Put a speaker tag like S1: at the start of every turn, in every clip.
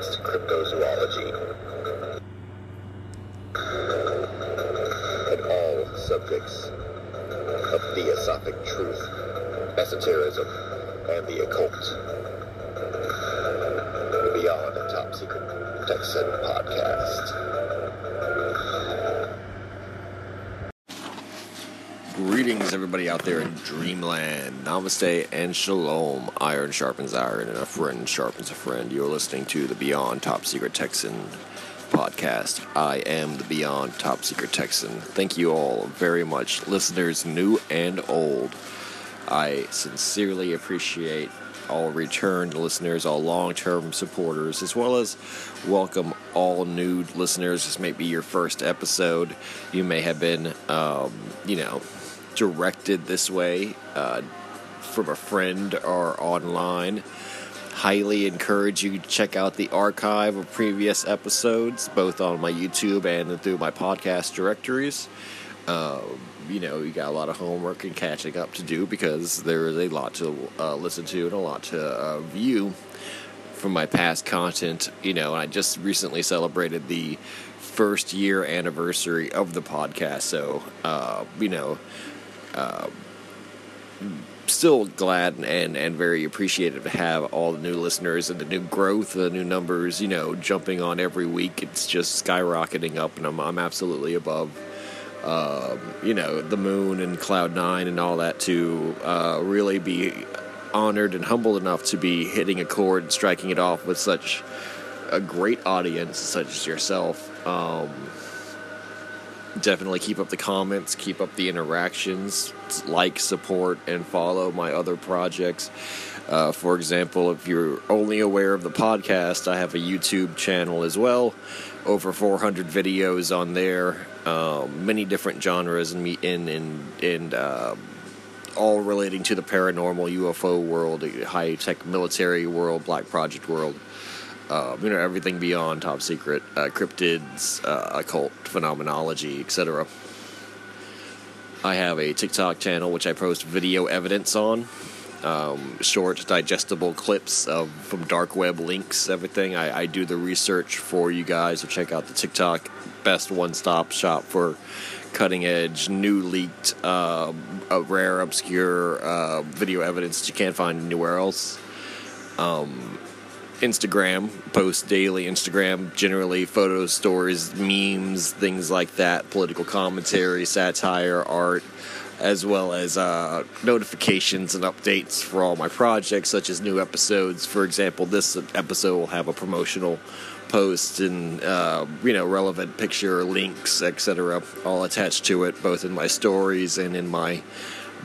S1: advanced cryptozoology, and all subjects of theosophic truth, esotericism, and the occult. Beyond the Top Secret Texan podcast.
S2: Greetings, everybody out there in Dreamland. Namaste and shalom. Iron sharpens iron, and a friend sharpens a friend. You're listening to the Beyond Top Secret Texan podcast. I am the Beyond Top Secret Texan. Thank you all very much, listeners new and old. I sincerely appreciate all returned listeners, all long term supporters, as well as welcome all new listeners. This may be your first episode. You may have been, um, you know, directed this way uh, from a friend or online. Highly encourage you to check out the archive of previous episodes, both on my YouTube and through my podcast directories. Uh, you know, you got a lot of homework and catching up to do because there is a lot to uh, listen to and a lot to uh, view from my past content. You know, I just recently celebrated the first year anniversary of the podcast, so uh, you know, uh, still glad and, and very appreciative to have all the new listeners and the new growth, the new numbers. You know, jumping on every week. It's just skyrocketing up, and I'm I'm absolutely above um, you know, the moon and Cloud Nine and all that to uh, really be honored and humbled enough to be hitting a chord and striking it off with such a great audience, such as yourself. Um, definitely keep up the comments, keep up the interactions, like, support, and follow my other projects. Uh, for example, if you're only aware of the podcast, I have a YouTube channel as well. Over 400 videos on there, um, many different genres and in in in uh, all relating to the paranormal, UFO world, high tech military world, Black Project world. Uh, you know everything beyond top secret, uh, cryptids, uh, occult phenomenology, etc. I have a TikTok channel which I post video evidence on um, short, digestible clips of from dark web links, everything. I, I do the research for you guys. So check out the TikTok best one-stop shop for cutting edge, new leaked, uh, rare, obscure uh, video evidence that you can't find anywhere else. Um, Instagram post daily. Instagram generally photos, stories, memes, things like that. Political commentary, satire, art as well as uh, notifications and updates for all my projects, such as new episodes. For example, this episode will have a promotional post and uh, you know relevant picture links, etc., all attached to it, both in my stories and in my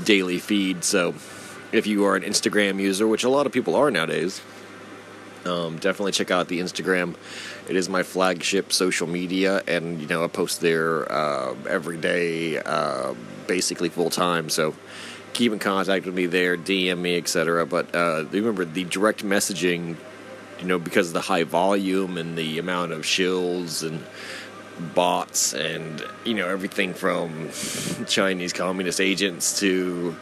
S2: daily feed. So, if you are an Instagram user, which a lot of people are nowadays. Um, definitely check out the Instagram. It is my flagship social media, and you know I post there uh, every day. Uh, basically full time. So keep in contact with me there, DM me, etc. But uh, remember the direct messaging, you know, because of the high volume and the amount of shills and bots and you know everything from Chinese communist agents to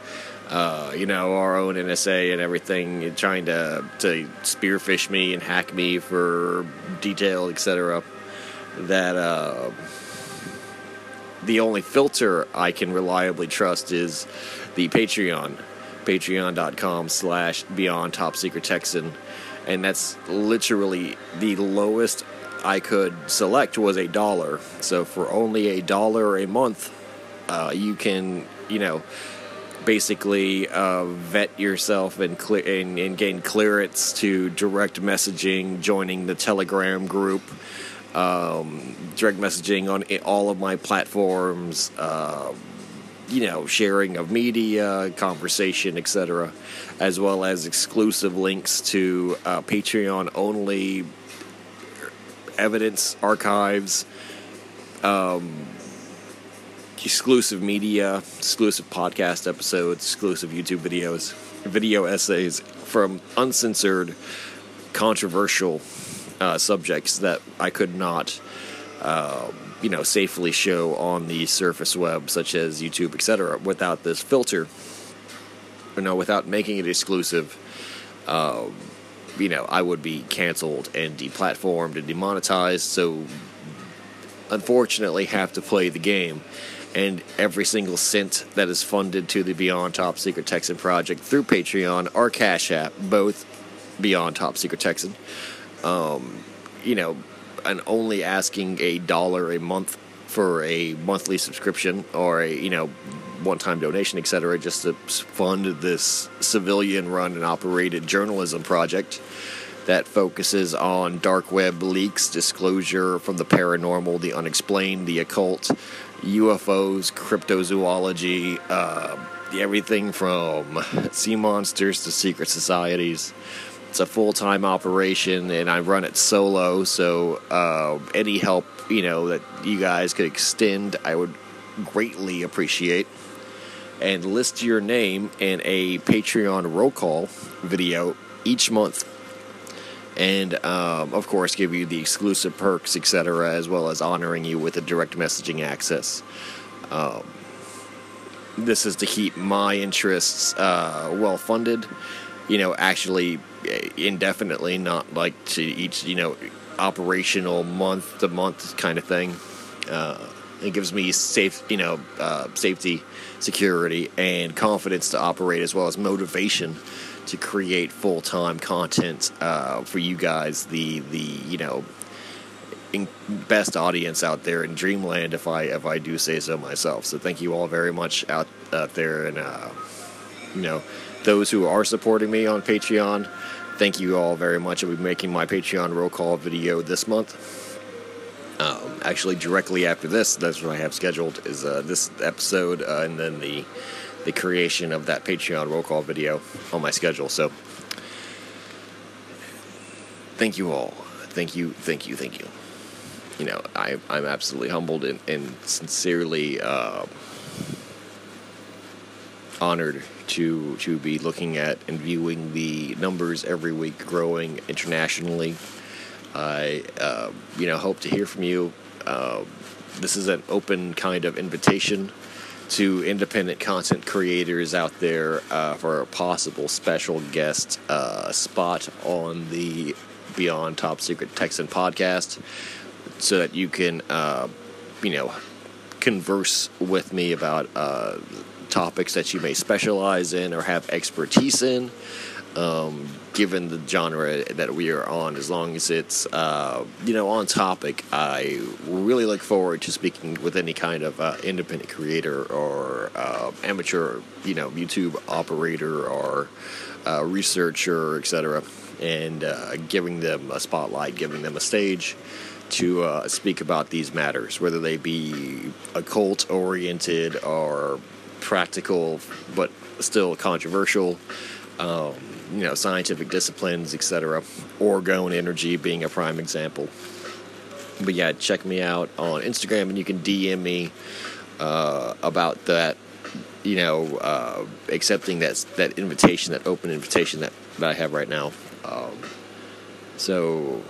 S2: uh, you know our own NSA and everything trying to to spearphish me and hack me for detail, etc. That. Uh, the only filter I can reliably trust is the Patreon, patreon.com slash beyond top secret Texan. And that's literally the lowest I could select was a dollar. So for only a dollar a month, uh, you can, you know, basically uh, vet yourself and, and, and gain clearance to direct messaging, joining the Telegram group um, direct messaging on all of my platforms. Uh, you know, sharing of media, conversation, etc., as well as exclusive links to uh, Patreon only evidence archives, um, exclusive media, exclusive podcast episodes, exclusive YouTube videos, video essays from uncensored, controversial uh, subjects that I could not. Uh, you know, safely show on the surface web, such as YouTube, etc., without this filter. You know, without making it exclusive, uh, you know, I would be canceled and deplatformed and demonetized. So, unfortunately, have to play the game. And every single cent that is funded to the Beyond Top Secret Texan project through Patreon or Cash App, both Beyond Top Secret Texan, um, you know, and only asking a dollar a month for a monthly subscription or a you know one-time donation, etc., just to fund this civilian-run and operated journalism project that focuses on dark web leaks, disclosure from the paranormal, the unexplained, the occult, UFOs, cryptozoology, uh, everything from sea monsters to secret societies it's a full time operation, and I run it solo. So uh, any help you know that you guys could extend, I would greatly appreciate. And list your name in a Patreon roll call video each month, and um, of course give you the exclusive perks, etc., as well as honoring you with a direct messaging access. Um, this is to keep my interests uh, well funded you know, actually eh, indefinitely, not like to each, you know, operational month to month kind of thing. Uh, it gives me safe, you know, uh, safety, security, and confidence to operate, as well as motivation to create full time content uh, for you guys. The the you know best audience out there in Dreamland, if I if I do say so myself. So thank you all very much out out there, and uh, you know those who are supporting me on Patreon, thank you all very much. I'll be making my Patreon roll call video this month. Um, actually, directly after this, that's what I have scheduled is uh, this episode uh, and then the the creation of that Patreon roll call video on my schedule. So, thank you all. Thank you, thank you, thank you. You know, I, I'm absolutely humbled and, and sincerely uh, honored to to be looking at and viewing the numbers every week growing internationally. I uh, you know hope to hear from you. Uh, this is an open kind of invitation to independent content creators out there uh, for a possible special guest uh, spot on the Beyond Top Secret Texan podcast, so that you can uh, you know converse with me about uh, topics that you may specialize in or have expertise in, um, given the genre that we are on. As long as it's uh, you know on topic, I really look forward to speaking with any kind of uh, independent creator or uh, amateur you know YouTube operator or uh, researcher, etc., and uh, giving them a spotlight, giving them a stage to uh, speak about these matters, whether they be occult oriented or practical but still controversial. Um, you know, scientific disciplines, etc. Orgone energy being a prime example. But yeah, check me out on Instagram, and you can DM me uh, about that. You know, uh, accepting that that invitation, that open invitation that, that I have right now. Um, so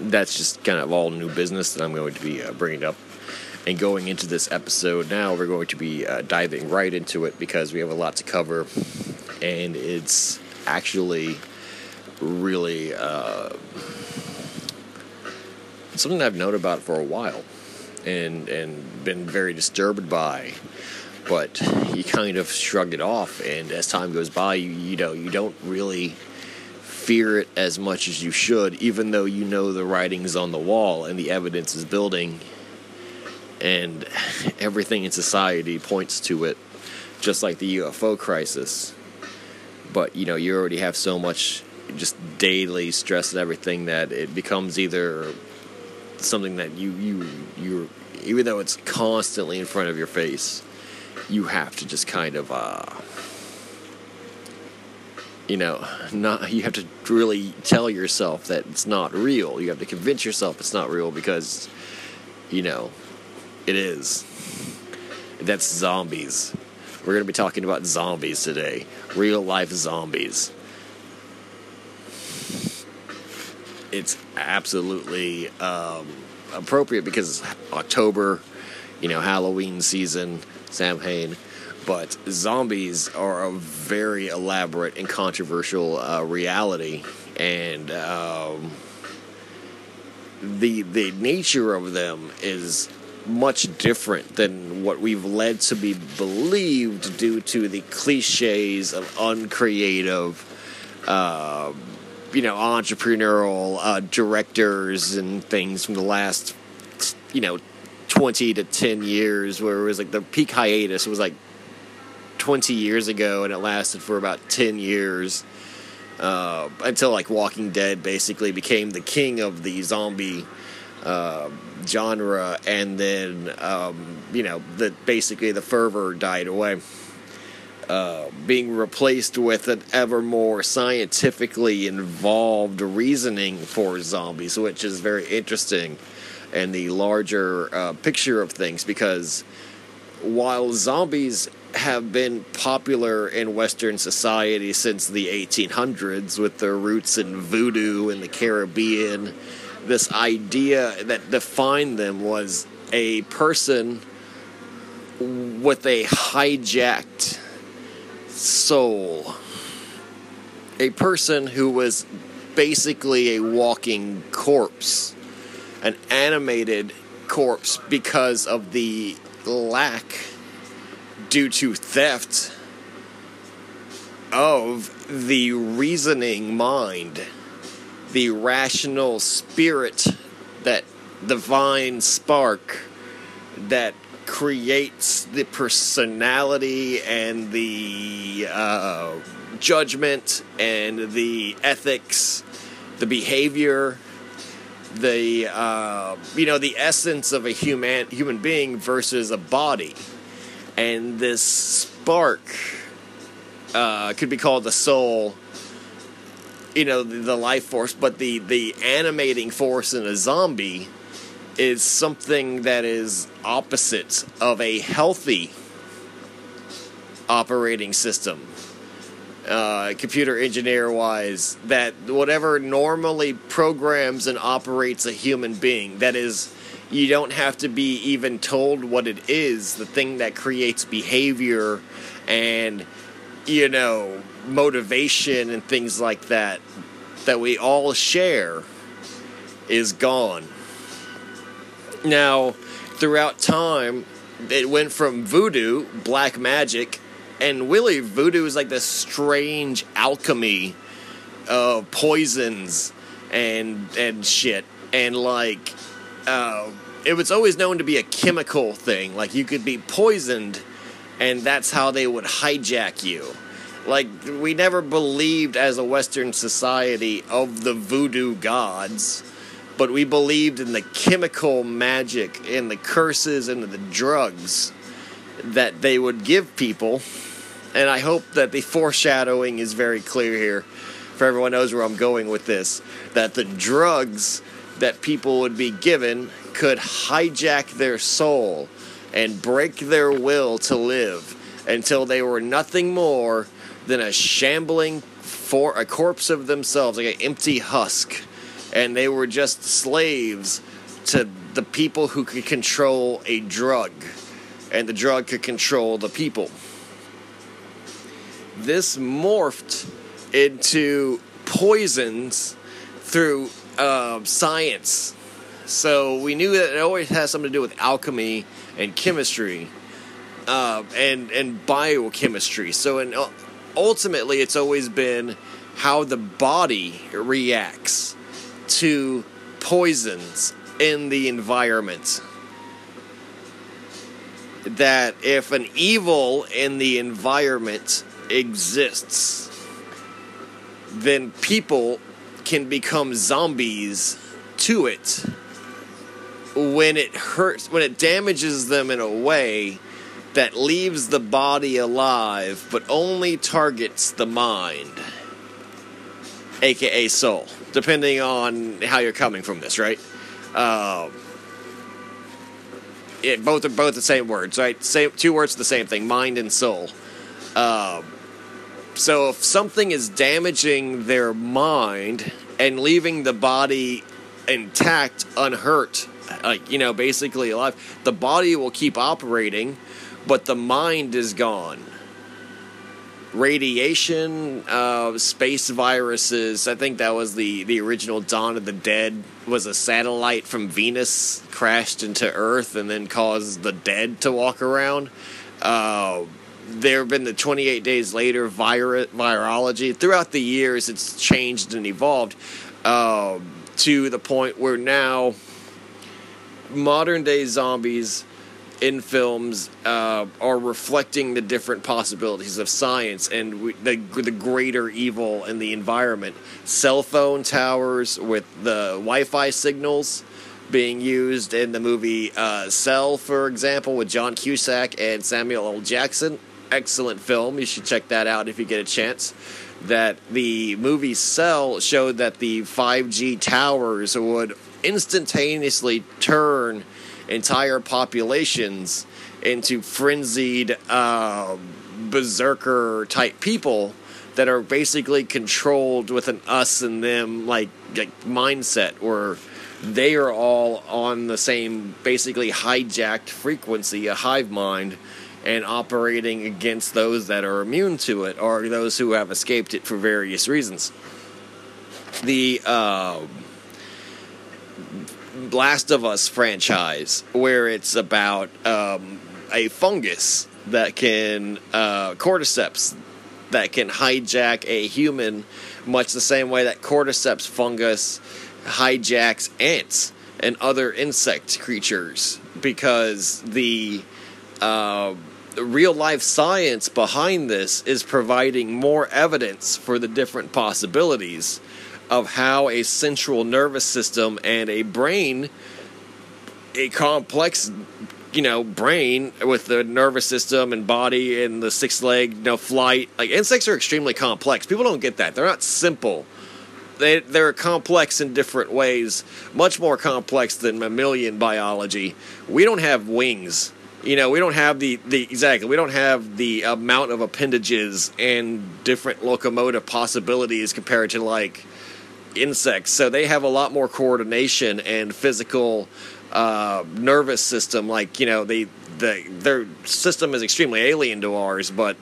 S2: that's just kind of all new business that I'm going to be uh, bringing up and going into this episode now, we're going to be uh, diving right into it because we have a lot to cover, and it's actually really uh, something I've known about for a while, and and been very disturbed by. But you kind of shrugged it off, and as time goes by, you you know you don't really fear it as much as you should, even though you know the writing's on the wall and the evidence is building and everything in society points to it, just like the UFO crisis. But you know, you already have so much just daily stress and everything that it becomes either something that you you you even though it's constantly in front of your face, you have to just kind of uh, you know not you have to really tell yourself that it's not real. You have to convince yourself it's not real because you know it is. That's zombies. We're going to be talking about zombies today real life zombies it's absolutely um, appropriate because it's October, you know, Halloween season, Samhain. But zombies are a very elaborate and controversial uh, reality, and um, the the nature of them is much different than what we've led to be believed due to the cliches of uncreative. Uh, you know, entrepreneurial uh, directors and things from the last, you know, 20 to 10 years, where it was like the peak hiatus was like 20 years ago and it lasted for about 10 years uh, until like Walking Dead basically became the king of the zombie uh, genre, and then, um, you know, the, basically the fervor died away. Uh, being replaced with an ever more scientifically involved reasoning for zombies, which is very interesting and the larger uh, picture of things because while zombies have been popular in Western society since the 1800s with their roots in voodoo in the Caribbean, this idea that defined them was a person with a hijacked soul. A person who was basically a walking corpse, an animated corpse because of the lack, due to theft, of the reasoning mind, the rational spirit, that divine spark that creates the personality and the uh, judgment and the ethics, the behavior, the uh, you know the essence of a human human being versus a body, and this spark uh, could be called the soul. You know the, the life force, but the the animating force in a zombie is something that is opposite of a healthy operating system. Uh, computer engineer wise, that whatever normally programs and operates a human being, that is, you don't have to be even told what it is, the thing that creates behavior and, you know, motivation and things like that, that we all share, is gone. Now, throughout time, it went from voodoo, black magic, and really voodoo is like this strange alchemy of poisons and and shit, and like uh, it was always known to be a chemical thing. Like you could be poisoned, and that's how they would hijack you. Like we never believed as a Western society of the voodoo gods but we believed in the chemical magic and the curses and the drugs that they would give people. And I hope that the foreshadowing is very clear here, for everyone knows where I'm going with this. That the drugs that people would be given could hijack their soul and break their will to live until they were nothing more than a shambling for a corpse of themselves, like an empty husk and they were just slaves to the people who could control a drug, and the drug could control the people. This morphed into poisons through uh, science. So we knew that it always has something to do with alchemy and chemistry uh, and and biochemistry. So and ultimately, it's always been how the body reacts to poisons in the environment. That if an evil in the environment exists, then people can become zombies to it when it hurts, when it damages them in a way that leaves the body alive but only targets the mind, aka soul, depending on how you're coming from this, right? Um, it, both are both the same words, right? Same two words, the same thing, mind and soul. Um, so if something is damaging their mind and leaving the body intact, unhurt, like you know, basically alive, the body will keep operating, but the mind is gone. Radiation, uh, space viruses. I think that was the the original Dawn of the Dead. Was a satellite from Venus crashed into Earth and then caused the dead to walk around. Uh, there have been the 28 days later vir- virology. Throughout the years, it's changed and evolved uh, to the point where now modern day zombies in films uh, are reflecting the different possibilities of science and we, the, the greater evil in the environment. Cell phone towers with the Wi Fi signals being used in the movie uh, Cell, for example, with John Cusack and Samuel L. Jackson. Excellent film. You should check that out if you get a chance. That the movie Cell showed that the 5G towers would instantaneously turn entire populations into frenzied uh, berserker type people that are basically controlled with an us and them like, like mindset where they are all on the same basically hijacked frequency a hive mind and operating against those that are immune to it or those who have escaped it for various reasons. The uh, Last of Us franchise, where it's about um, a fungus that can uh, cordyceps that can hijack a human, much the same way that cordyceps fungus hijacks ants and other insect creatures, because the uh, real life science behind this is providing more evidence for the different possibilities of how a central nervous system and a brain, a complex, you know, brain with the nervous system and body and the six leg, you know, flight. Like insects are extremely complex. People don't get that. They're not simple. They they're complex in different ways, much more complex than mammalian biology. We don't have wings. You know, we don't have the, the exactly. We don't have the amount of appendages and different locomotive possibilities compared to like insects, so they have a lot more coordination and physical uh, nervous system. Like you know, they the their system is extremely alien to ours, but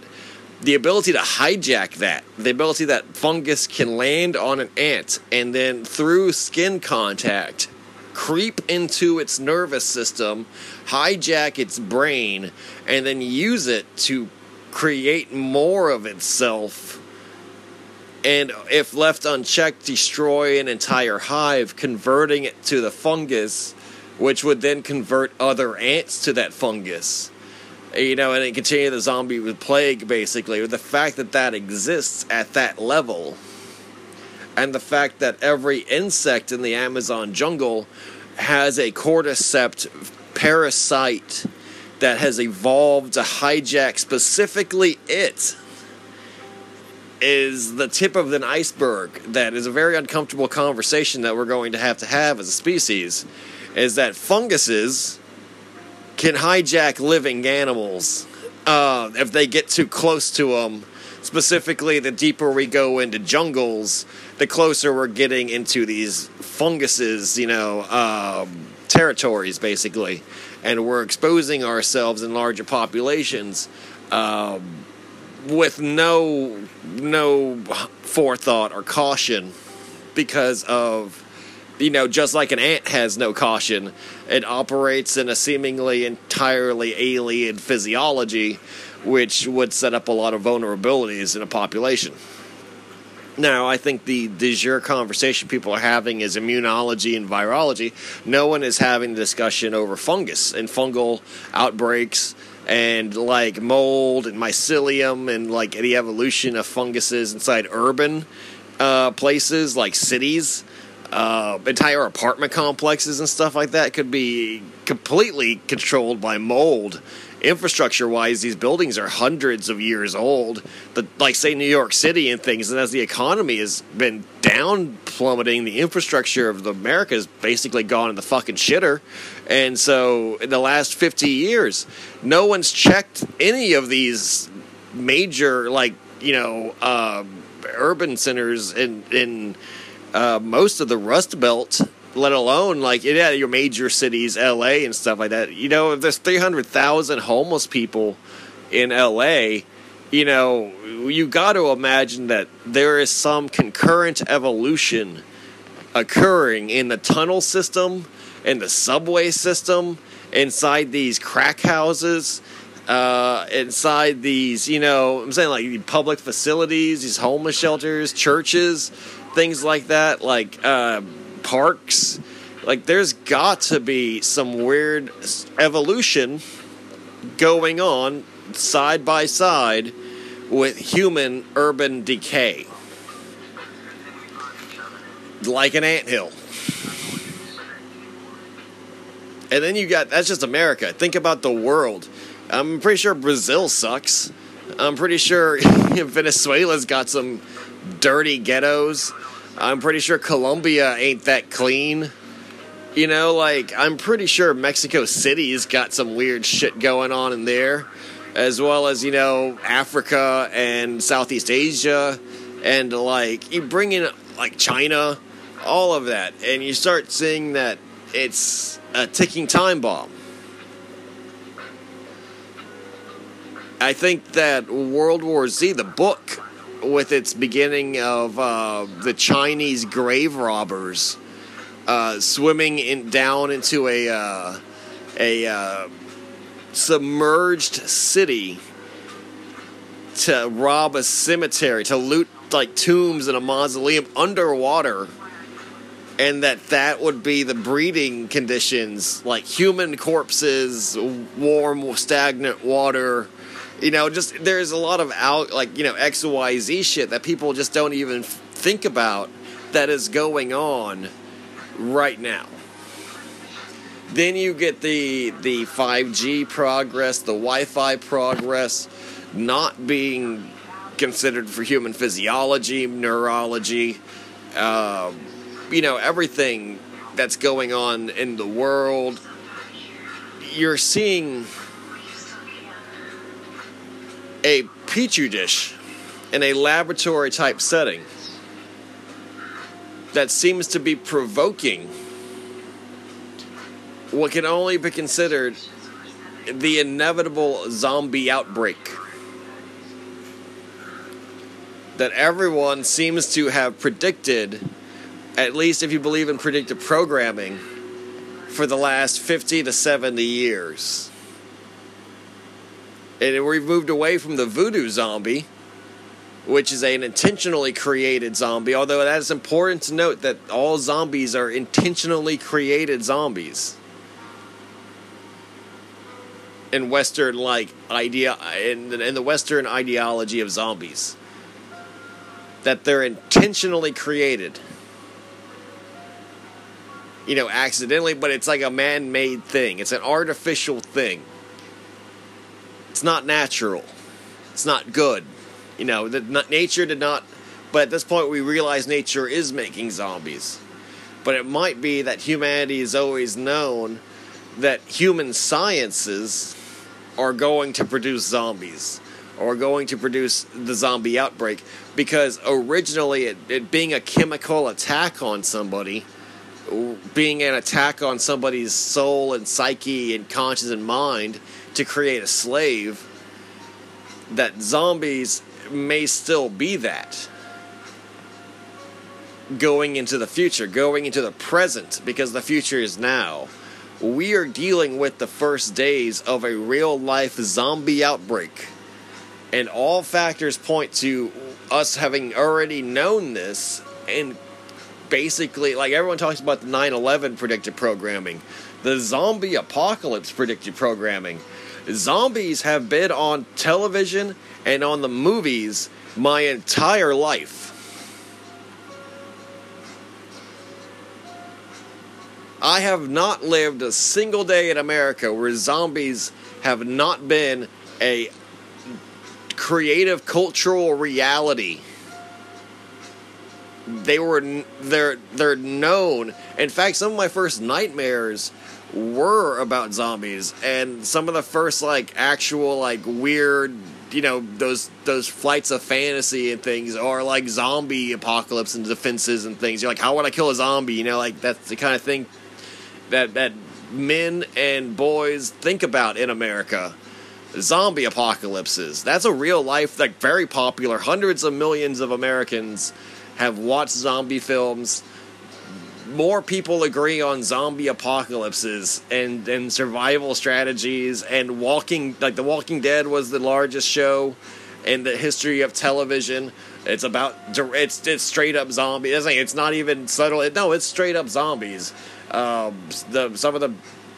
S2: the ability to hijack that, the ability that fungus can land on an ant and then through skin contact creep into its nervous system, hijack its brain, and then use it to create more of itself and if left unchecked, destroy an entire hive, converting it to the fungus, which would then convert other ants to that fungus. You know, and it continue the zombie with plague, basically. The fact that that exists at that level, and the fact that every insect in the Amazon jungle has a cordyceps parasite that has evolved to hijack specifically it is the tip of an iceberg that is a very uncomfortable conversation that we're going to have to have as a species is that funguses can hijack living animals uh, if they get too close to them specifically the deeper we go into jungles the closer we're getting into these funguses you know um, territories basically. And we're exposing ourselves in larger populations um, with no no forethought or caution because of you know just like an ant has no caution it operates in a seemingly entirely alien physiology which would set up a lot of vulnerabilities in a population now, I think the de jure conversation people are having is immunology and virology. No one is having the discussion over fungus and fungal outbreaks and like mold and mycelium and like the evolution of funguses inside urban uh, places like cities. Uh, entire apartment complexes and stuff like that could be completely controlled by mold infrastructure wise, these buildings are hundreds of years old. The, like, say, New York City and things, and as the economy has been down plummeting, the infrastructure of America has basically gone in the fucking shitter. And so, in the last 50 years, no one's checked any of these major, like, you know, uh, urban centers in, in uh, most of the Rust Belt let alone like yeah, your major cities, LA and stuff like that. You know, if there's 300,000 homeless people in LA, you know, you got to imagine that there is some concurrent evolution occurring in the tunnel system, in the subway system, inside these crack houses, uh, inside these, you know, I'm saying like public facilities, these homeless shelters, churches, things like that, like. Uh, parks. Like, there's got to be some weird evolution going on side by side with human urban decay. Like an anthill. And then you got that's just America. Think about the world. I'm pretty sure Brazil sucks. I'm pretty sure Venezuela's got some dirty ghettos. I'm pretty sure Colombia ain't that clean. You know, like, I'm pretty sure Mexico City's got some weird shit going on in there, as well as, you know, Africa and Southeast Asia, and, like, you bring in, like, China, all of that, and you start seeing that it's a ticking time bomb. I think that World War Z, the book, with its beginning of uh, the Chinese grave robbers uh, swimming in, down into a uh, a uh, submerged city to rob a cemetery to loot like tombs and a mausoleum underwater and that that would be the breeding conditions like human corpses warm stagnant water you know, just there's a lot of out like you know X Y Z shit that people just don't even think about that is going on right now. Then you get the the 5G progress, the Wi-Fi progress, not being considered for human physiology, neurology, uh, you know, everything that's going on in the world. You're seeing a petri dish in a laboratory type setting that seems to be provoking what can only be considered the inevitable zombie outbreak that everyone seems to have predicted, at least if you believe in predictive programming, for the last 50 to 70 years and we've moved away from the voodoo zombie, which is an intentionally created zombie. Although that is important to note that all zombies are intentionally created zombies. In Western like idea in, in the Western ideology of zombies, that they're intentionally created. You know, accidentally, but it's like a man-made thing. It's an artificial thing it's not natural. It's not good. You know, the, nature did not. But at this point, we realize nature is making zombies. But it might be that humanity has always known that human sciences are going to produce zombies or going to produce the zombie outbreak because originally it, it, being a chemical attack on somebody being an attack on somebody's soul and psyche and conscience and mind to create a slave, that zombies may still be that. Going into the future, going into the present, because the future is now. We are dealing with the first days of a real life zombie outbreak. And all factors point to us having already known this and basically like everyone talks about the 9-11 predictive programming the zombie apocalypse predictive programming Zombies have been on television and on the movies my entire life. I have not lived a single day in America where zombies have not been a creative cultural reality. They were they're they're known. In fact, some of my first nightmares were about zombies and some of the first like actual like weird you know those those flights of fantasy and things are like zombie apocalypse and defenses and things. You're like how would i kill a zombie? You know like that's the kind of thing that that men and boys think about in america. Zombie apocalypses. That's a real life like very popular. Hundreds of millions of americans have watched zombie films more people agree on zombie apocalypses and, and survival strategies and walking like the walking dead was the largest show in the history of television. It's about it's it's straight up zombie. It's, like, it's not even subtle. No it's straight up zombies. Um, the some of the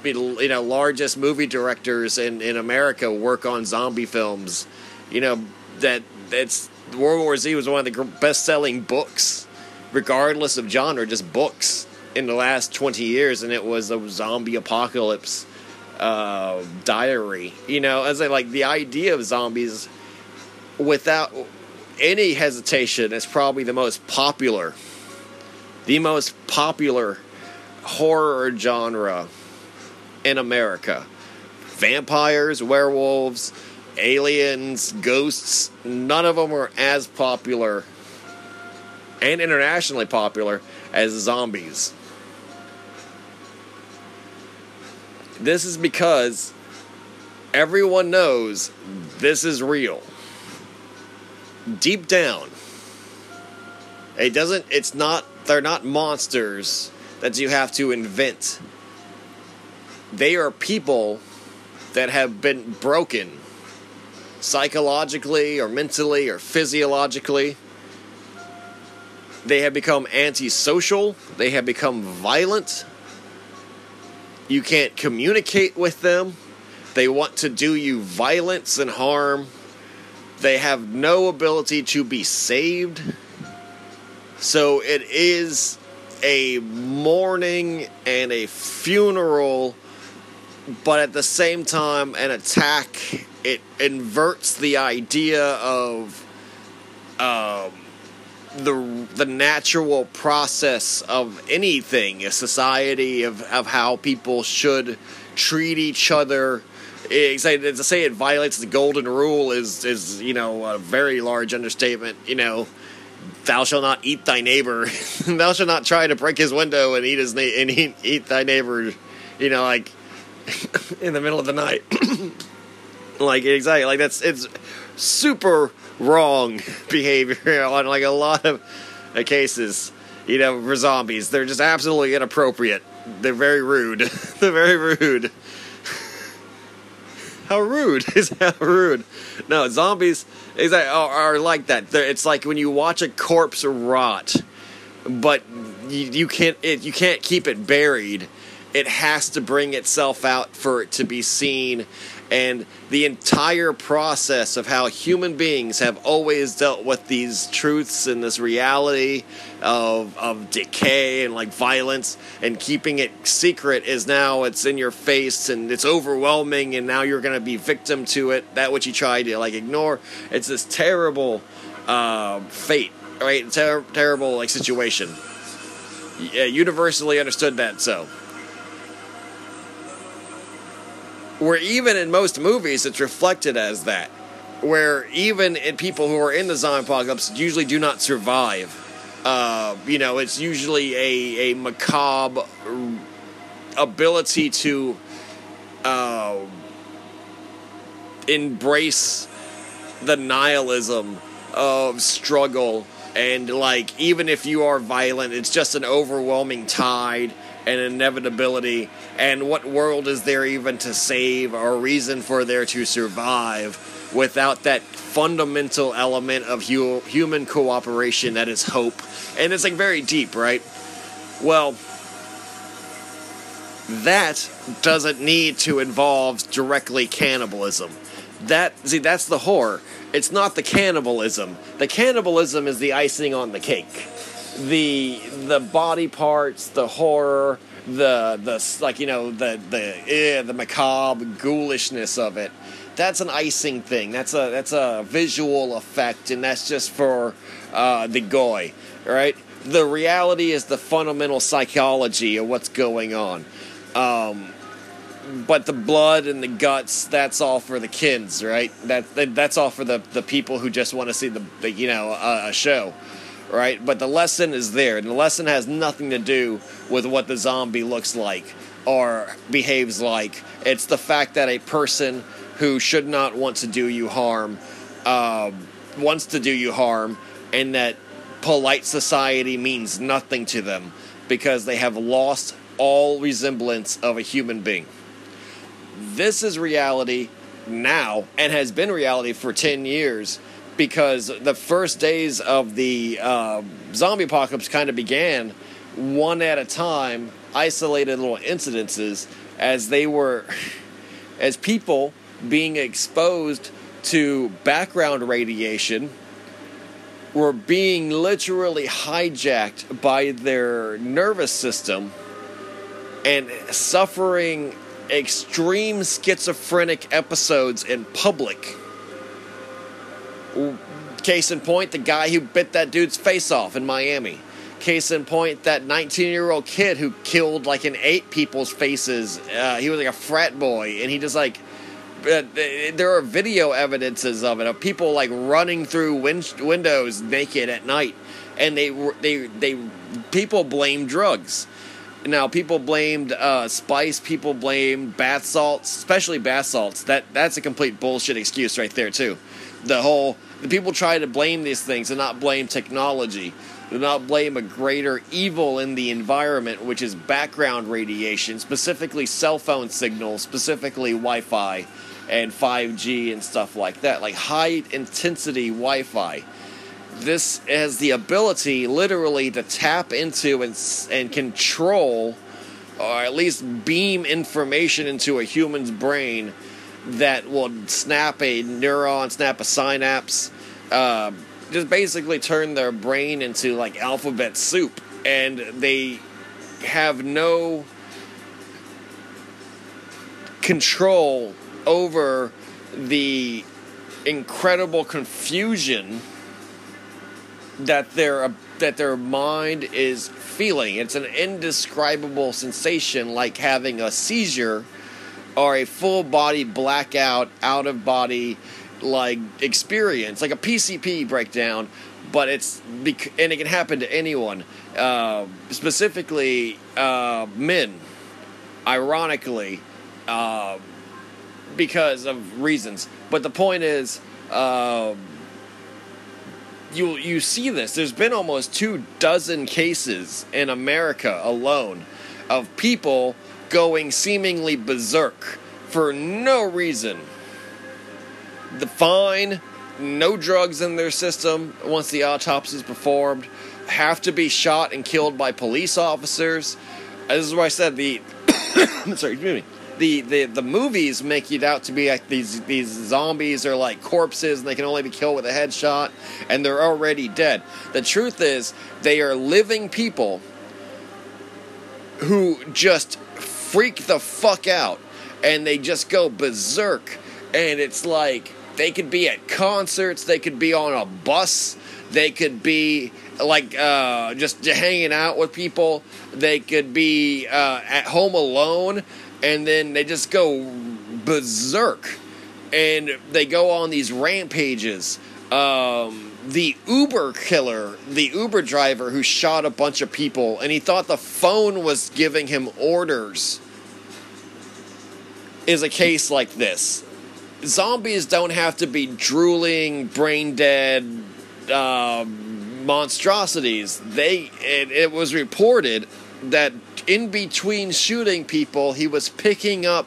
S2: you know largest movie directors in, in america work on zombie films. You know that it's world war z was one of the best selling books regardless of genre, just books in the last 20 years, and it was a zombie apocalypse uh, diary. You know, as I like the idea of zombies without any hesitation is probably the most popular, the most popular horror genre in America. Vampires, werewolves, aliens, ghosts, none of them are as popular and internationally popular as zombies. This is because everyone knows this is real. Deep down, it doesn't, it's not, they're not monsters that you have to invent. They are people that have been broken psychologically or mentally or physiologically they have become antisocial. They have become violent. You can't communicate with them. They want to do you violence and harm. They have no ability to be saved. So it is a mourning and a funeral, but at the same time, an attack. It inverts the idea of um, the the natural process of anything, a society of, of how people should treat each other. Eh, it's, to say it violates the golden rule is is you know a very large understatement. You know, thou shalt not eat thy neighbor. thou shalt not try to break his window and eat his na- and eat, eat thy neighbor. You know, like in the middle of the night. like exactly, like that's it's super wrong behavior on like a lot of uh, cases. You know, for zombies, they're just absolutely inappropriate. They're very rude. they're very rude. how rude is how rude? No, zombies is are, are like that. They're, it's like when you watch a corpse rot, but you, you can't it, you can't keep it buried. It has to bring itself out for it to be seen and the entire process of how human beings have always dealt with these truths and this reality of, of decay and like violence and keeping it secret is now it's in your face and it's overwhelming and now you're going to be victim to it. That which you try to like ignore. It's this terrible uh, fate right? Ter- terrible like situation. Yeah, universally understood that so where even in most movies it's reflected as that where even in people who are in the zombie apocalypse usually do not survive. Uh, you know it's usually a, a macabre ability to uh, embrace the nihilism of struggle. And like even if you are violent it's just an overwhelming tide and inevitability, and what world is there even to save or reason for there to survive without that fundamental element of hu- human cooperation that is hope? And it's like very deep, right? Well, that doesn't need to involve directly cannibalism. That see, that's the horror. It's not the cannibalism. The cannibalism is the icing on the cake the the body parts, the horror, the the like you know the the eh, the macabre ghoulishness of it. That's an icing thing. That's a that's a visual effect, and that's just for uh, the goy, right? The reality is the fundamental psychology of what's going on. Um, but the blood and the guts that's all for the kids right that, that that's all for the the people who just want to see the, the you know a, a, show right? But the lesson is there. And the lesson has nothing to do with what the zombie looks like or behaves like. It's the fact that a person who should not want to do you harm uh, wants to do you harm and that polite society means nothing to them because they have lost all resemblance of a human being. This is reality now and has been reality for 10 years because the first days of the uh, zombie apocalypse kind of began one at a time, isolated little incidences as they were, as people being exposed to background radiation were being literally hijacked by their nervous system and suffering extreme schizophrenic episodes in public. Case in point, the guy who bit that dude's face off in Miami. Case in point, that 19 year old kid who killed like an eight people's faces. Uh, he was like a frat boy, and he just like. Uh, there are video evidences of it of people like running through win- windows naked at night, and they they they people blame drugs now, people blamed uh, spice. People blamed bath salts, especially bath salts. That that's a complete bullshit excuse right there too. The whole the people try to blame these things and not blame technology. Do not blame a greater evil in the environment, which is background radiation, specifically cell phone signals, specifically Wi-Fi and 5G and stuff like that, like high intensity Wi-Fi this has the ability literally to tap into and, and control or at least beam information into a human's brain that will snap a neuron, snap a synapse, uh, just basically turn their brain into like alphabet soup. And they have no control over the incredible confusion that their that their mind is feeling. It's an indescribable sensation, like having a seizure or a full body blackout, out of body like experience, like a PCP breakdown. But it's and it can happen to anyone, uh, specifically uh, men. Ironically, uh, because of reasons. But the point is. Uh, you you see this. There's been almost two dozen cases in America alone of people going seemingly berserk for no reason. The fine, no drugs in their system once the autopsy is performed, have to be shot and killed by police officers. This is why I said the sorry, excuse me the, the, the movies make it out to be like these these zombies are like corpses and they can only be killed with a headshot and they're already dead. The truth is they are living people who just freak the fuck out and they just go berserk and it's like they could be at concerts, they could be on a bus, they could be like uh, just hanging out with people, they could be uh, at home alone and then they just go berserk and they go on these rampages. Um, the Uber killer, the Uber driver who shot a bunch of people, and he thought the phone was giving him orders, is a case like this. Zombies don't have to be drooling, brain dead uh, monstrosities. They it, it was reported that in between shooting people, he was picking up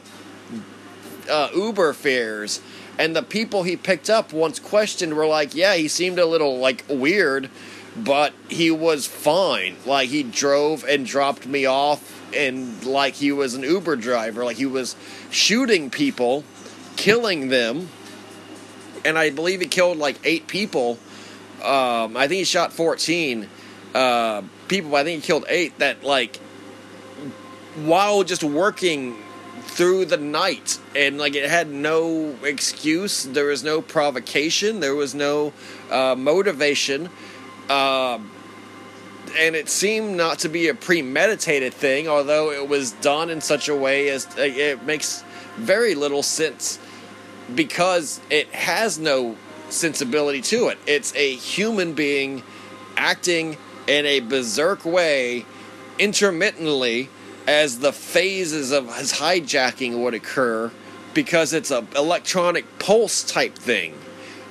S2: uh, Uber fares. And the people he picked up, once questioned, were like, yeah, he seemed a little like weird, but he was fine. Like he drove and dropped me off, and like he was an Uber driver. Like he was shooting people, killing them, and I believe he killed like eight people. Um, I think he shot fourteen uh, people. I think he killed eight. That like while just working through the night and like it had no excuse. There was no provocation. There was no uh, motivation. Uh, and it seemed not to be a premeditated thing although it was done in such a way as it makes very little sense because it has no sensibility to it. It's a human being acting in a berserk way intermittently as the phases of his hijacking would occur because it's a electronic pulse type thing.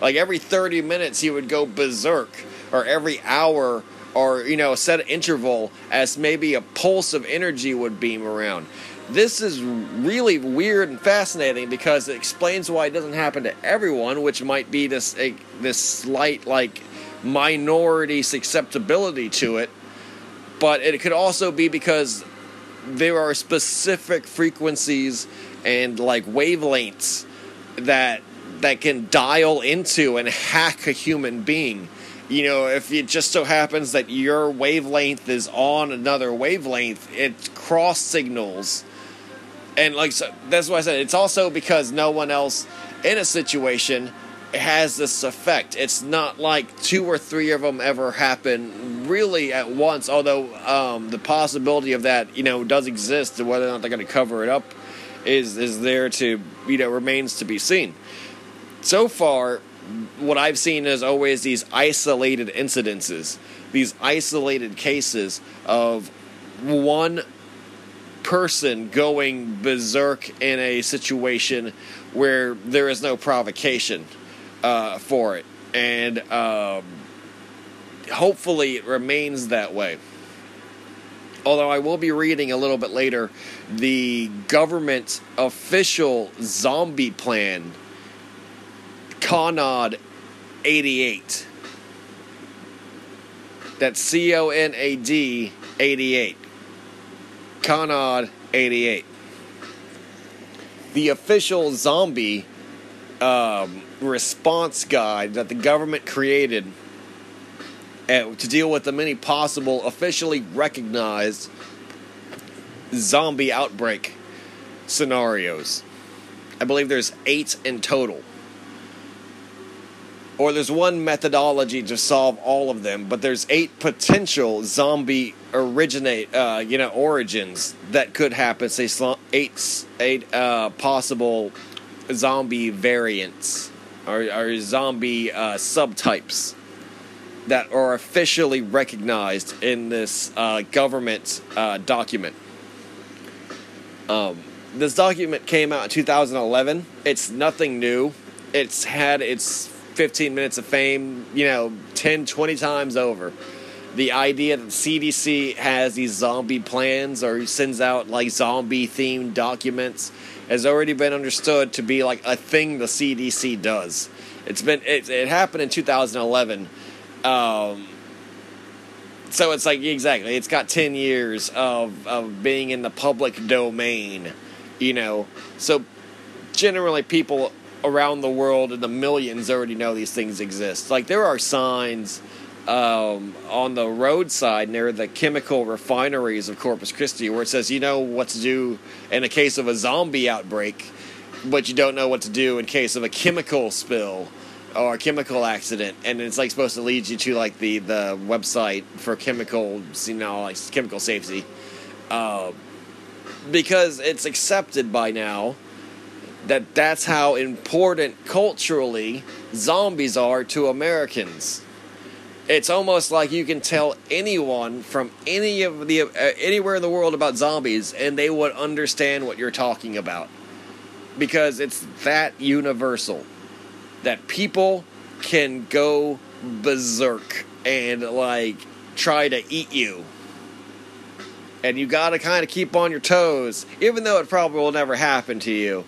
S2: Like every 30 minutes he would go berserk or every hour or you know a set interval as maybe a pulse of energy would beam around. This is really weird and fascinating because it explains why it doesn't happen to everyone, which might be this a, this slight like minority susceptibility to it. But it could also be because there are specific frequencies and like wavelengths that that can dial into and hack a human being. You know, if it just so happens that your wavelength is on another wavelength, it cross signals. And like so, that's why I said it's also because no one else in a situation has this effect. It's not like two or three of them ever happen really at once. Although um, the possibility of that, you know, does exist, and whether or not they're going to cover it up is is there to you know remains to be seen. So far, what I've seen is always these isolated incidences, these isolated cases of one person going berserk in a situation where there is no provocation uh, for it, and um, hopefully it remains that way. Although I will be reading a little bit later the government official zombie plan, CONAD 88. That's C O N A D 88. CONAD 88. The official zombie um, response guide that the government created uh, to deal with the many possible officially recognized zombie outbreak scenarios. I believe there's eight in total. Or there's one methodology to solve all of them, but there's eight potential zombie originate, uh, you know, origins that could happen. Say eight, eight uh, possible zombie variants or, or zombie uh, subtypes that are officially recognized in this uh, government uh, document. Um, this document came out in 2011. It's nothing new. It's had its 15 minutes of fame, you know, 10, 20 times over. The idea that CDC has these zombie plans or sends out like zombie themed documents has already been understood to be like a thing the CDC does. It's been it, it happened in 2011. Um, so it's like exactly it's got 10 years of of being in the public domain, you know. So generally people around the world in the millions already know these things exist. Like there are signs um, on the roadside near the chemical refineries of Corpus Christi where it says you know what to do in a case of a zombie outbreak, but you don't know what to do in case of a chemical spill or a chemical accident, and it's like supposed to lead you to like the the website for chemicals, you know, like chemical safety, uh, because it's accepted by now that that's how important culturally zombies are to Americans it's almost like you can tell anyone from any of the uh, anywhere in the world about zombies and they would understand what you're talking about. Because it's that universal that people can go berserk and like try to eat you. And you got to kind of keep on your toes even though it probably will never happen to you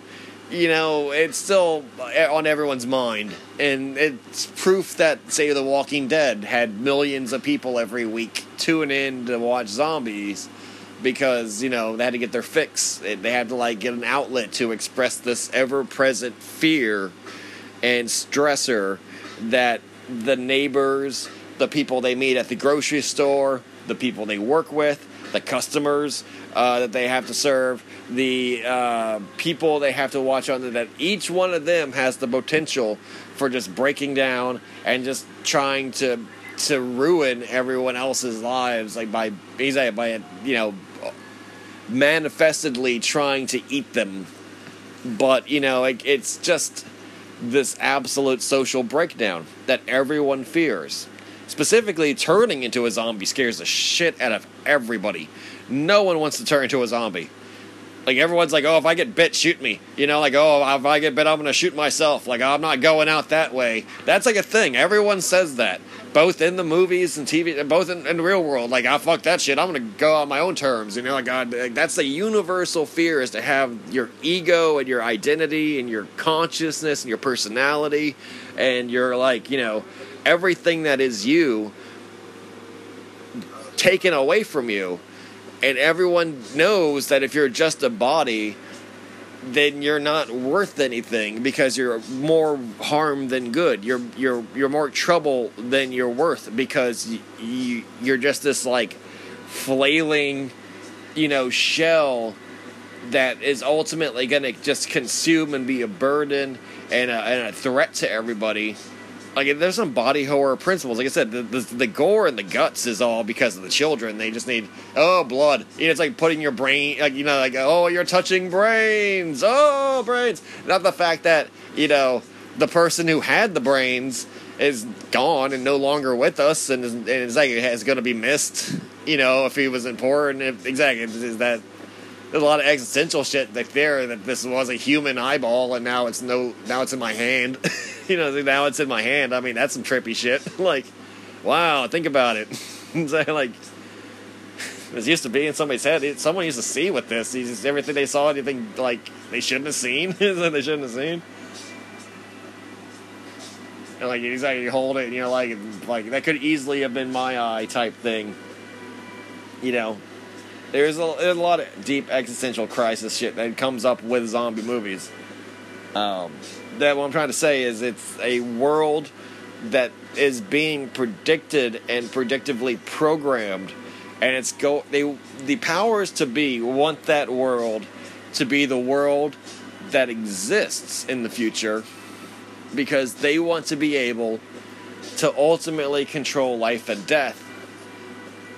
S2: you know, it's still on everyone's mind. And it's proof that, say, The Walking Dead had millions of people every week tune in to watch zombies because, you know, they had to get their fix. They had to, like, get an outlet to express this ever present fear and stressor that the neighbors, the people they meet at the grocery store, the people they work with, the customers uh, that they have to serve, the uh, people they have to watch on. That each one of them has the potential for just breaking down and just trying to to ruin everyone else's lives, like by by you know manifestedly trying to eat them. But you know, like it's just this absolute social breakdown that everyone fears. Specifically, turning into a zombie scares the shit out of everybody. No one wants to turn into a zombie. Like everyone's like, oh, if I get bit, shoot me. You know, like, oh, if I get bit, I'm gonna shoot myself. Like, I'm not going out that way. That's like a thing. Everyone says that, both in the movies and TV, and both in, in the real world. Like, I oh, fuck that shit. I'm gonna go on my own terms. You know, like, God, that's the universal fear is to have your ego and your identity and your consciousness and your personality and your like, you know, everything that is you taken away from you and everyone knows that if you're just a body then you're not worth anything because you're more harm than good. You're you're you're more trouble than you're worth because you, you you're just this like flailing, you know, shell that is ultimately going to just consume and be a burden and a, and a threat to everybody like there's some body horror principles. Like I said, the, the, the gore and the guts is all because of the children. They just need oh blood. You know, it's like putting your brain like you know like oh you're touching brains. Oh brains. Not the fact that you know the person who had the brains is gone and no longer with us and is, and is like is going to be missed. You know if he was important. If exactly is that there's a lot of existential shit like there that this was a human eyeball and now it's no now it's in my hand. You know now it's in my hand. I mean that's some trippy shit. Like wow think about it. Like it used to be in somebody's head. It, someone used to see with this everything they saw anything like they shouldn't have seen. That they shouldn't have seen. And like exactly you hold it and you're like like that could easily have been my eye type thing. You know there's a, there's a lot of deep existential crisis shit that comes up with zombie movies. Um, that what I'm trying to say is it's a world that is being predicted and predictively programmed, and it's go they the powers to be want that world to be the world that exists in the future because they want to be able to ultimately control life and death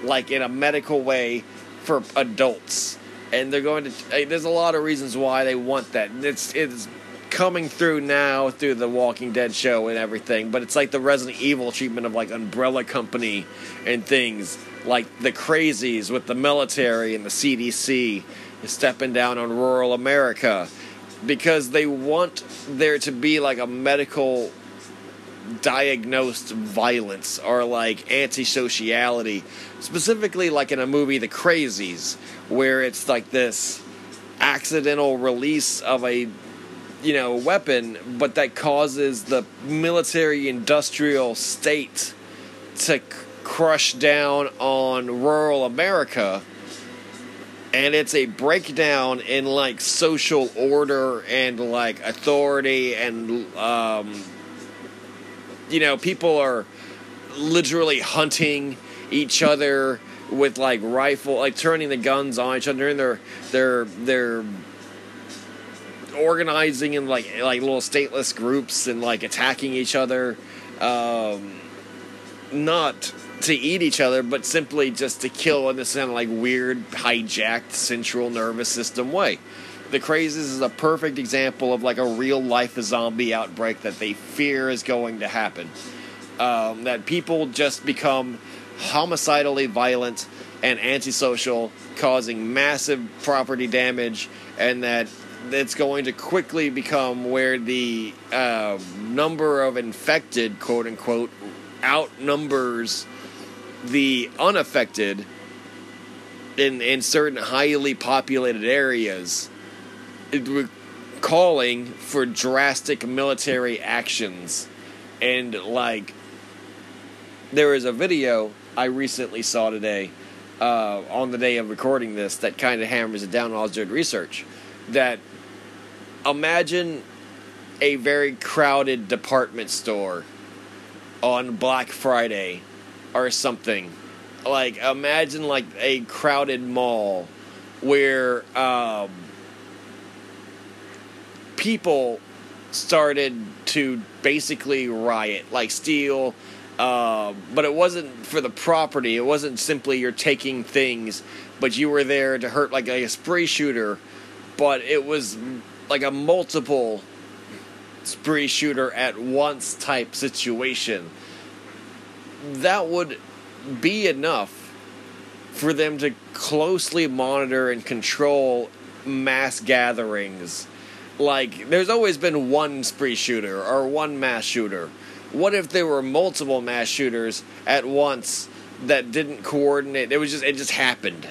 S2: like in a medical way for adults, and they're going to. There's a lot of reasons why they want that. It's it's coming through now through the Walking Dead show and everything, but it's like the Resident Evil treatment of like Umbrella Company and things like the crazies with the military and the CDC stepping down on rural America because they want there to be like a medical diagnosed violence or like antisociality specifically like in a movie the crazies where it's like this accidental release of a you know weapon but that causes the military industrial state to c- crush down on rural america. And it's a breakdown in like social order and like authority and um, you know, people are literally hunting each other with like rifle, like turning the guns on each other, and they're they're they're organizing in like like little stateless groups and like attacking each other, um, not to eat each other, but simply just to kill in this kind of like weird hijacked central nervous system way. The Crazies is a perfect example of like a real life zombie outbreak that they fear is going to happen. Um, that people just become homicidally violent and antisocial, causing massive property damage, and that it's going to quickly become where the uh, number of infected, quote unquote, outnumbers the unaffected in in certain highly populated areas calling for drastic military actions and like there is a video I recently saw today uh, on the day of recording this that kind of hammers it down. I was doing research that imagine a very crowded department store on Black Friday or something, like imagine like a crowded mall where um, people started to basically riot, like steal. Uh, but it wasn't for the property. It wasn't simply you're taking things, but you were there to hurt like, like a spree shooter. But it was like a multiple spree shooter at once type situation. That would be enough for them to closely monitor and control mass gatherings. Like, there's always been one spree shooter or one mass shooter. What if there were multiple mass shooters at once that didn't coordinate? It was just it just happened,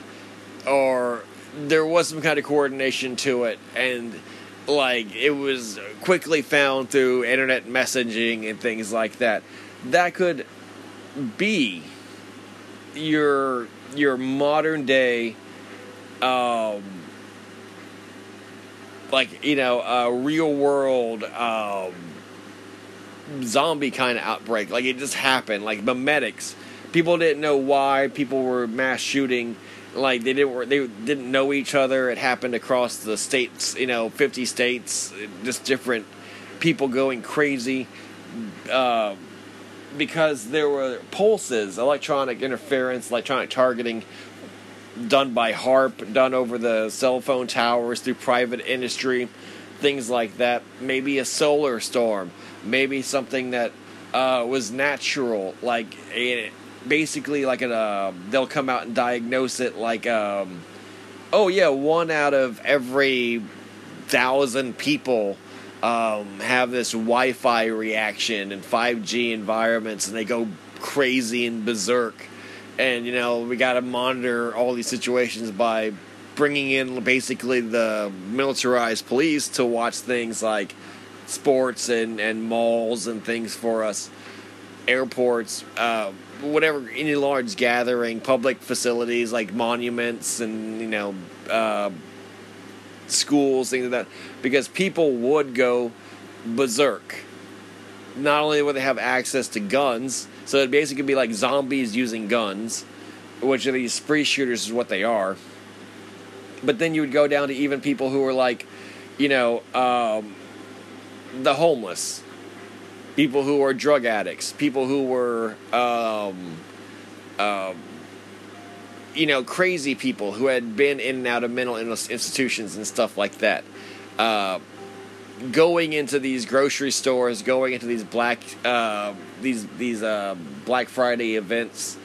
S2: or there was some kind of coordination to it, and like it was quickly found through internet messaging and things like that. That could be your your modern day um like you know a real world um zombie kind of outbreak. Like it just happened. Like memetics. People didn't know why people were mass shooting. Like they didn't they didn't know each other. It happened across the states you know 50 states. Just different people going crazy. Uh, because there were pulses, electronic interference, electronic targeting done by HAARP, done over the cell phone towers through private industry, things like that. Maybe a solar storm, maybe something that uh, was natural, like a, basically like a, uh, they'll come out and diagnose it like, um, oh yeah, one out of every thousand people um, have this Wi-Fi reaction in 5G environments, and they go crazy and berserk. And you know we got to monitor all these situations by bringing in basically the militarized police to watch things like sports and, and malls and things for us, airports, uh, whatever, any large gathering, public facilities like monuments and, you know, uh, schools, things like that, because people would go berserk. Not only would they have access to guns, so it basically could be like zombies using guns, which are these spree shooters is what they are. But then you would go down to even people who were like, you know, um, the homeless, people who are drug addicts, people who were um, um, you know, crazy people who had been in and out of mental institutions and stuff like that. Uh, going into these grocery stores, going into these black uh, these these uh, Black Friday events,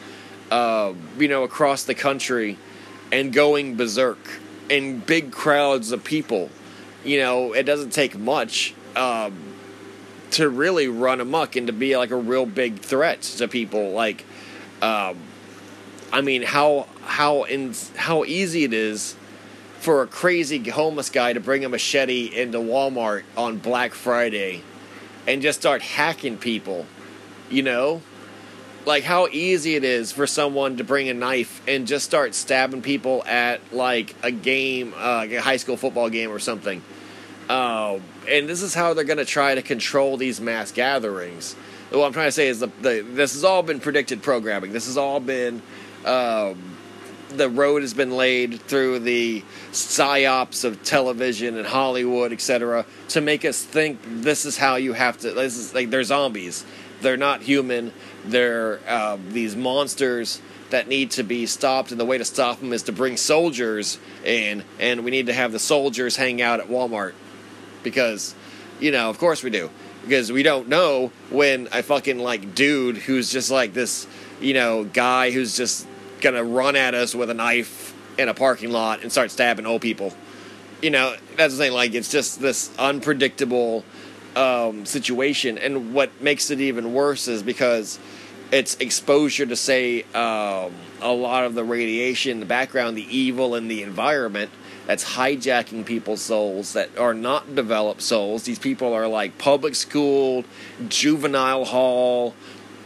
S2: uh, you know, across the country, and going berserk in big crowds of people. You know, it doesn't take much um, to really run amok and to be like a real big threat to people. Like, um, I mean, how how in how easy it is for a crazy homeless guy to bring a machete into Walmart on Black Friday and just start hacking people, you know? Like how easy it is for someone to bring a knife and just start stabbing people at like a game, uh, a high school football game or something. Uh, and this is how they're going to try to control these mass gatherings. What I'm trying to say is the, the this has all been predicted programming. This has all been um, the road has been laid through the psyops of television and Hollywood, etc., to make us think this is how you have to. This is like they're zombies. They're not human. They're uh, these monsters that need to be stopped, and the way to stop them is to bring soldiers in, and we need to have the soldiers hang out at Walmart because, you know, of course we do. Because we don't know when a fucking like dude who's just like this, you know, guy who's just gonna run at us with a knife in a parking lot and start stabbing old people. You know, that's the thing. Like, it's just this unpredictable um, situation, and what makes it even worse is because it's exposure to say um, a lot of the radiation, the background, the evil, in the environment that's hijacking people's souls that are not developed souls. These people are like public school, juvenile hall,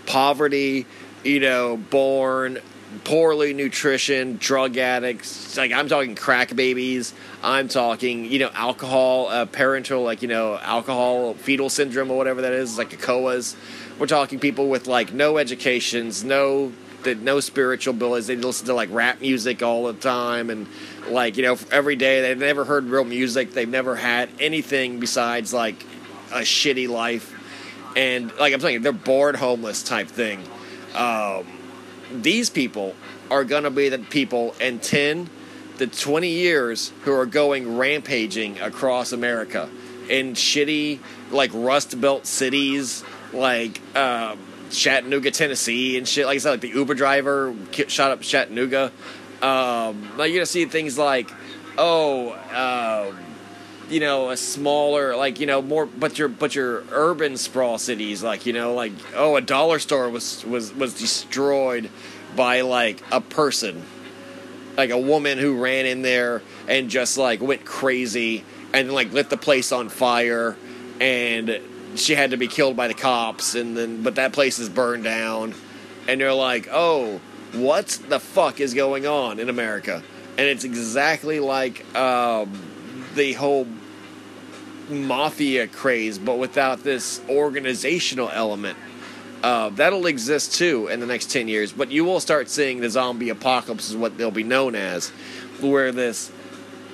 S2: poverty, you know, born poorly nutrition, drug addicts. Like I'm talking crack babies. I'm talking, you know, alcohol, uh, parental, like you know, alcohol fetal syndrome or whatever that is, like a COAs. We're talking people with like no educations, no they no spiritual abilities. They listen to like rap music all the time, and like you know every day they've never heard real music. They've never had anything besides like a shitty life, and like I'm saying, they're bored, homeless type thing. Um, these people are gonna be the people in ten to twenty years who are going rampaging across America in shitty like rust belt cities like um, Chattanooga, Tennessee, and shit. Like I said, like the Uber driver shot up Chattanooga. Um, like you're gonna see things like, oh, um, you know, a smaller, like you know, more, but your but your urban sprawl cities, like you know, like oh, a dollar store was was was destroyed by like a person, like a woman who ran in there and just like went crazy and like lit the place on fire and she had to be killed by the cops and then but that place is burned down. And they're like oh what the fuck is going on in america? And it's exactly like um, the whole mafia craze but without this organizational element uh, that'll exist too in the next 10 years but you will start seeing the zombie apocalypse is what they'll be known as where this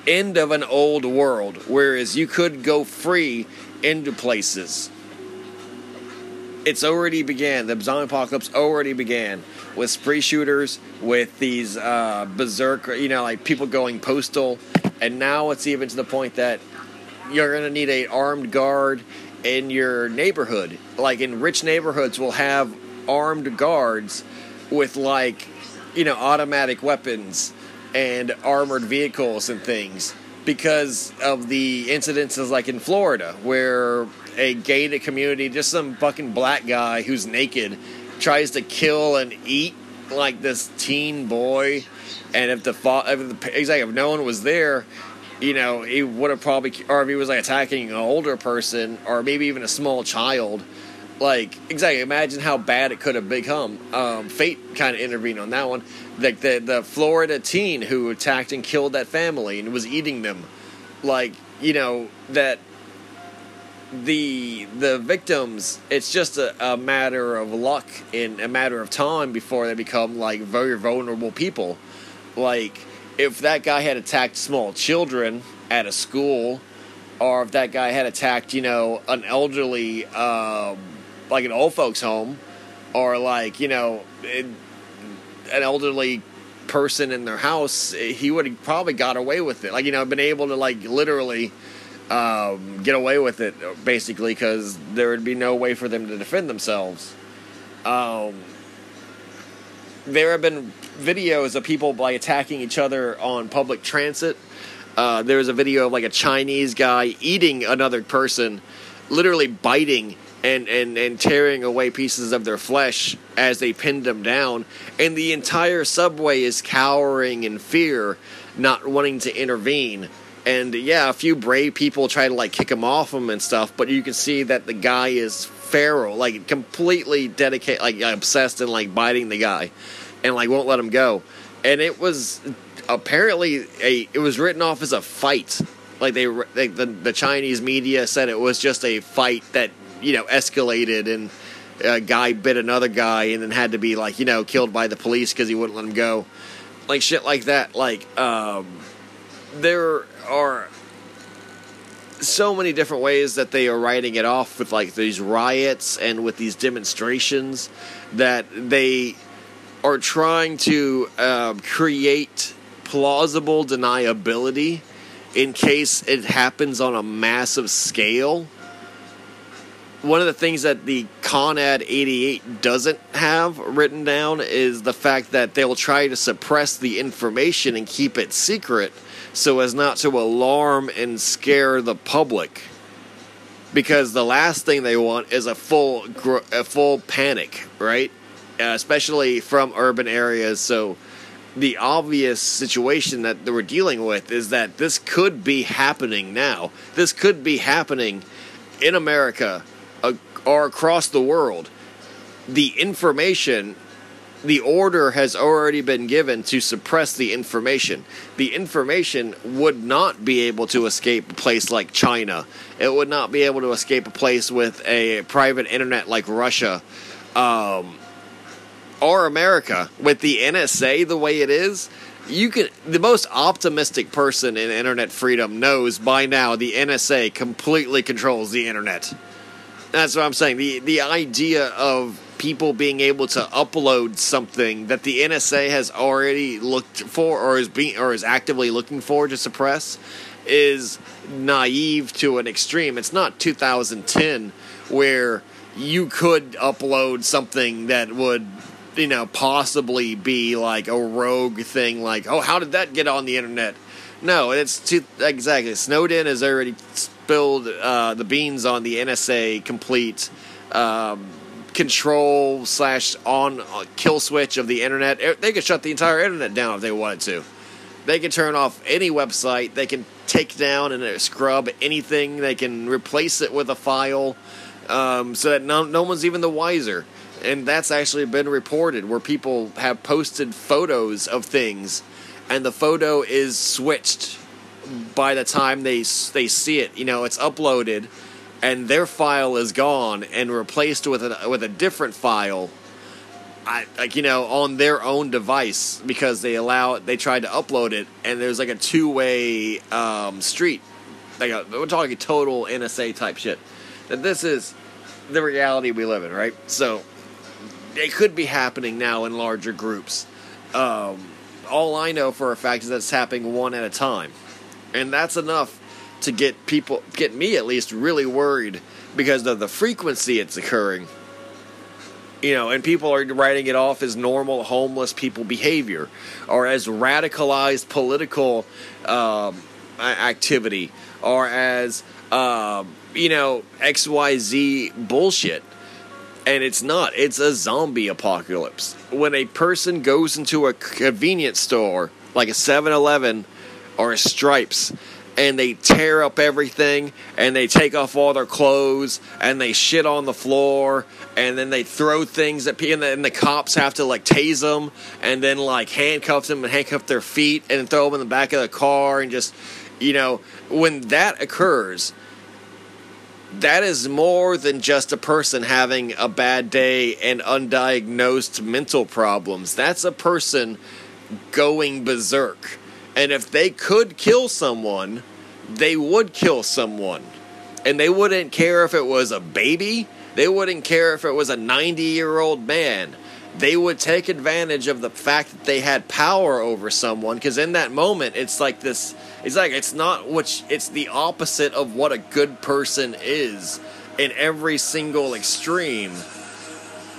S2: end of an old world whereas you could go free into places. It's already began. The zombie apocalypse already began with spree shooters, with these uh, berserk, you know, like people going postal, and now it's even to the point that you're going to need a armed guard in your neighborhood. Like in rich neighborhoods, will have armed guards with like, you know, automatic weapons and armored vehicles and things because of the incidences like in Florida where a gated community, just some fucking black guy who's naked, tries to kill and eat like this teen boy, and if the if the exactly if no one was there, you know, he would have probably, or if he was like attacking an older person or maybe even a small child. Like exactly, imagine how bad it could have become. Um, fate kind of intervened on that one like the the Florida teen who attacked and killed that family and was eating them, like you know that the the victims it's just a, a matter of luck in a matter of time before they become like very vulnerable people like if that guy had attacked small children at a school or if that guy had attacked you know an elderly um, like an old folks home or like you know it, an elderly person in their house, he would have probably got away with it. Like you know, been able to like literally um, get away with it basically because there would be no way for them to defend themselves. Um, there have been videos of people like attacking each other on public transit. Uh, there was a video of like a Chinese guy eating another person, literally biting and, and, and tearing away pieces of their flesh as they pinned them down. And the entire subway is cowering in fear, not wanting to intervene. And yeah, a few brave people try to like kick him off him and stuff, but you can see that the guy is feral, like completely dedicated, like obsessed and like biting the guy, and like won't let him go. And it was apparently a it was written off as a fight. Like they, they the, the Chinese media said it was just a fight that you know, escalated and a guy bit another guy and then had to be like, you know, killed by the police because he wouldn't let him go. Like shit like that. Like, um, there are so many different ways that they are writing it off with like these riots and with these demonstrations that they are trying to um, create plausible deniability in case it happens on a massive scale one of the things that the Conad 88 doesn't have written down is the fact that they will try to suppress the information and keep it secret so as not to alarm and scare the public. Because the last thing they want is a full a full panic, right? Uh, especially from urban areas. So the obvious situation that we're dealing with is that this could be happening now. This could be happening in America or across the world, the information, the order has already been given to suppress the information. The information would not be able to escape a place like China. It would not be able to escape a place with a private internet like Russia. Um, our America with the NSA the way it is, you can the most optimistic person in internet freedom knows by now the NSA completely controls the internet. That's what I'm saying. The the idea of people being able to upload something that the NSA has already looked for or is being or is actively looking for to suppress is naive to an extreme. It's not 2010 where you could upload something that would you know possibly be like a rogue thing like oh how did that get on the internet? No it's too exactly. Snowden has already spilled uh, the beans on the nsa complete um, control slash on uh, kill switch of the internet. They could shut the entire internet down if they wanted to. They can turn off any website. They can take down and scrub anything. They can replace it with a file um, so that no, no one's even the wiser. And that's actually been reported where people have posted photos of things, and the photo is switched by the time they they see it. You know, it's uploaded, and their file is gone and replaced with a with a different file. I, like you know on their own device because they allow they tried to upload it and there's like a two way um, street like a, we're talking total NSA type shit that this is the reality we live in, right? So it could be happening now in larger groups. Um, all I know for a fact is that it's happening one at a time, and that's enough to get people, get me at least, really worried because of the frequency it's occurring. You know, and people are writing it off as normal homeless people behavior or as radicalized political um, activity or as um, you know, XYZ bullshit. And it's not. It's a zombie apocalypse. When a person goes into a convenience store, like a 7 Eleven or a Stripes, and they tear up everything and they take off all their clothes and they shit on the floor and then they throw things at people and the, cops have to like tase them and then like handcuff them and handcuff their feet and throw them in the back of the car and just you know when that occurs that is more than just a person having a bad day and undiagnosed mental problems. That's a person going berserk. And if they could kill someone, they would kill someone. And they wouldn't care if it was a baby, they wouldn't care if it was a 90 year old man. They would take advantage of the fact that they had power over someone because in that moment, it's like this it's like it's not what it's the opposite of what a good person is in every single extreme.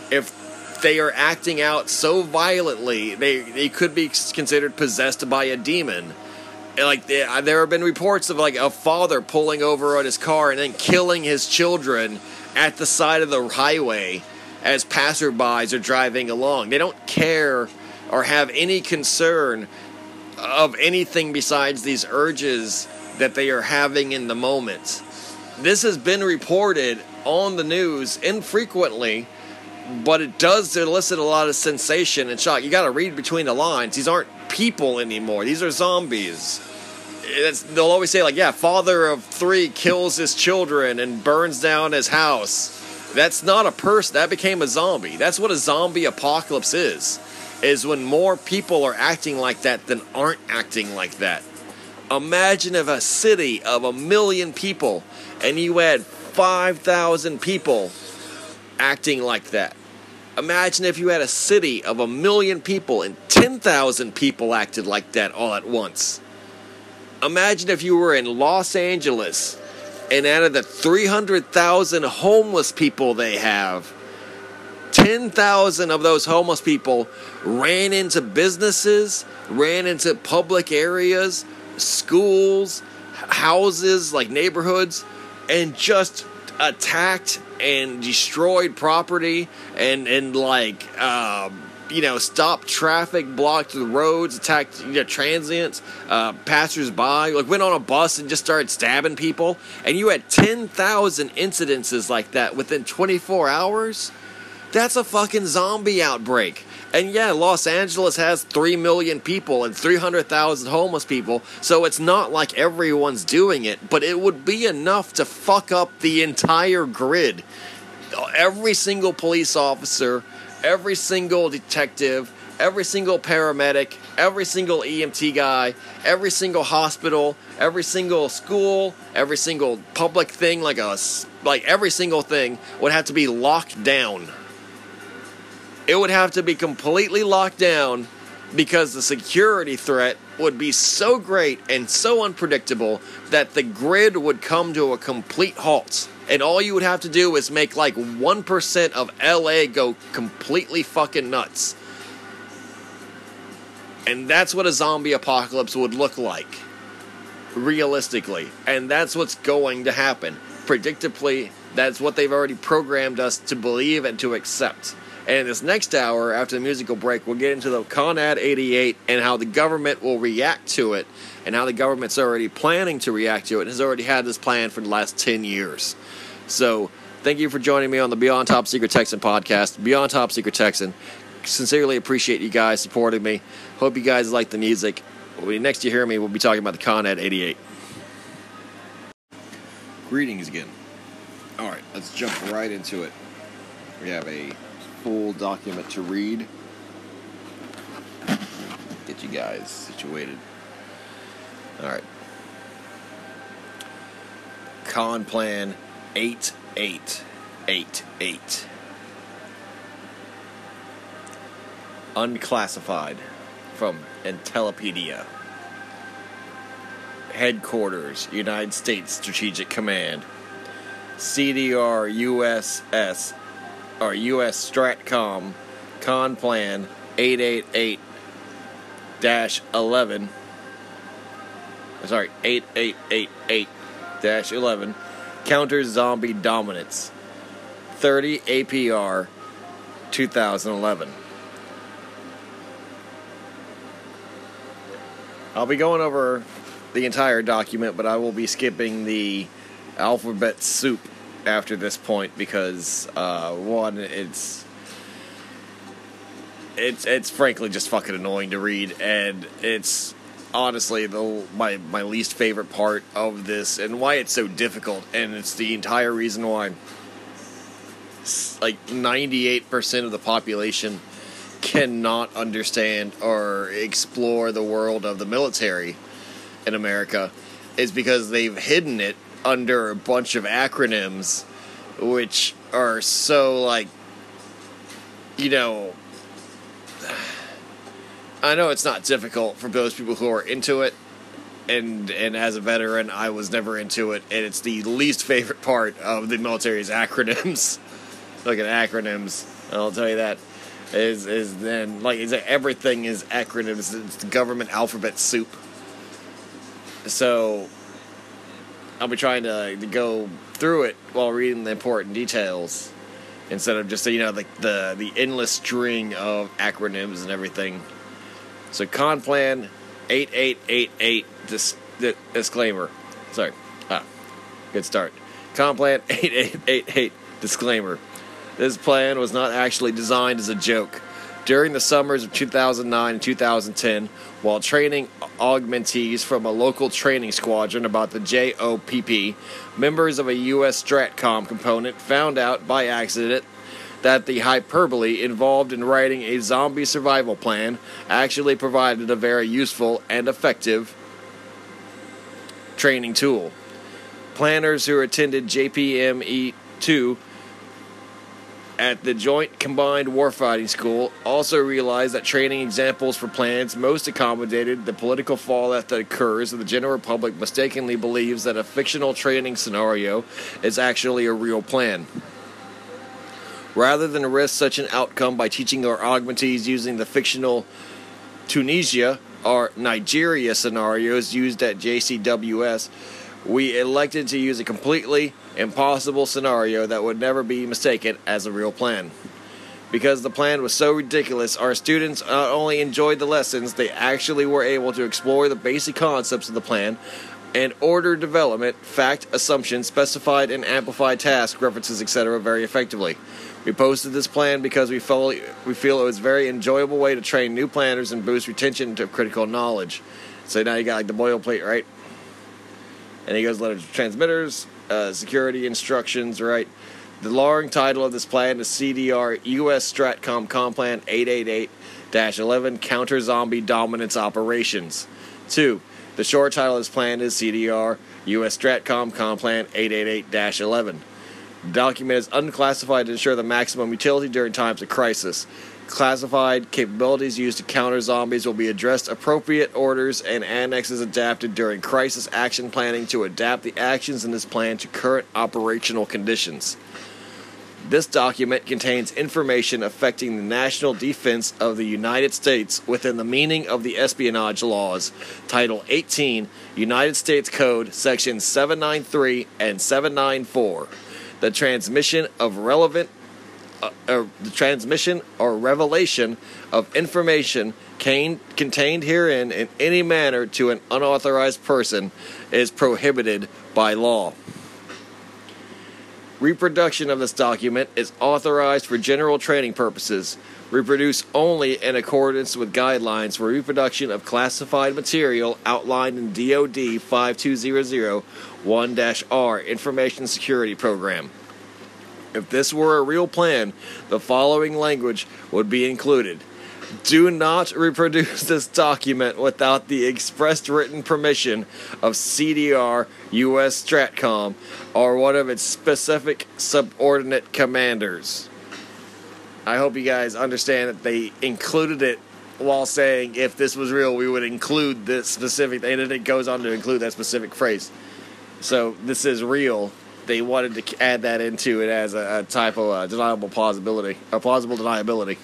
S2: If they are acting out so violently, they they could be considered possessed by a demon. Like uh, there have been reports of like a father pulling over on his car and then killing his children at the side of the highway as passerbys are driving along. They don't care or have any concern of anything besides these urges that they are having in the moment. This has been reported on the news infrequently, but it does elicit a lot of sensation and shock. You got to read between the lines. These aren't people anymore, these are zombies. It's, they'll always say, like, yeah, father of three kills his children and burns down his house. That's not a person. That became a zombie. That's what a zombie apocalypse is is when more people are acting like that than aren't acting like that. Imagine if a city of a million people and you had 5,000 people acting like that. Imagine if you had a city of a million people and 10,000 people acted like that all at once. Imagine if you were in Los Angeles and out of the 300,000 homeless people they have, 10,000 of those homeless people ran into businesses, ran into public areas, schools, houses, like neighborhoods, and just attacked and destroyed property and, and like, um, you know, stopped traffic, blocked the roads, attacked you know, transients, uh, passersby, like went on a bus and just started stabbing people. And you had 10,000 incidences like that within 24 hours that's a fucking zombie outbreak. And yeah, Los Angeles has 3 million people and 300,000 homeless people, so it's not like everyone's doing it, but it would be enough to fuck up the entire grid. Every single police officer every single detective, every single paramedic, every single EMT guy, every single hospital, every single school, every single public thing, like a like every single thing would have to be locked down. It would have to be completely locked down because the security threat would be so great and so unpredictable that the grid would come to a complete halt. And all you would have to do is make like 1% of LA go completely fucking nuts. And that's what a zombie apocalypse would look like. Realistically. And that's what's going to happen. Predictably, that's what they've already programmed us to believe and to accept. And this next hour, after the musical break, we'll get into the Con Plan 88 and how the government will react to it, and how the government's already planning to react to it, and has already had this plan for the last 10 years. So, thank you for joining me on the Beyond Top Secret Texan podcast. Beyond Top Secret Texan. Sincerely appreciate you guys supporting me. Hope you guys like the music. Next you hear me, we'll be talking about the Con Plan 88. Greetings again. All right, let's jump right into it. We have a full document to read. Get you guys situated. All right. Con Plan 8888. Unclassified from Intellipedia. Headquarters, United States Strategic Command. CDR USS or US Stratcom Con Plan 888 11 sorry 8888 11 counters zombie dominance. 30 APR 2011 I'll be going over the entire document but I will be skipping the alphabet soup after this point because uh, one, it's it's it's frankly just fucking annoying to read, and it's honestly the my my least favorite part of this, and why it's so difficult, and it's the entire reason why. Like ninety eight percent of the population cannot understand or explore the world of the military in America is because they've hidden it under a bunch of acronyms which are so like you know I know it's not difficult for those people who are into it and and as a veteran I was never into it and it's the least favorite part of the military's acronyms. Look at acronyms I'll tell you that. Is is then like is everything is acronyms. It's the government alphabet soup. So I'll be trying to, to go through it while reading the important details instead of just you know the the, the endless string of acronyms and everything. So con plan eight eight eight eight dis, disclaimer. Sorry, ah, good start. Con plan eight eight eight eight disclaimer. This plan was not actually designed as a joke. During the summers of 2009 and 2010, while training augmentees from a local training squadron about the JOPP, members of a U.S. STRATCOM component found out by accident that the hyperbole involved in writing a zombie survival plan actually provided a very useful and effective training tool. Planners who attended JPME 2 at the Joint Combined Warfighting School also realized that training examples for plans most accommodated the political fallout that occurs, and the general public mistakenly believes that a fictional training scenario is actually a real plan. Rather than risk such an outcome by teaching our augmentees using the fictional Tunisia or Nigeria scenarios used at JCWS, we elected to use a completely impossible scenario that would never be mistaken as a real plan. Because the plan was so ridiculous, our students not only enjoyed the lessons, they actually were able to explore the basic concepts of the plan and order development, fact, assumptions, specified and amplified task references, etc., very effectively. We posted this plan because we feel, we feel it was a very enjoyable way to train new planners and boost retention to critical knowledge. So now you got like the boilerplate, right? And he goes letters transmitters, uh, security instructions, right? The long title of this plan is CDR U.S. Stratcom Con Plan 888 11 Counter Zombie Dominance Operations. 2. The short title of this plan is CDR U.S. Stratcom Con Plan 888 11. Document is unclassified to ensure the maximum utility during times of crisis. Classified capabilities used to counter zombies will be addressed appropriate orders and annexes adapted during crisis action planning to adapt the actions in this plan to current operational conditions. This document contains information affecting the national defense of the United States within the meaning of the espionage laws, Title 18, United States Code, Sections 793 and 794. The transmission of relevant uh, uh, the transmission or revelation of information contained herein in any manner to an unauthorized person is prohibited by law. Reproduction of this document is authorized for general training purposes. Reproduce only in accordance with guidelines for reproduction of classified material outlined in DoD 5200 1 R Information Security Program. If this were a real plan, the following language would be included. Do not reproduce this document without the expressed written permission of CDR US Stratcom or one of its specific subordinate commanders. I hope you guys understand that they included it while saying if this was real, we would include this specific, and it goes on to include that specific phrase. So this is real they wanted to add that into it as a, a type of uh, deniable plausibility, a plausible deniability.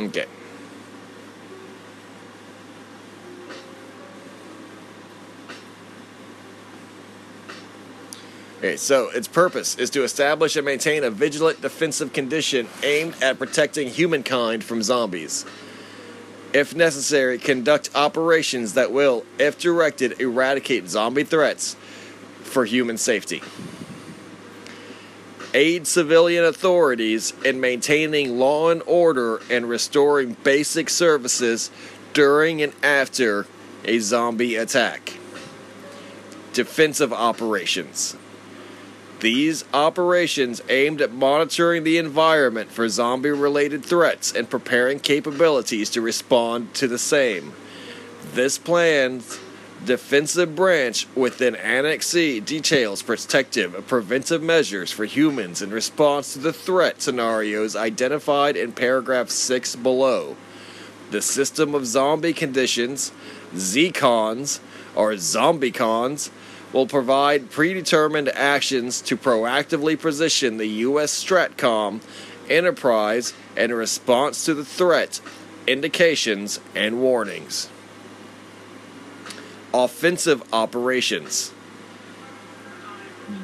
S2: Okay. Okay, so its purpose is to establish and maintain a vigilant defensive condition aimed at protecting humankind from zombies if necessary, conduct operations that will, if directed, eradicate zombie threats for human safety. Aid civilian authorities in maintaining law and order and restoring basic services during and after a zombie attack. Defensive operations. These operations aimed at monitoring the environment for zombie related threats and preparing capabilities to respond to the same. This plan's defensive branch within Annex C details protective and preventive measures for humans in response to the threat scenarios identified in paragraph 6 below. The system of zombie conditions, ZCons, or ZombieCons, will provide predetermined actions to proactively position the U.S. Stratcom enterprise in response to the threat, indications, and warnings. Offensive operations.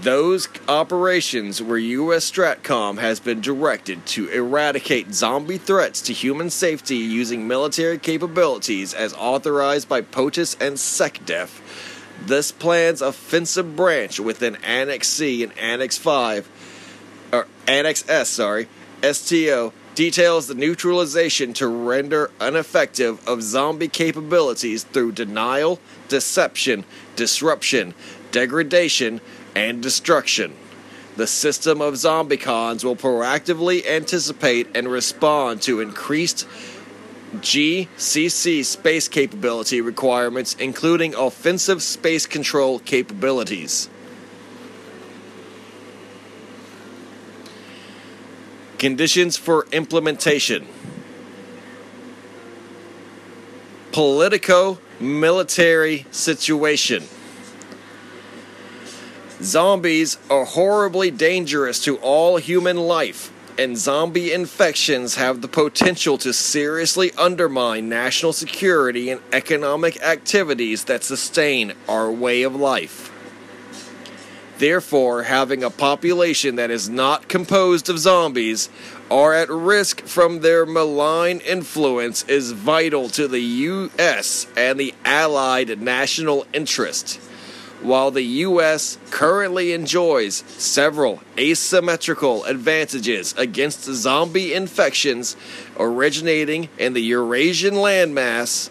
S2: Those operations where U.S. Stratcom has been directed to eradicate zombie threats to human safety using military capabilities as authorized by POTUS and SecDef this plan's offensive branch within Annex C and Annex 5, or Annex S, sorry, STO, details the neutralization to render ineffective of zombie capabilities through denial, deception, disruption, degradation, and destruction. The system of ZombieCons will proactively anticipate and respond to increased GCC space capability requirements, including offensive space control capabilities. Conditions for implementation Politico military situation. Zombies are horribly dangerous to all human life and zombie infections have the potential to seriously undermine national security and economic activities that sustain our way of life. Therefore, having a population that is not composed of zombies or at risk from their malign influence is vital to the U.S. and the Allied national interest. While the U.S. currently enjoys several asymmetrical advantages against zombie infections originating in the Eurasian landmass,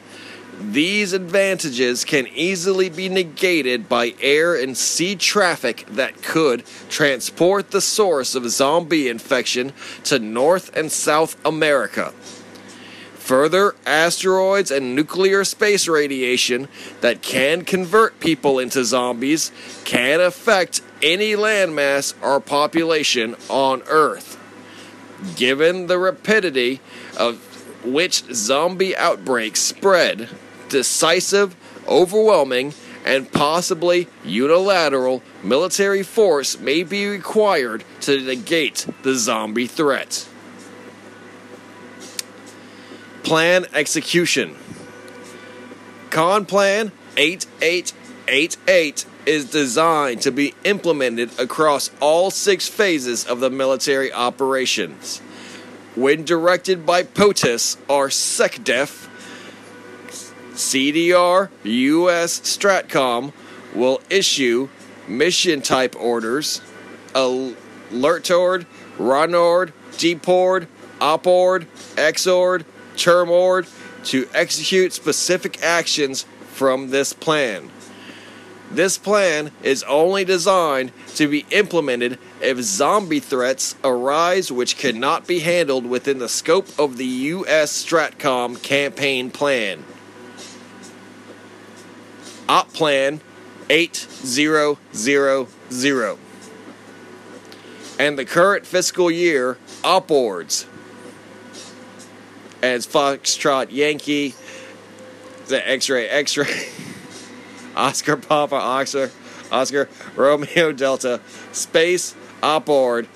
S2: These advantages can easily be negated by air and sea traffic that could transport the source of zombie infection to North and South America. Further, asteroids and nuclear space radiation that can convert people into zombies can affect any landmass or population on Earth. Given the rapidity of which zombie outbreaks spread, decisive, overwhelming, and possibly unilateral military force may be required to negate the zombie threat. Plan execution. Con Plan 8888 is designed to be implemented across all six phases of the military operations. When directed by POTUS or SecDef, CDR US Stratcom will issue mission type orders, alertord, warnord, depord, opord, termord to execute specific actions from this plan. This plan is only designed to be implemented if zombie threats arise which cannot be handled within the scope of the U.S. Stratcom campaign plan. Op Plan 8000. And the current fiscal year upwards as Foxtrot Yankee, the X Ray X Ray, Oscar Papa Oscar, Oscar Romeo Delta, Space Upward,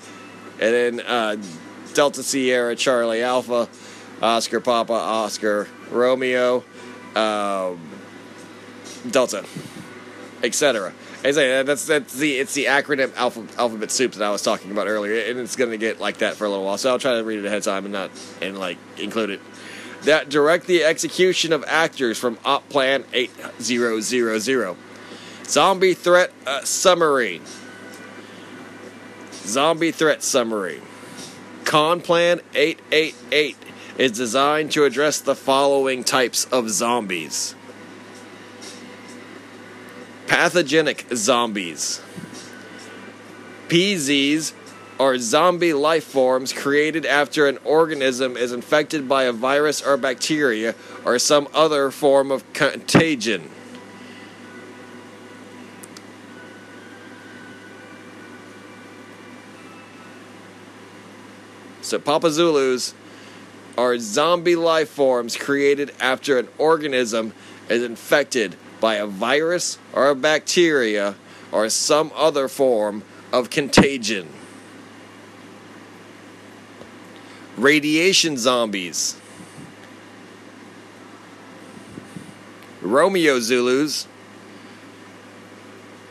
S2: and then uh, Delta Sierra Charlie Alpha, Oscar Papa Oscar Romeo, um, Delta, etc. Say that's that's the it's the acronym alpha, alphabet soup that I was talking about earlier, and it's gonna get like that for a little while. So I'll try to read it ahead of time and not and like include it. That direct the execution of actors from Op Plan 8000. Zombie threat uh, summary. Zombie threat summary. Con Plan 888 is designed to address the following types of zombies pathogenic zombies. PZs are zombie life forms created after an organism is infected by a virus or bacteria or some other form of contagion. So, Papa Zulus are zombie life forms created after an organism is infected by a virus or a bacteria or some other form of contagion. Radiation zombies. Romeo Zulus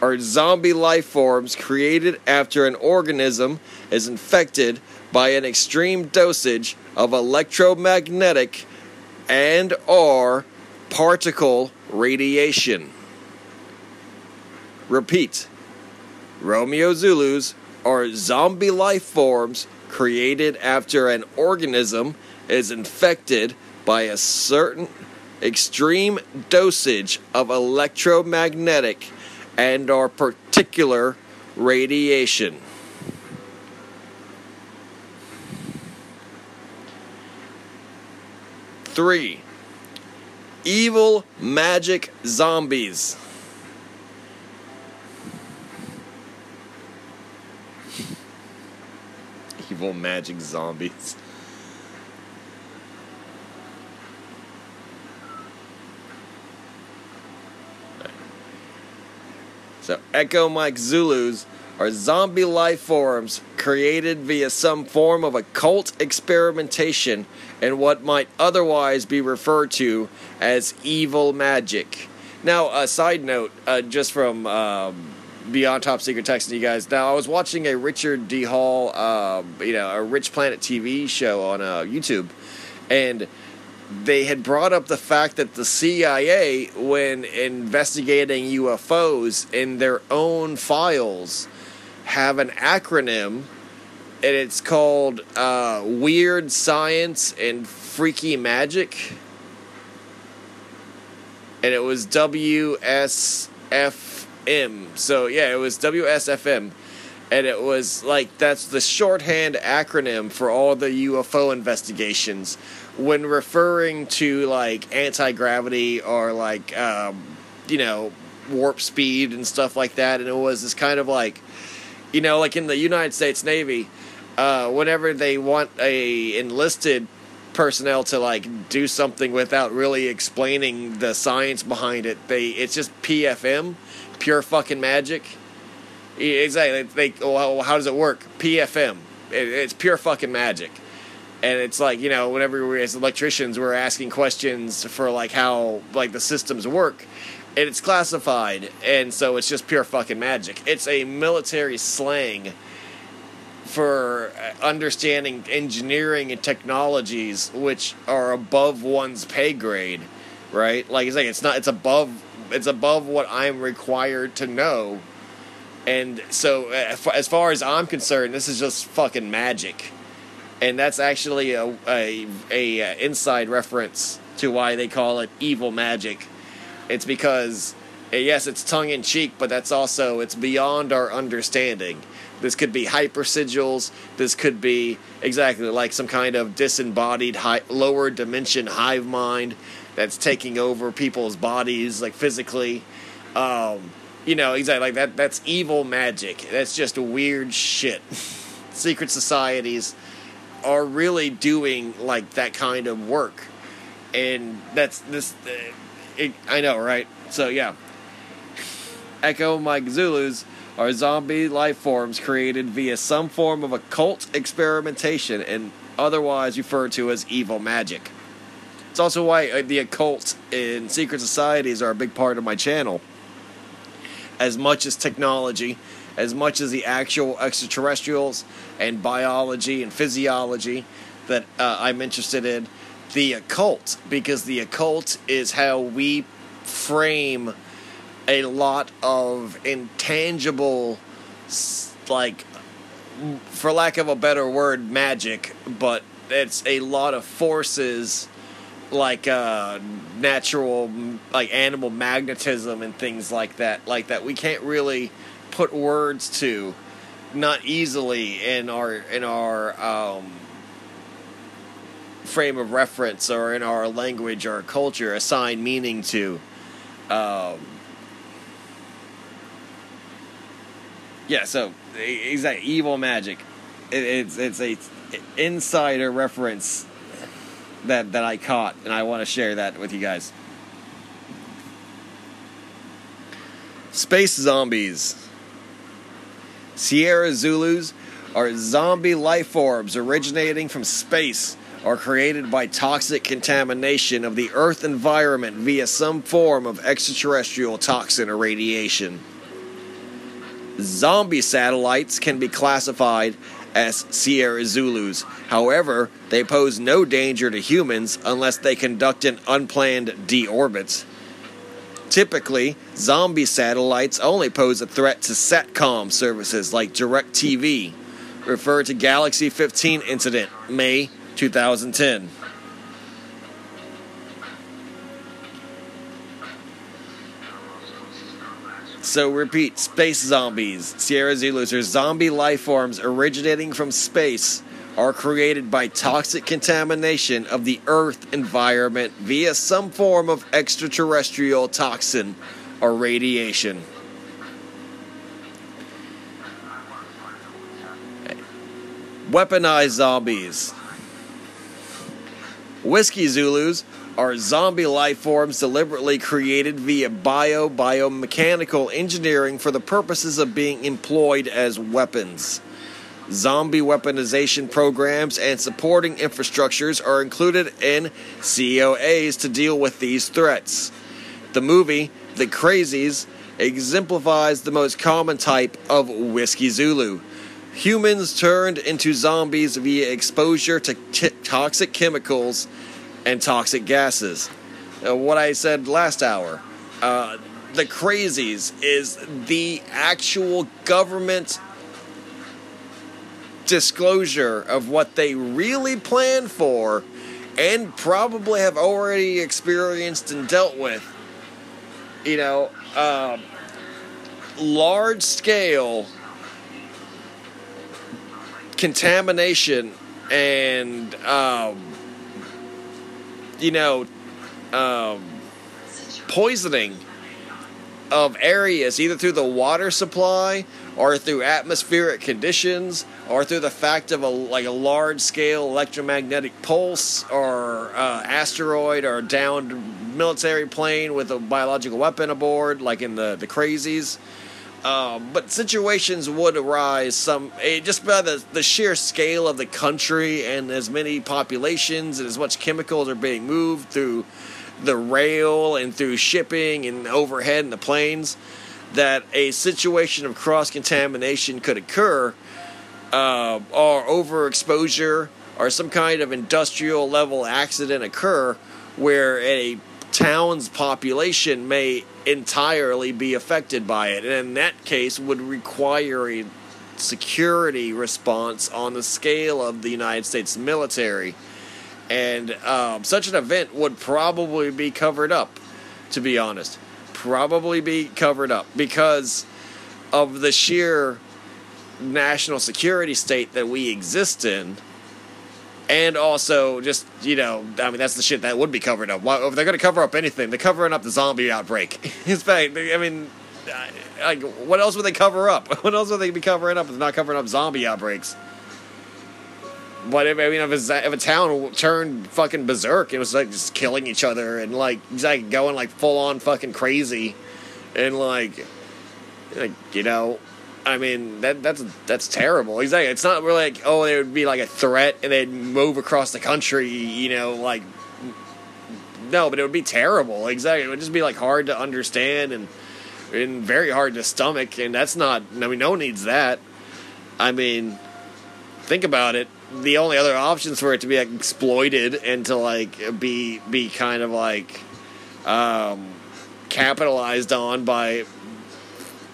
S2: are zombie life forms created after an organism is infected by an extreme dosage of electromagnetic and or particle radiation. Repeat Romeo Zulus are zombie life forms created after an organism is infected by a certain extreme dosage of electromagnetic and or particular radiation. Three evil magic zombies. evil magic zombies. So, Echo Mike Zulus are zombie life forms created via some form of occult experimentation and what might otherwise be referred to as evil magic. Now, a side note, uh, just from um, Beyond Top Secret Texan you guys. Now, I was watching a Richard D. Hall, uh, you know, a Rich Planet TV show on uh, YouTube, and they had brought up the fact that the CIA, when investigating UFOs in their own files, have an acronym, and it's called uh, Weird Science and Freaky Magic. and it was WSFM. So yeah, it was WSFM, and it was like that's the shorthand acronym for all the UFO investigations when referring to like anti gravity or like um, you know warp speed and stuff like that. And it was this kind of like you know like in the United States Navy, uh, whenever they want a enlisted personnel to like do something without really explaining the science behind it, they it's just PFM, pure fucking magic. Exactly. They, well, how does it work? PFM. It, it's pure fucking magic and it's like you know whenever we as electricians we're asking questions for like how like the systems work and it's classified and so it's just pure fucking magic it's a military slang for understanding engineering and technologies which are above one's pay grade right like it's like it's not it's above it's above what i'm required to know and so as far as i'm concerned this is just fucking magic and that's actually a, a, a, uh, inside reference to why they call it evil magic. It's because uh, yes, it's tongue in cheek, but that's also it's beyond our understanding. This could be hypersigils. This could be exactly like some kind of disembodied high, lower dimension hive mind that's taking over people's bodies, like physically. Um, you know, exactly like that. That's evil magic. That's just weird shit. Secret societies are really doing like that kind of work, and that's this. Uh, it, I know, right? So yeah, Echo Mike Zulus are zombie life forms created via some form of occult experimentation and otherwise referred to as evil magic. It's also why uh, the occult and secret societies are a big part of my channel. As much as technology as much as the actual extraterrestrials and biology and physiology that uh, I'm interested in. The occult, because the occult is how we frame a lot of intangible, like, for lack of a better word, magic, but it's a lot of forces like uh, natural, like animal magnetism and things like that, like that we can't really put words to not easily in our in our um, frame of reference or in our language or culture assign meaning to um, yeah so exactly evil magic. It, it's it's a insider reference that that I caught and I want to share that with you guys. Space zombies. Sierra Zulus are zombie life forms originating from space or created by toxic contamination of the Earth environment via some form of extraterrestrial toxin or radiation. Zombie satellites can be classified as Sierra Zulus. However, they pose no danger to humans unless they conduct an unplanned deorbit. Typically, zombie satellites only pose a threat to SATCOM services like DirecTV. Refer to Galaxy 15 incident, May 2010. So repeat, space zombies. Sierra Zulus are zombie life forms originating from space are created by toxic contamination of the Earth environment via some form of extraterrestrial toxin or radiation. Weaponized zombies. Whiskey Zulus are zombie life forms deliberately created via bio biomechanical engineering for the purposes of being employed as weapons. Zombie weaponization programs and supporting infrastructures are included in COAs to deal with these threats. The movie, The Crazies, exemplifies the most common type of Whiskey Zulu. Humans turned into zombies via exposure to t- toxic chemicals and toxic gases. Uh, what I said last hour. Uh, the Crazies is the actual government disclosure of what they really plan for and probably have already experienced and dealt with you know, um, large scale contamination and, um, you know, um, poisoning of areas either through the water supply or through atmospheric conditions or through the fact of a like a large scale electromagnetic pulse or uh, asteroid or downed military plane with a biological weapon aboard like in the the crazies um, but situations would arise some eh, just by the, the sheer scale of the country and as many populations and as much chemicals are being moved through the rail and through shipping and overhead in the planes that a situation of cross contamination could occur uh, or overexposure or some kind of industrial level accident occur where a town's population may entirely be affected by it. And in that case would require a security response on the scale of the United States military. And um, such an event would probably be covered up to be honest. Probably be covered up because of the sheer national security state that we exist in and also just you know i mean that's the shit that would be covered up. Why, if they're going to cover up anything they're covering up the zombie outbreak. In fact i mean like what else would they cover up? What else would they be covering up if they're not covering up zombie outbreaks? But if, I mean, if, if a town turned fucking berserk, it was like just killing each other and like like going like full on fucking crazy, and like, like you know, I mean that that's that's terrible. Exactly. It's not really like oh, there would be like a threat and they'd move across the country. You know, like no, but it would be terrible. Exactly. It would just be like hard to understand and and very hard to stomach. And that's not. I mean, no one needs that. I mean, think about it. The only other options for it to be like, exploited and to like be be kind of like um, capitalized on by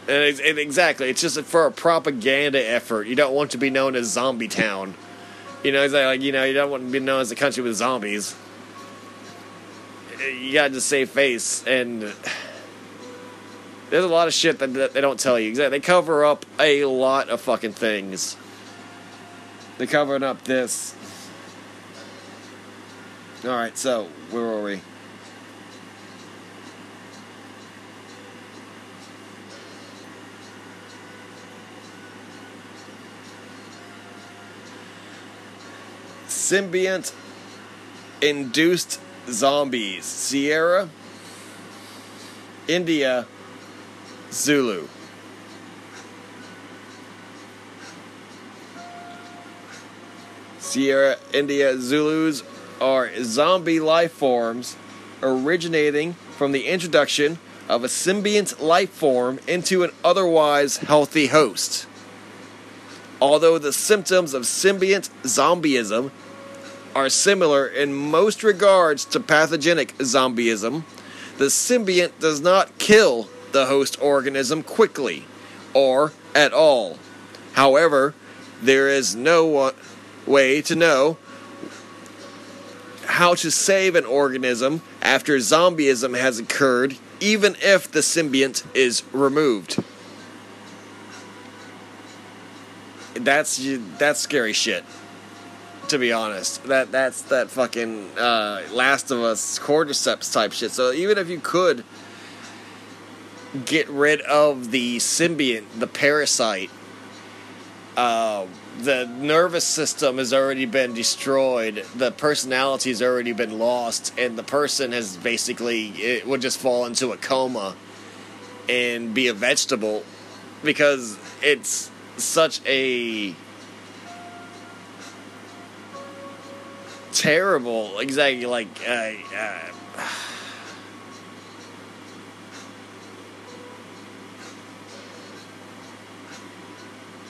S2: and it, exactly, it's just for a propaganda effort. You don't want to be known as Zombie Town. You know, it's like you know, you don't want to be known as a country with zombies. You got to save face, and there's a lot of shit that, that they don't tell you. Exactly, they cover up a lot of fucking things. They're covering up this. All right, so where were we? Symbiont induced zombies. Sierra, India, Zulu. Sierra, India, Zulus are zombie life forms originating from the introduction of a symbiont life form into an otherwise healthy host. Although the symptoms of symbiont zombieism are similar in most regards to pathogenic zombieism, the symbiont does not kill the host organism quickly or at all. However, there is no way to know how to save an organism after zombieism has occurred, even if the symbiont is removed. That's that's scary shit. To be honest, that that's that fucking uh, Last of Us cordyceps type shit. So even if you could get rid of the symbiont, the parasite, uh, the nervous system has already been destroyed. The personality has already been lost, and the person has basically it would just fall into a coma and be a vegetable because it's such a terrible, exactly like. Uh, uh,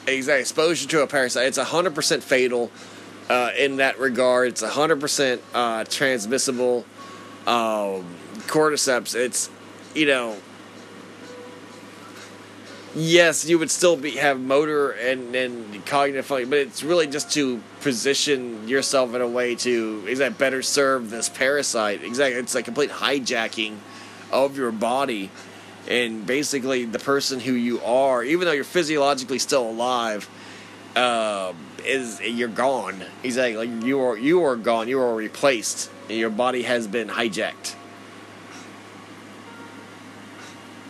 S2: exact exposure to a parasite. It's hundred percent fatal uh, in that regard. It's hundred percent uh, transmissible. Um, cordyceps. It's you know. Yes, you would still be have motor and, and cognitive function, but it's really just to position yourself in a way to is that better serve this parasite. Exactly, it's a complete hijacking of your body and basically the person who you are, even though you're physiologically still alive, uh, is you're gone. He's like, like you are you are gone. You are replaced. And your body has been hijacked.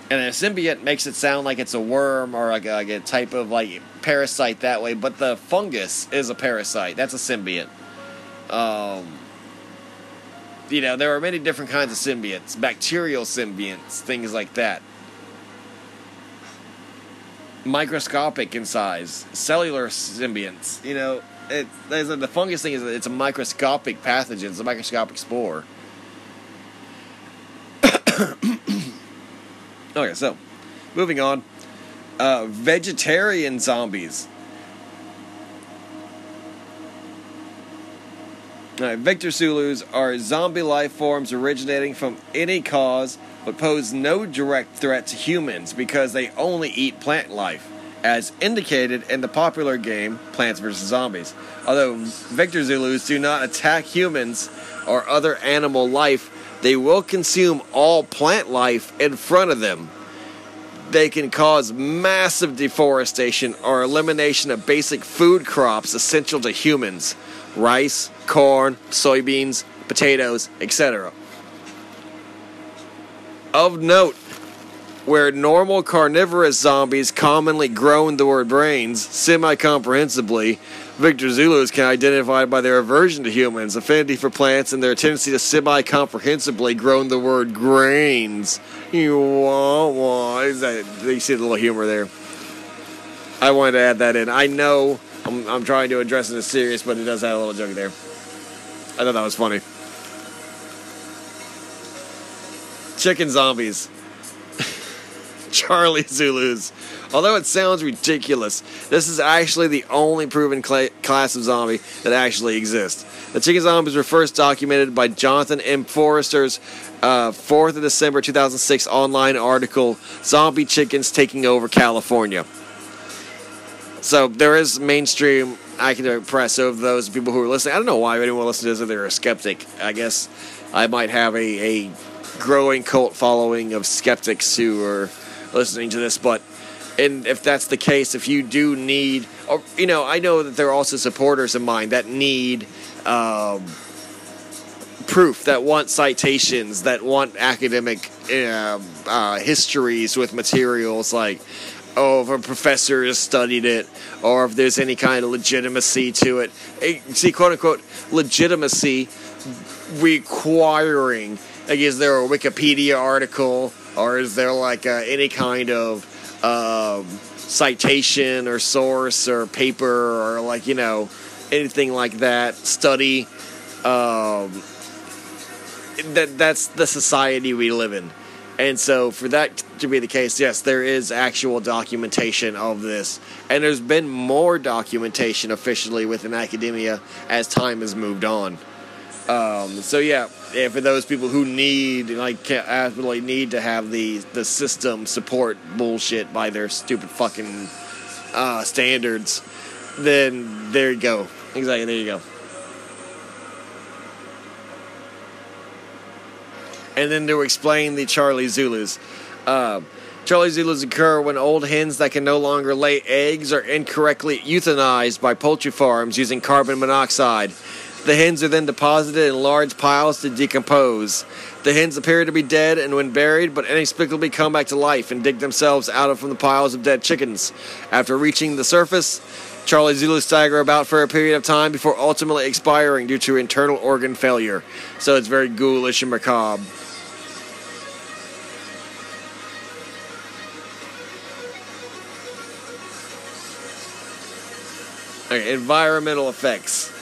S2: And a symbiote makes it sound like it's a worm or like a, like a type of like parasite that way, but the fungus is a parasite. That's a symbiote. Um, you know, there are many different kinds of symbiotes bacterial symbionts, things like that. Microscopic in size, cellular symbionts. You know, the fungus thing is it's a microscopic pathogen, it's a microscopic spore. okay, so moving on. Uh, vegetarian zombies. Right, Victor Zulus are zombie life forms originating from any cause but pose no direct threat to humans because they only eat plant life, as indicated in the popular game Plants vs. Zombies. Although Victor Zulus do not attack humans or other animal life, they will consume all plant life in front of them. They can cause massive deforestation or elimination of basic food crops essential to humans rice, corn, soybeans, potatoes, etc. Of note, where normal carnivorous zombies commonly groan the word brains semi comprehensibly, Victor Zulus can identify by their aversion to humans, affinity for plants, and their tendency to semi comprehensibly groan the word grains. You want, want. You see the little humor there. I wanted to add that in. I know I'm, I'm trying to address it as serious, but it does have a little joke there. I thought that was funny. Chicken zombies. Charlie Zulus. Although it sounds ridiculous, this is actually the only proven cl- class of zombie that actually exists. The chicken zombies were first documented by Jonathan M. Forrester's uh, 4th of December 2006 online article, Zombie Chickens Taking Over California. So there is mainstream academic press of those people who are listening. I don't know why anyone listens to this if they're a skeptic. I guess I might have a, a growing cult following of skeptics who are listening to this, but and if that's the case, if you do need, or you know, I know that there are also supporters of mine that need um, proof, that want citations, that want academic uh, uh, histories with materials like oh, if a professor has studied it, or if there's any kind of legitimacy to it. See, quote unquote, legitimacy requiring, like, is there a Wikipedia article, or is there like uh, any kind of um, citation or source or paper or like, you know, anything like that, study? Um, that that's the society we live in. And so, for that to be the case, yes, there is actual documentation of this. And there's been more documentation officially within academia as time has moved on. Um, so, yeah, yeah, for those people who need, like, absolutely need to have the, the system support bullshit by their stupid fucking uh, standards, then there you go. Exactly, there you go. and then to explain the Charlie Zulus. Uh, Charlie Zulus occur when old hens that can no longer lay eggs are incorrectly euthanized by poultry farms using carbon monoxide. The hens are then deposited in large piles to decompose. The hens appear to be dead and when buried, but inexplicably come back to life and dig themselves out of from the piles of dead chickens. After reaching the surface, Charlie Zulus stagger about for a period of time before ultimately expiring due to internal organ failure. So it's very ghoulish and macabre. Okay, environmental effects.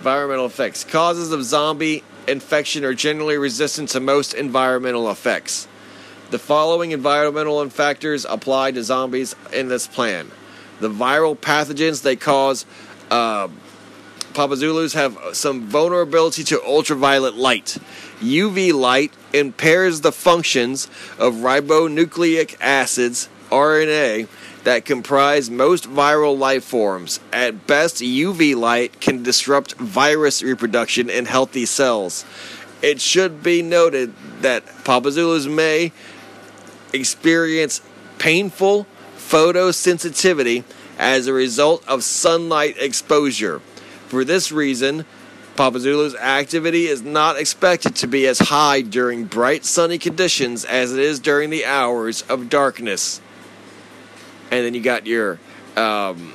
S2: Environmental effects. Causes of zombie infection are generally resistant to most environmental effects. The following environmental factors apply to zombies in this plan. The viral pathogens they cause uh, Papazulus have some vulnerability to ultraviolet light. UV light impairs the functions of ribonucleic acids, RNA, that comprise most viral life forms. At best, UV light can disrupt virus reproduction in healthy cells. It should be noted that Papa Zulus may experience painful photosensitivity as a result of sunlight exposure. For this reason, Papa Zulus activity is not expected to be as high during bright sunny conditions as it is during the hours of darkness. And then you got your um,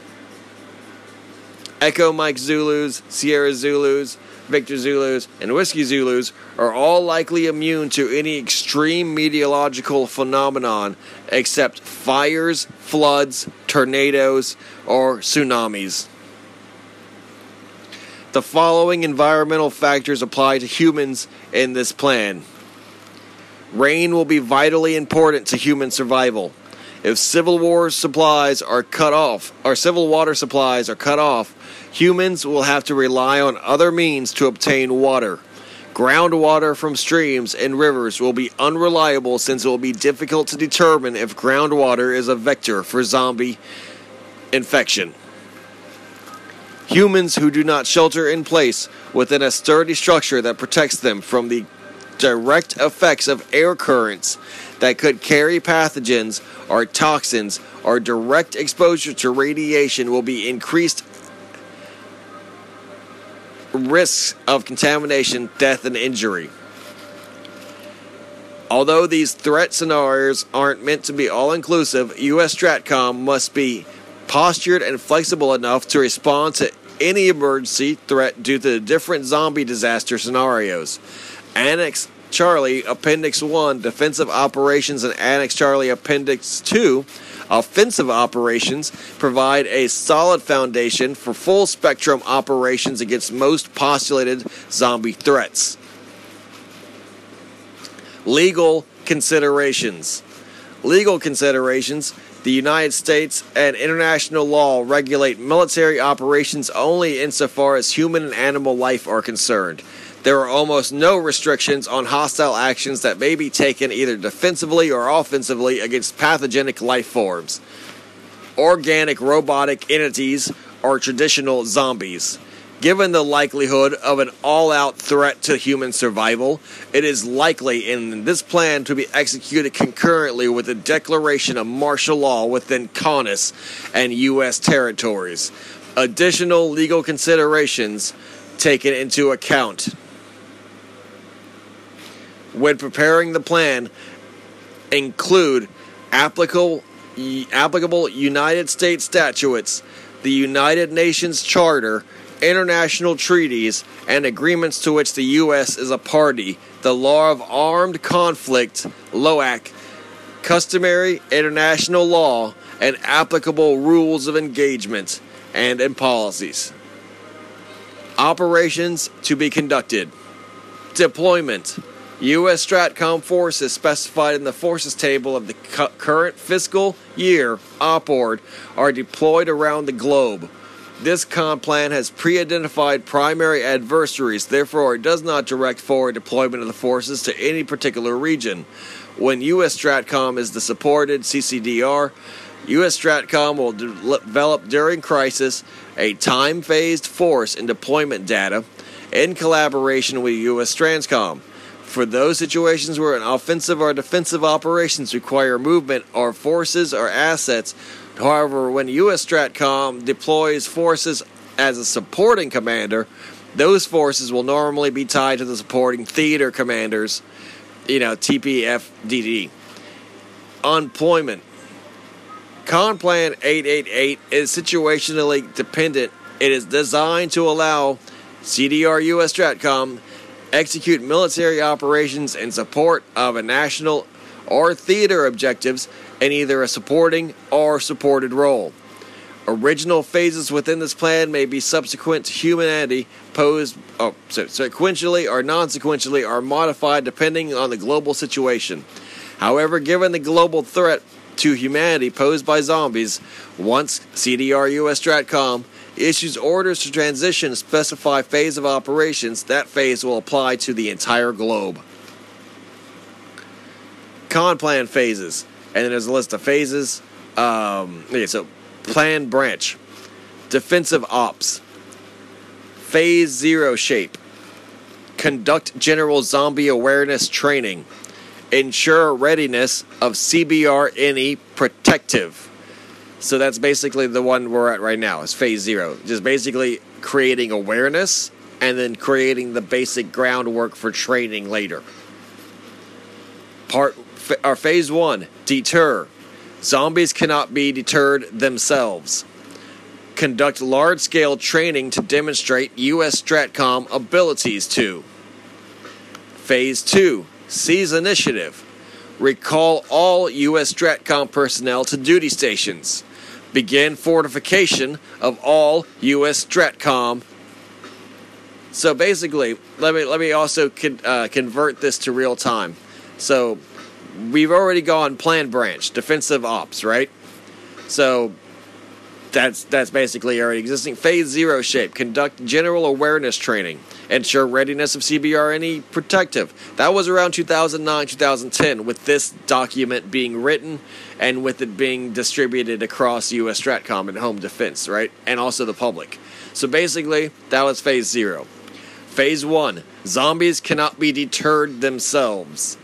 S2: Echo Mike Zulus, Sierra Zulus, Victor Zulus, and Whiskey Zulus are all likely immune to any extreme meteorological phenomenon except fires, floods, tornadoes, or tsunamis. The following environmental factors apply to humans in this plan. Rain will be vitally important to human survival. If civil war supplies are cut off, or civil water supplies are cut off, humans will have to rely on other means to obtain water. Groundwater from streams and rivers will be unreliable since it will be difficult to determine if groundwater is a vector for zombie infection. Humans who do not shelter in place within a sturdy structure that protects them from the direct effects of air currents that could carry pathogens or toxins or direct exposure to radiation will be increased risks of contamination, death, and injury. Although these threat scenarios aren't meant to be all inclusive, US Stratcom must be postured and flexible enough to respond to any emergency threat due to the different zombie disaster scenarios. Annex Charlie Appendix 1 Defensive Operations and Annex Charlie Appendix 2 Offensive Operations provide a solid foundation for full spectrum operations against most postulated zombie threats. Legal considerations. Legal considerations. The United States and international law regulate military operations only insofar as human and animal life are concerned. There are almost no restrictions on hostile actions that may be taken either defensively or offensively against pathogenic life forms, organic robotic entities, or traditional zombies. Given the likelihood of an all out threat to human survival, it is likely in this plan to be executed concurrently with the declaration of martial law within CONUS and U.S. territories. Additional legal considerations taken into account when preparing the plan include applicable applicable United States statutes, the United Nations Charter, international treaties, and agreements to which the U.S. is a party, the law of armed conflict, LOAC, customary international law, and applicable rules of engagement and in policies. Operations to be conducted. Deployment. U.S. Stratcom forces specified in the forces table of the cu- current fiscal year OPORD are deployed around the globe. This Con Plan has pre identified primary adversaries, therefore, it does not direct forward deployment of the forces to any particular region. When U.S. Stratcom is the supported CCDR, U.S. Stratcom will de- develop during crisis a time phased force and deployment data in collaboration with U.S. Transcom. For those situations where an offensive or defensive operations require movement or forces or assets, however, when U.S. Stratcom deploys forces as a supporting commander, those forces will normally be tied to the supporting theater commanders, you know, TPFDD. Employment. Conplan 888 is situationally dependent. It is designed to allow CDR US Stratcom execute military operations in support of a national or theater objectives in either a supporting or supported role. Original phases within this plan may be subsequent to humanity posed oh, so sequentially or non sequentially are modified depending on the global situation. However, given the global threat to humanity posed by zombies, once CDR US Stratcom issues orders to transition a specified phase of operations, that phase will apply to the entire globe. Con plan phases. And then there's a list of phases Um, okay, so plan branch, defensive ops, phase zero shape, conduct general zombie awareness training, ensure readiness of CBRNE protective. So that's basically the one we're at right now. Is phase zero, just basically creating awareness and then creating the basic groundwork for training later. Part or phase one, deter. Zombies cannot be deterred themselves. Conduct large scale training to demonstrate U.S. STRATCOM abilities to. Phase 2 Seize Initiative. Recall all U.S. STRATCOM personnel to duty stations. Begin fortification of all U.S. STRATCOM. So basically, let me let me also con, uh, convert this to real time. So we've already gone plan branch, defensive ops, right? So that's that's basically already existing. Phase zero shape. Conduct general awareness training. Ensure readiness of CBRNE protective. That was around 2009, 2010, with this document being written and with it being distributed across U.S. Stratcom and home defense, right? And also the public. So basically, that was phase zero. Phase one zombies cannot be deterred themselves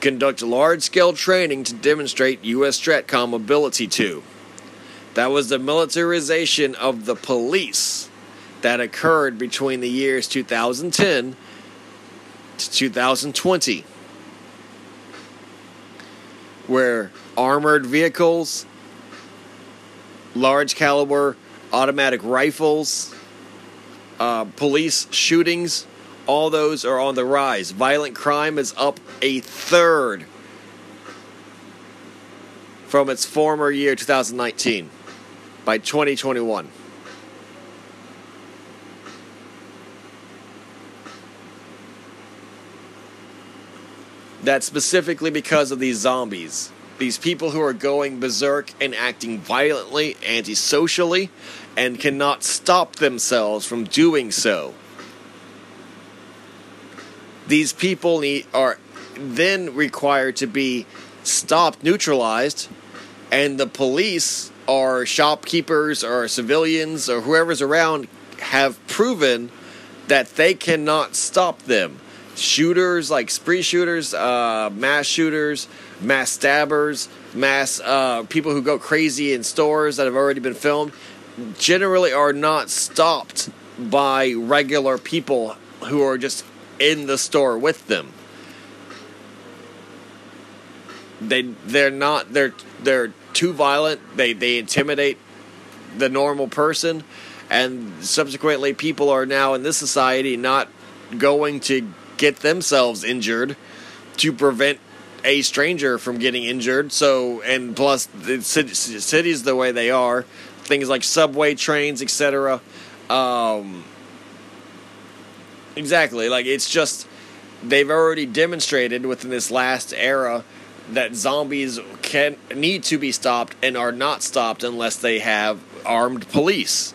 S2: conduct large scale training to demonstrate U.S. STRATCOM ability to. That was the militarization of the police that occurred between the years 2010 to 2020, where armored vehicles, large caliber automatic rifles, uh, police shootings, all those are on the rise. Violent crime is up a third from its former year 2019 by 2021. That's specifically because of these zombies. These people who are going berserk and acting violently, antisocially, and cannot stop themselves from doing so these people need, are then required to be stopped, neutralized, and the police or shopkeepers or civilians or whoever's around have proven that they cannot stop them. Shooters like spree shooters, uh, mass shooters, mass stabbers, mass uh, people who go crazy in stores that have already been filmed generally are not stopped by regular people who are just in the store with them. They they're not they're they're too violent. They they intimidate the normal person, and subsequently, people are now in this society not going to get themselves injured to prevent a stranger from getting injured. So, and plus, the cities the way they are, things like subway trains, etc. Um, Exactly. Like it's just they've already demonstrated within this last era that zombies can need to be stopped and are not stopped unless they have armed police.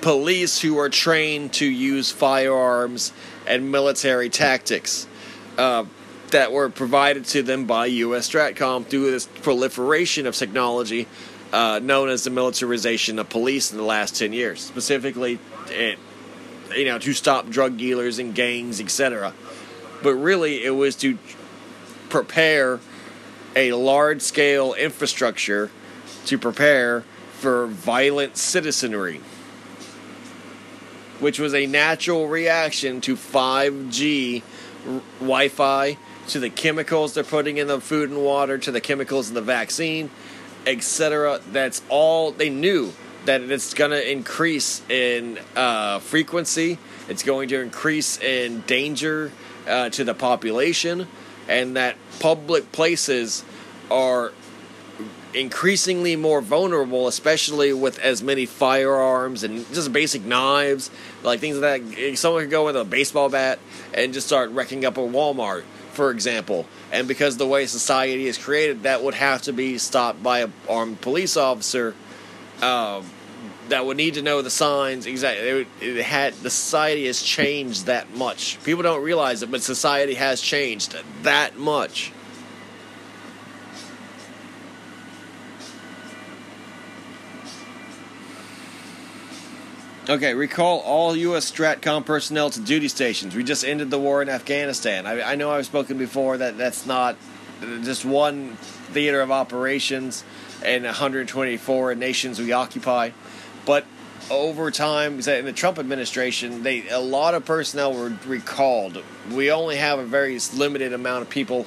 S2: Police who are trained to use firearms and military tactics uh, that were provided to them by U.S. Stratcom through this proliferation of technology uh, known as the militarization of police in the last 10 years. Specifically, it you know, to stop drug dealers and gangs, etc. But really, it was to prepare a large scale infrastructure to prepare for violent citizenry, which was a natural reaction to 5G Wi Fi, to the chemicals they're putting in the food and water, to the chemicals in the vaccine, etc. That's all they knew that it's going to increase in uh, frequency, it's going to increase in danger uh, to the population, and that public places are increasingly more vulnerable, especially with as many firearms and just basic knives, like things like that. Someone could go with a baseball bat and just start wrecking up a Walmart, for example. And because the way society is created, that would have to be stopped by an armed police officer um, that would need to know the signs exactly. It, it had the society has changed that much. People don't realize it, but society has changed that much. Okay, recall all U.S. STRATCOM personnel to duty stations. We just ended the war in Afghanistan. I, I know I've spoken before that that's not just one theater of operations and 124 nations we occupy but over time, in the Trump administration, they a lot of personnel were recalled. We only have a very limited amount of people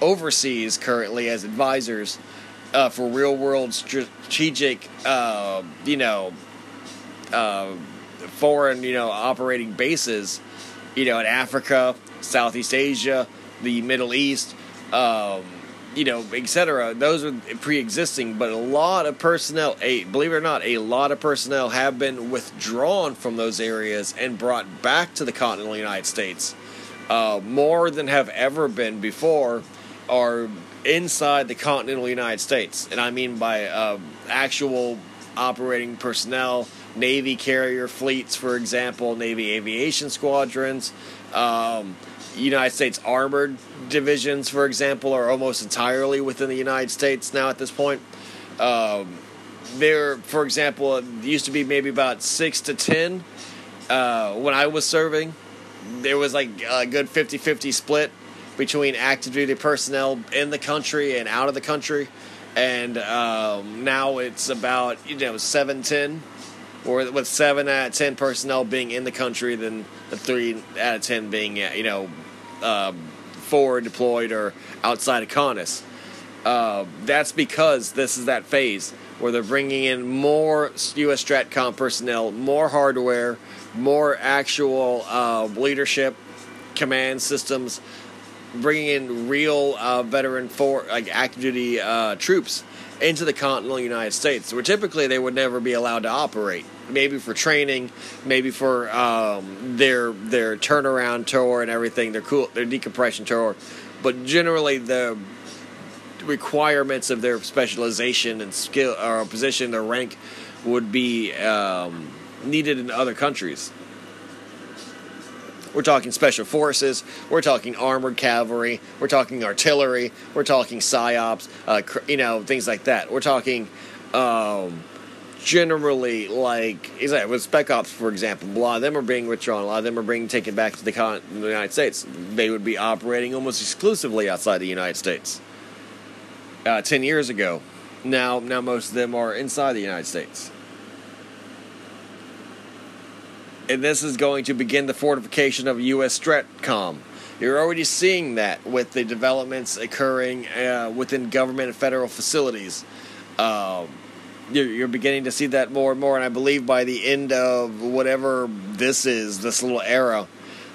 S2: overseas currently as advisors uh, for real world strategic, uh, you know, uh, foreign, you know, operating bases, you know, in Africa, Southeast Asia, the Middle East. Um, you know, etc. Those are pre-existing, but a lot of personnel, a believe it or not, a lot of personnel have been withdrawn from those areas and brought back to the continental United States. Uh, more than have ever been before are inside the continental United States, and I mean by uh, actual operating personnel, Navy carrier fleets, for example, Navy aviation squadrons. Um, United States armored divisions, for example, are almost entirely within the United States now at this point. Um, there, for example, used to be maybe about six to ten uh, when I was serving. There was like a good 50 50 split between active duty personnel in the country and out of the country. And um, now it's about, you know, 7 10 or with seven out of ten personnel being in the country, then the three out of ten being, you know, uh, forward deployed or outside of CONUS. Uh, that's because this is that phase where they're bringing in more U.S. STRATCOM personnel, more hardware, more actual uh, leadership, command systems, bringing in real uh, veteran for like active duty uh, troops into the continental United States, where typically they would never be allowed to operate. Maybe for training, maybe for um, their their turnaround tour and everything, their cool their decompression tour, but generally the requirements of their specialization and skill or position, their rank, would be um, needed in other countries. We're talking special forces. We're talking armored cavalry. We're talking artillery. We're talking psyops. Uh, you know things like that. We're talking um, generally like exactly with spec ops, for example. A lot of them are being withdrawn. A lot of them are being taken back to the, con- the United States. They would be operating almost exclusively outside the United States. Uh, Ten years ago, now now most of them are inside the United States. and this is going to begin the fortification of U.S. STRATCOM. You're already seeing that with the developments occurring uh, within government and federal facilities. Uh, you're, beginning to see that more and more, and I believe by the end of whatever this is, this little era,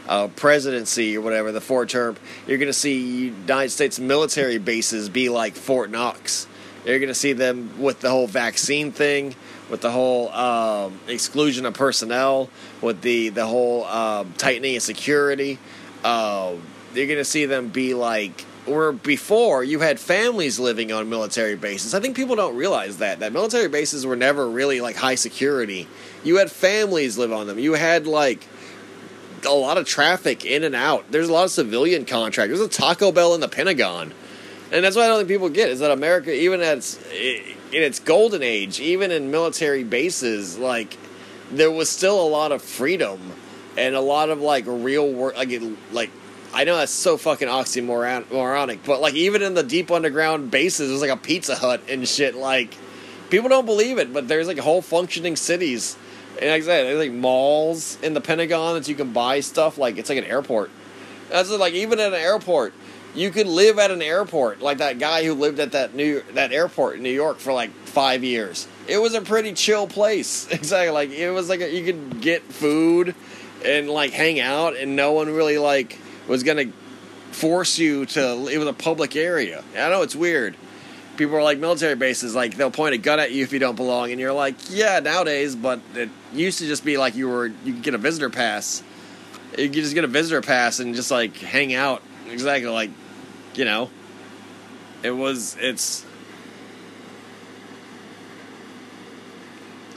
S2: uh, presidency or whatever, the four term, you're going to see United States military bases be like Fort Knox. You're going to see them with the whole vaccine thing with the whole um, exclusion of personnel, with the the whole um, tightening of security. Uh, you're going to see them be like where before you had families living on military bases. I think people don't realize that that military bases were never really like high security. You had families live on them. You had like a lot of traffic in and out. There's a lot of civilian contractors. There's a Taco Bell in the Pentagon. And that's what I don't think people get is that America, even at its, in its golden age, even in military bases, like there was still a lot of freedom and a lot of like real work. Like, like I know that's so fucking oxymoronic, but like even in the deep underground bases, there's like a Pizza Hut and shit. Like people don't believe it, but there's like whole functioning cities. And like I said, there's like malls in the Pentagon that you can buy stuff. Like it's like an airport. That's like even at an airport, you could live at an airport like that guy who lived at that new that airport in New York for like five years. It was a pretty chill place. Exactly, like it was like a, you could get food and like hang out, and no one really like was gonna force you to. It was a public area. I know it's weird. People are like military bases, like they'll point a gun at you if you don't belong, and you're like, yeah, nowadays. But it used to just be like you were you could get a visitor pass. You could just get a visitor pass and just like hang out exactly like you know, it was it's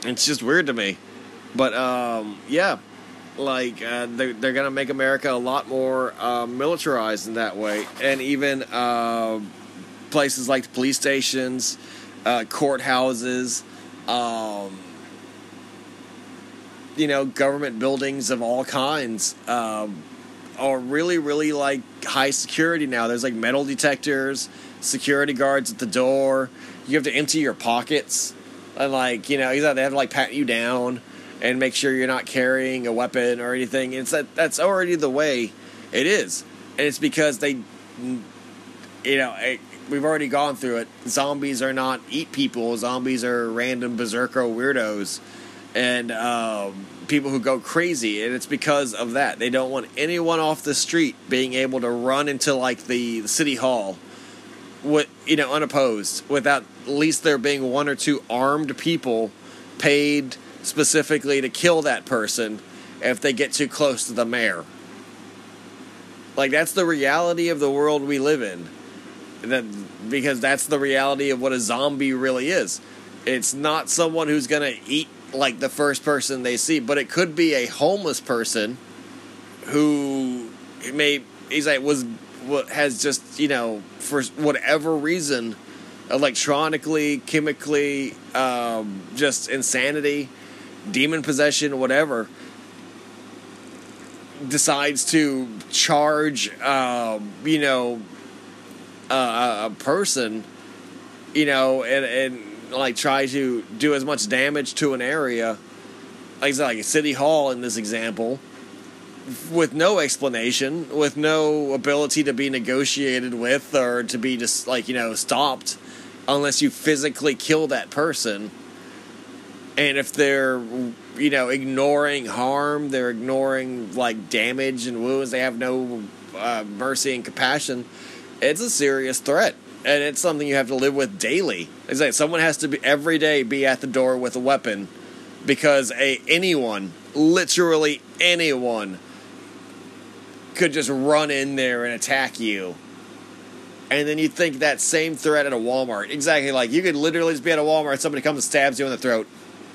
S2: it's just weird to me. But um, yeah, like uh, they're, they're gonna make America a lot more uh, militarized in that way, and even uh, places like police stations, uh, courthouses, um, you know, government buildings of all kinds um, are really, really like high security now. There's like metal detectors, security guards at the door. You have to empty your pockets, and like you know, they have to like pat you down and make sure you're not carrying a weapon or anything. It's that that's already the way it is, and it's because they, you know, it, we've already gone through it. Zombies are not eat people. Zombies are random berserker weirdos, and um, people who go crazy. And it's because of that. They don't want anyone off the street being able to run into like the city hall, with you know, unopposed, without at least there being one or two armed people paid specifically to kill that person if they get too close to the mayor. Like that's the reality of the world we live in. That because that's the reality of what a zombie really is. It's not someone who's gonna eat like the first person they see, but it could be a homeless person who may he's like was has just you know for whatever reason electronically chemically um, just insanity demon possession whatever decides to charge, um, you know, a person, you know, and, and like try to do as much damage to an area, like like a city hall in this example, with no explanation, with no ability to be negotiated with or to be just like you know stopped, unless you physically kill that person. And if they're you know, ignoring harm. They're ignoring like damage and wounds. They have no uh, mercy and compassion. It's a serious threat, and it's something you have to live with daily. It's like someone has to be every day be at the door with a weapon, because a anyone, literally anyone, could just run in there and attack you. And then you think that same threat at a Walmart. Exactly like you could literally just be at a Walmart, and somebody comes and stabs you in the throat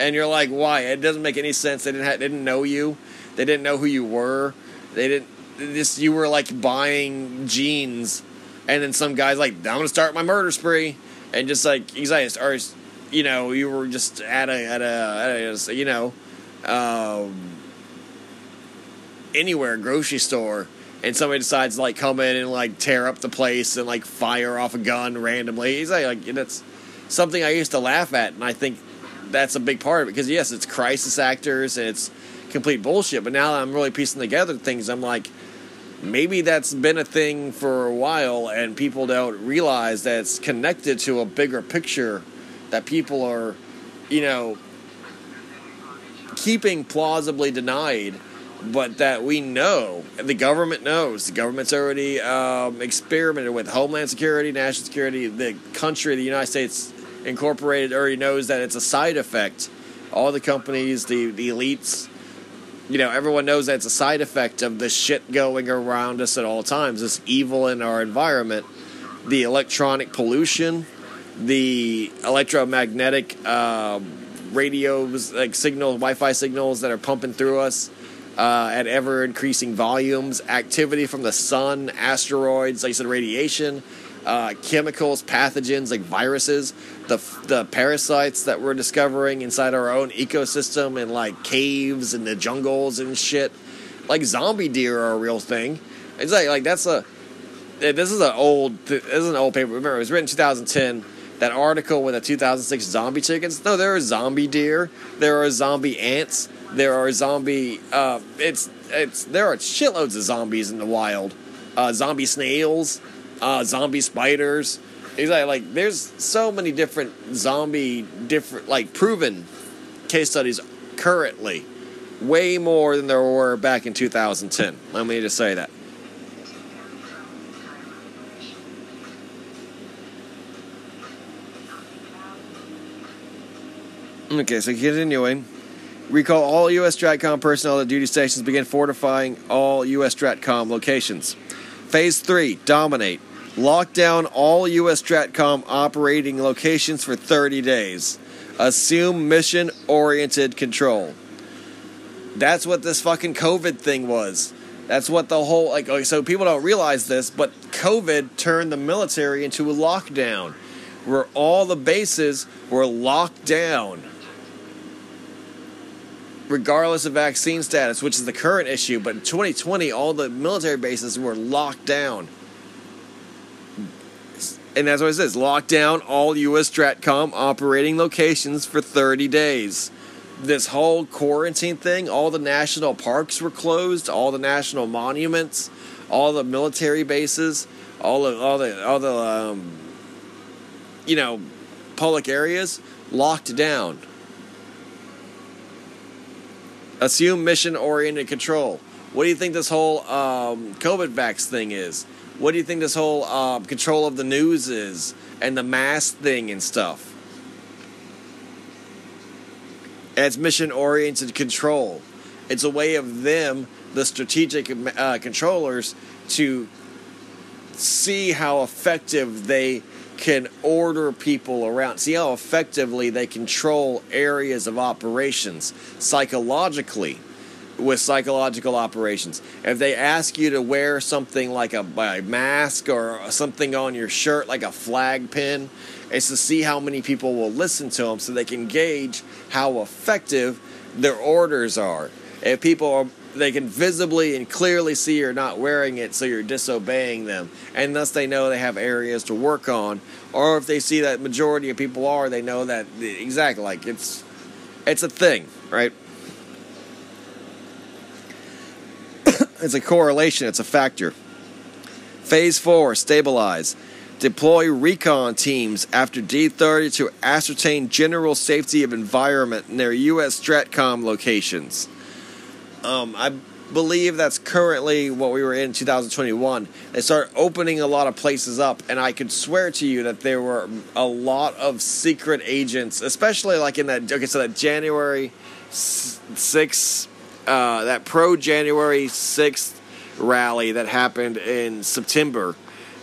S2: and you're like, why? It doesn't make any sense. They didn't have, didn't know you. They didn't know who you were. They didn't. This you were like buying jeans, and then some guy's like, I'm gonna start my murder spree, and just like he's like, or you know, you were just at a at a, at a you know, um, anywhere grocery store and somebody decides to like come in and like tear up the place and like fire off a gun randomly. He's like, like that's something I used to laugh at, and I think that's a big part of it because yes, it's crisis actors and it's complete bullshit. But now I'm really piecing together things. I'm like, maybe that's been a thing for a while, and people don't realize that it's connected to a bigger picture that people are, you know, keeping plausibly denied. But that we know, the government knows. The government's already um, experimented with Homeland Security, national security. The country, the United States, Incorporated already knows that it's a side effect. All the companies, the, the elites, you know, everyone knows that it's a side effect of the shit going around us at all times, this evil in our environment, the electronic pollution, the electromagnetic uh, radios, like signals, Wi Fi signals that are pumping through us. Uh, at ever increasing volumes, activity from the sun, asteroids, like I said, radiation, uh, chemicals, pathogens like viruses, the the parasites that we're discovering inside our own ecosystem and like caves and the jungles and shit. Like zombie deer are a real thing. It's like like that's a this is an old this is an old paper. Remember, it was written in 2010. That article with the 2006 zombie chickens. No, there are zombie deer. There are zombie ants. There are zombie. Uh, it's it's there are shitloads of zombies in the wild. Uh, zombie snails uh, zombie spiders. Exactly. Like there's so many different zombie, different like proven case studies currently, way more than there were back in 2010. Let me just say that. Okay, so continuing. Recall all U.S. STRATCOM personnel at duty stations begin fortifying all U.S. STRATCOM locations. Phase 3 Dominate. Lock down all U.S. STRATCOM operating locations for 30 days. Assume mission oriented control. That's what this fucking COVID thing was. That's what the whole like. So people don't realize this, but COVID turned the military into a lockdown, where all the bases were locked down. regardless of vaccine status, which is the current issue. But in 2020, all the military bases were locked down. And that's what it says lock down all U.S. STRATCOM operating locations for 30 days. This whole quarantine thing, all the national parks were closed, all the national monuments, all the military bases, all the all the all the um, you know public areas locked down. Assume mission oriented control. What do you think this whole um, COVID vax thing is? What do you think this whole uh, control of the news is and the mask thing and stuff? it's mission oriented control. It's a way of them, the strategic uh, controllers, to see how effective they can order people around, see how effectively they control areas of operations psychologically with psychological operations. If they ask you to wear something like a, a, mask or something on your shirt, like a flag pin, it's to see how many people will listen to them so they can gauge how effective their orders are. If people are, they can visibly and clearly see you're not wearing it, so you're disobeying them, and thus they know they have areas to work on. Or if they see that majority of people are, they know that exactly like it's it's a thing, right? It's a correlation, it's a factor. Phase 4 stabilize. Deploy recon teams after D30 to ascertain general safety of environment near U.S. STRATCOM locations. Um, I believe that's currently what we were in 2021. They start opening a lot of places up, and I could swear to you that there were a lot of secret agents, especially like in that. Okay, so that January 6th uh, that pro January 6th rally that happened in September,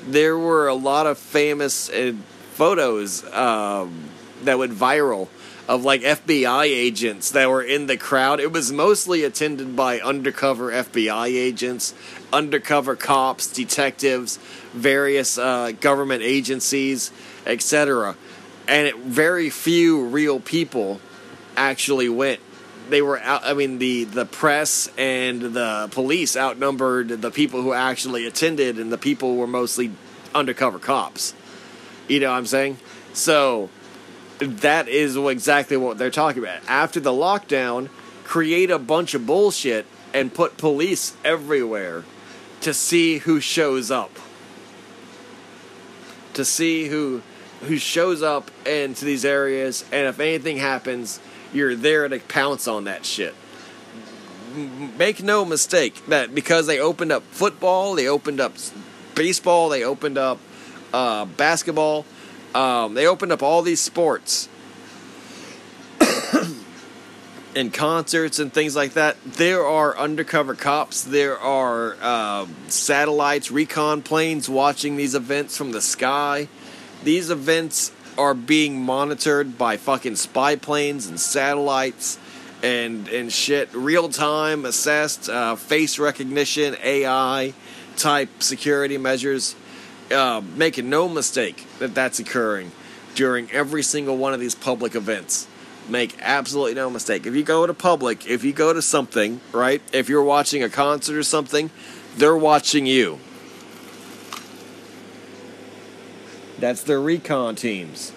S2: there were a lot of famous uh, photos um, that went viral of like FBI agents that were in the crowd. It was mostly attended by undercover FBI agents, undercover cops, detectives, various uh, government agencies, etc. And it, very few real people actually went they were out. I mean, the the press and the police outnumbered the people who actually attended, and the people were mostly undercover cops. You know what I'm saying? So that is exactly what they're talking about. After the lockdown, create a bunch of bullshit and put police everywhere to see who shows up. To see who who shows up into these areas and if anything happens, you're there to pounce on that shit. Make no mistake that because they opened up football, they opened up baseball, they opened up uh, basketball, um, they opened up all these sports and concerts and things like that. There are undercover cops, there are uh, satellites, recon planes watching these events from the sky. These events are being monitored by fucking spy planes and satellites and and shit. Real time assessed uh, face recognition AI type security measures. Uh, making no mistake that that's occurring during every single one of these public events. Make absolutely no mistake. If you go to public if you go to something right if you're watching a concert or something they're watching you That's their recon teams.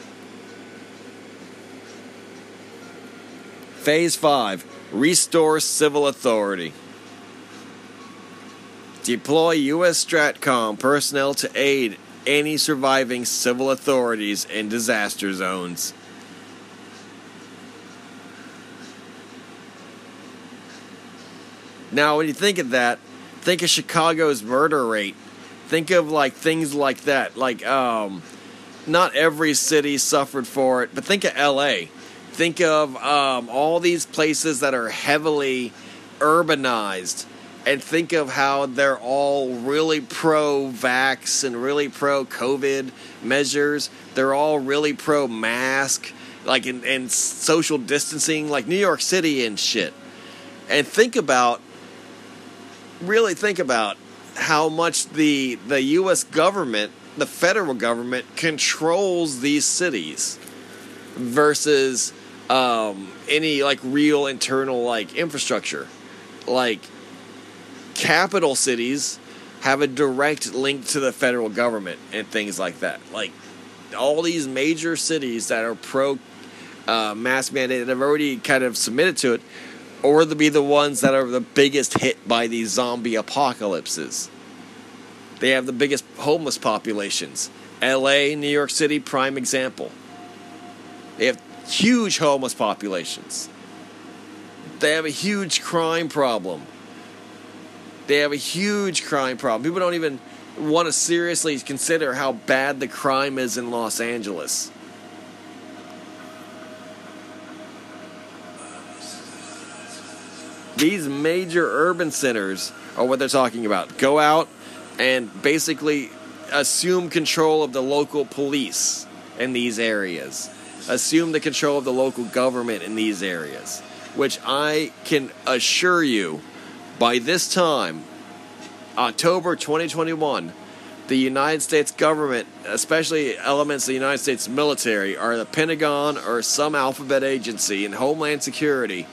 S2: Phase 5 Restore Civil Authority. Deploy U.S. STRATCOM personnel to aid any surviving civil authorities in disaster zones. Now, when you think of that, think of Chicago's murder rate Think of like things like that. Like, um, not every city suffered for it, but think of LA. Think of um, all these places that are heavily urbanized and think of how they're all really pro vax and really pro COVID measures. They're all really pro mask, like in, and social distancing, like New York City and shit. And think about, really think about how much the the U.S. government, the federal government, controls these cities versus um, any like real internal like infrastructure. Like capital cities have a direct link to the federal government and things like that. Like all these major cities that are pro uh, mask mandate that have already kind of submitted to it, or to be the ones that are the biggest hit by these zombie apocalypses. They have the biggest homeless populations. LA, New York City, prime example. They have huge homeless populations. They have a huge crime problem. They have a huge crime problem. People don't even want to seriously consider how bad the crime is in Los Angeles. These major urban centers are what they're talking about. Go out and basically assume control of the local police in these areas, assume the control of the local government in these areas, which I can assure you by this time, October 2021, the United States government, especially elements of the United States military, are the Pentagon or some alphabet agency in Homeland Security,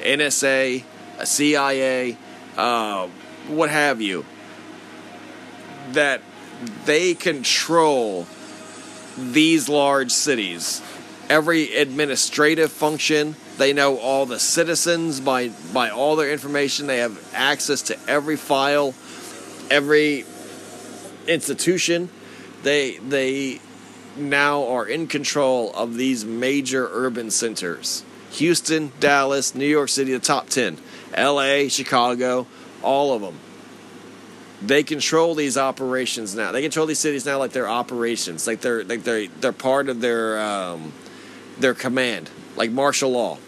S2: NSA, CIA, uh, what have you, that they control these large cities. Every administrative function, they know all the citizens by by all their information. They have access to every file, every institution. They they now are in control of these major urban centers. Houston, Dallas, New York City, the top 10. LA, Chicago, all of them they control these operations now. They control these cities now like they're operations, like they're like they they're part of their um, their command, like martial law,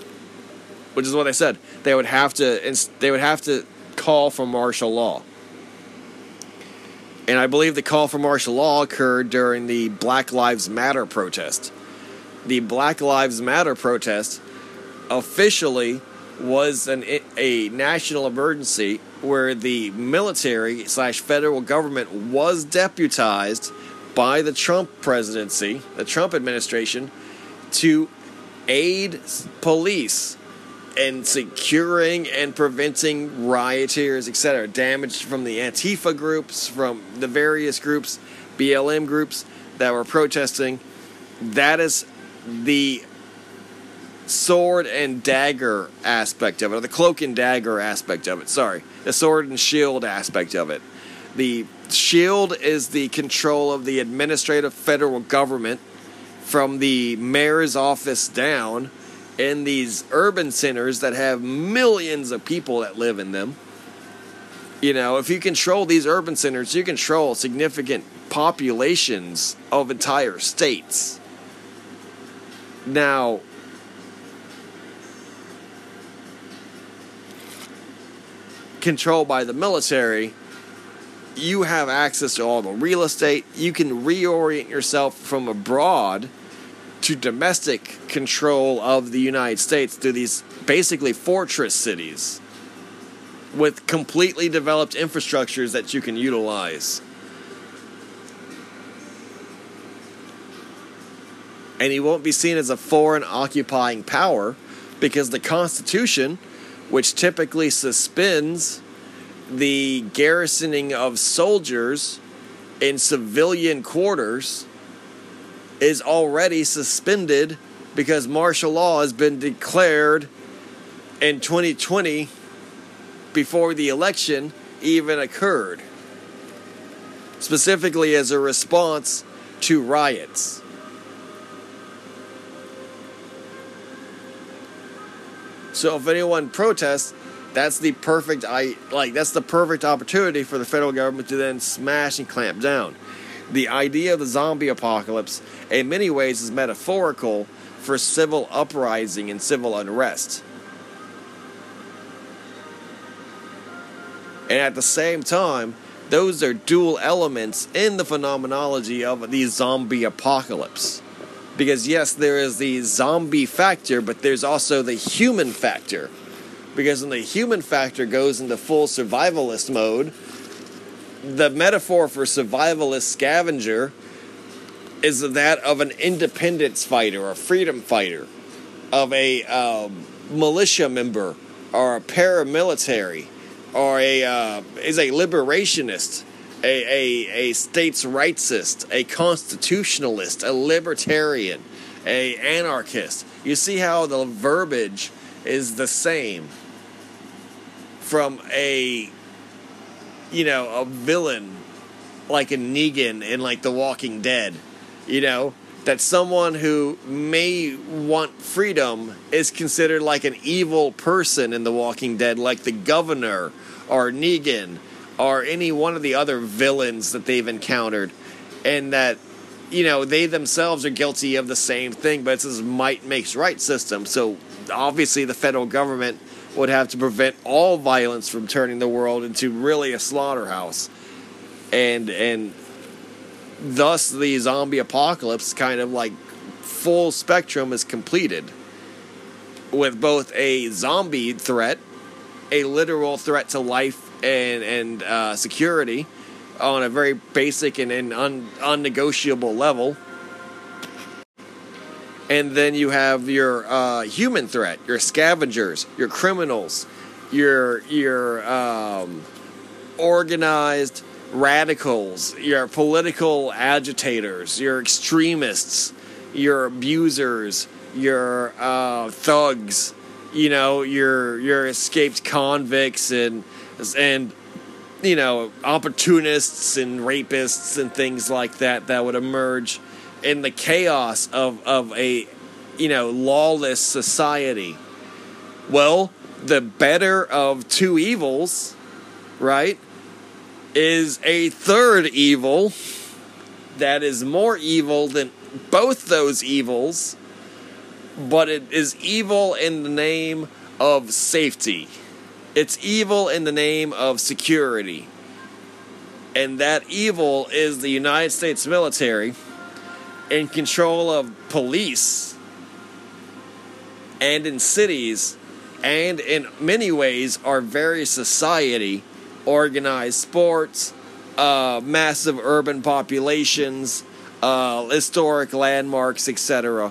S2: which is what they said. They would have to they would have to call for martial law. And I believe the call for martial law occurred during the Black Lives Matter protest. The Black Lives Matter protest officially was an, a national emergency where the military slash federal government was deputized by the Trump presidency, the Trump administration, to aid police in securing and preventing rioters, etc., damage from the Antifa groups, from the various groups, BLM groups that were protesting. That is the sword and dagger aspect of it, or the cloak and dagger aspect of it. Sorry, the sword and shield aspect of it. The shield is the control of the administrative federal government from the mayor's office down in these urban centers that have millions of people that live in them. You know, if you control these urban centers, you control significant populations of entire states. Now, controlled by the military, you have access to all the real estate. You can reorient yourself from abroad to domestic control of the United States through these basically fortress cities with completely developed infrastructures that you can utilize. And he won't be seen as a foreign occupying power because the Constitution which typically suspends the garrisoning of soldiers in civilian quarters, is already suspended because martial law has been declared in 2020 before the election even occurred, specifically as a response to riots. So if anyone protests, that's the perfect I like that's the perfect opportunity for the federal government to then smash and clamp down. The idea of the zombie apocalypse in many ways is metaphorical for civil uprising and civil unrest. And at the same time, those are dual elements in the phenomenology of the zombie apocalypse. Because, yes, there is the zombie factor, but there's also the human factor. Because when the human factor goes into full survivalist mode, the metaphor for survivalist scavenger is that of an independence fighter a freedom fighter. of a um, militia member or a paramilitary or a uh, is a liberationist, a, a, a states' rightsist, a constitutionalist, a libertarian, a anarchist. You see how the verbiage is the same from a you know a villain like a Negan in like The Walking Dead, you know that someone who may want freedom is considered like an evil person in The Walking Dead, like the governor or Negan or any one of the other villains that they've encountered, and that you know they themselves are guilty of the same thing. But it's this might makes right system. So obviously, the federal government would have to prevent all violence from turning the world into really a slaughterhouse, and and thus the zombie apocalypse kind of like full spectrum is completed with both a zombie threat, a literal threat to life and and uh, security on a very basic and, and un, unnegotiable level. And then you have your uh, human threat, your scavengers, your criminals, your your um, organized radicals, your political agitators, your extremists, your abusers, your uh, thugs, you know, your your escaped convicts and and you know opportunists and rapists and things like that that would emerge in the chaos of of a you know lawless society. Well, the better of two evils, right? is a third evil that is more evil than both those evils, but it is evil in the name of safety. It's evil in the name of security. And that evil is the United States military in control of police and in cities and in many ways our very society organized sports, uh, massive urban populations, uh, historic landmarks, etc.,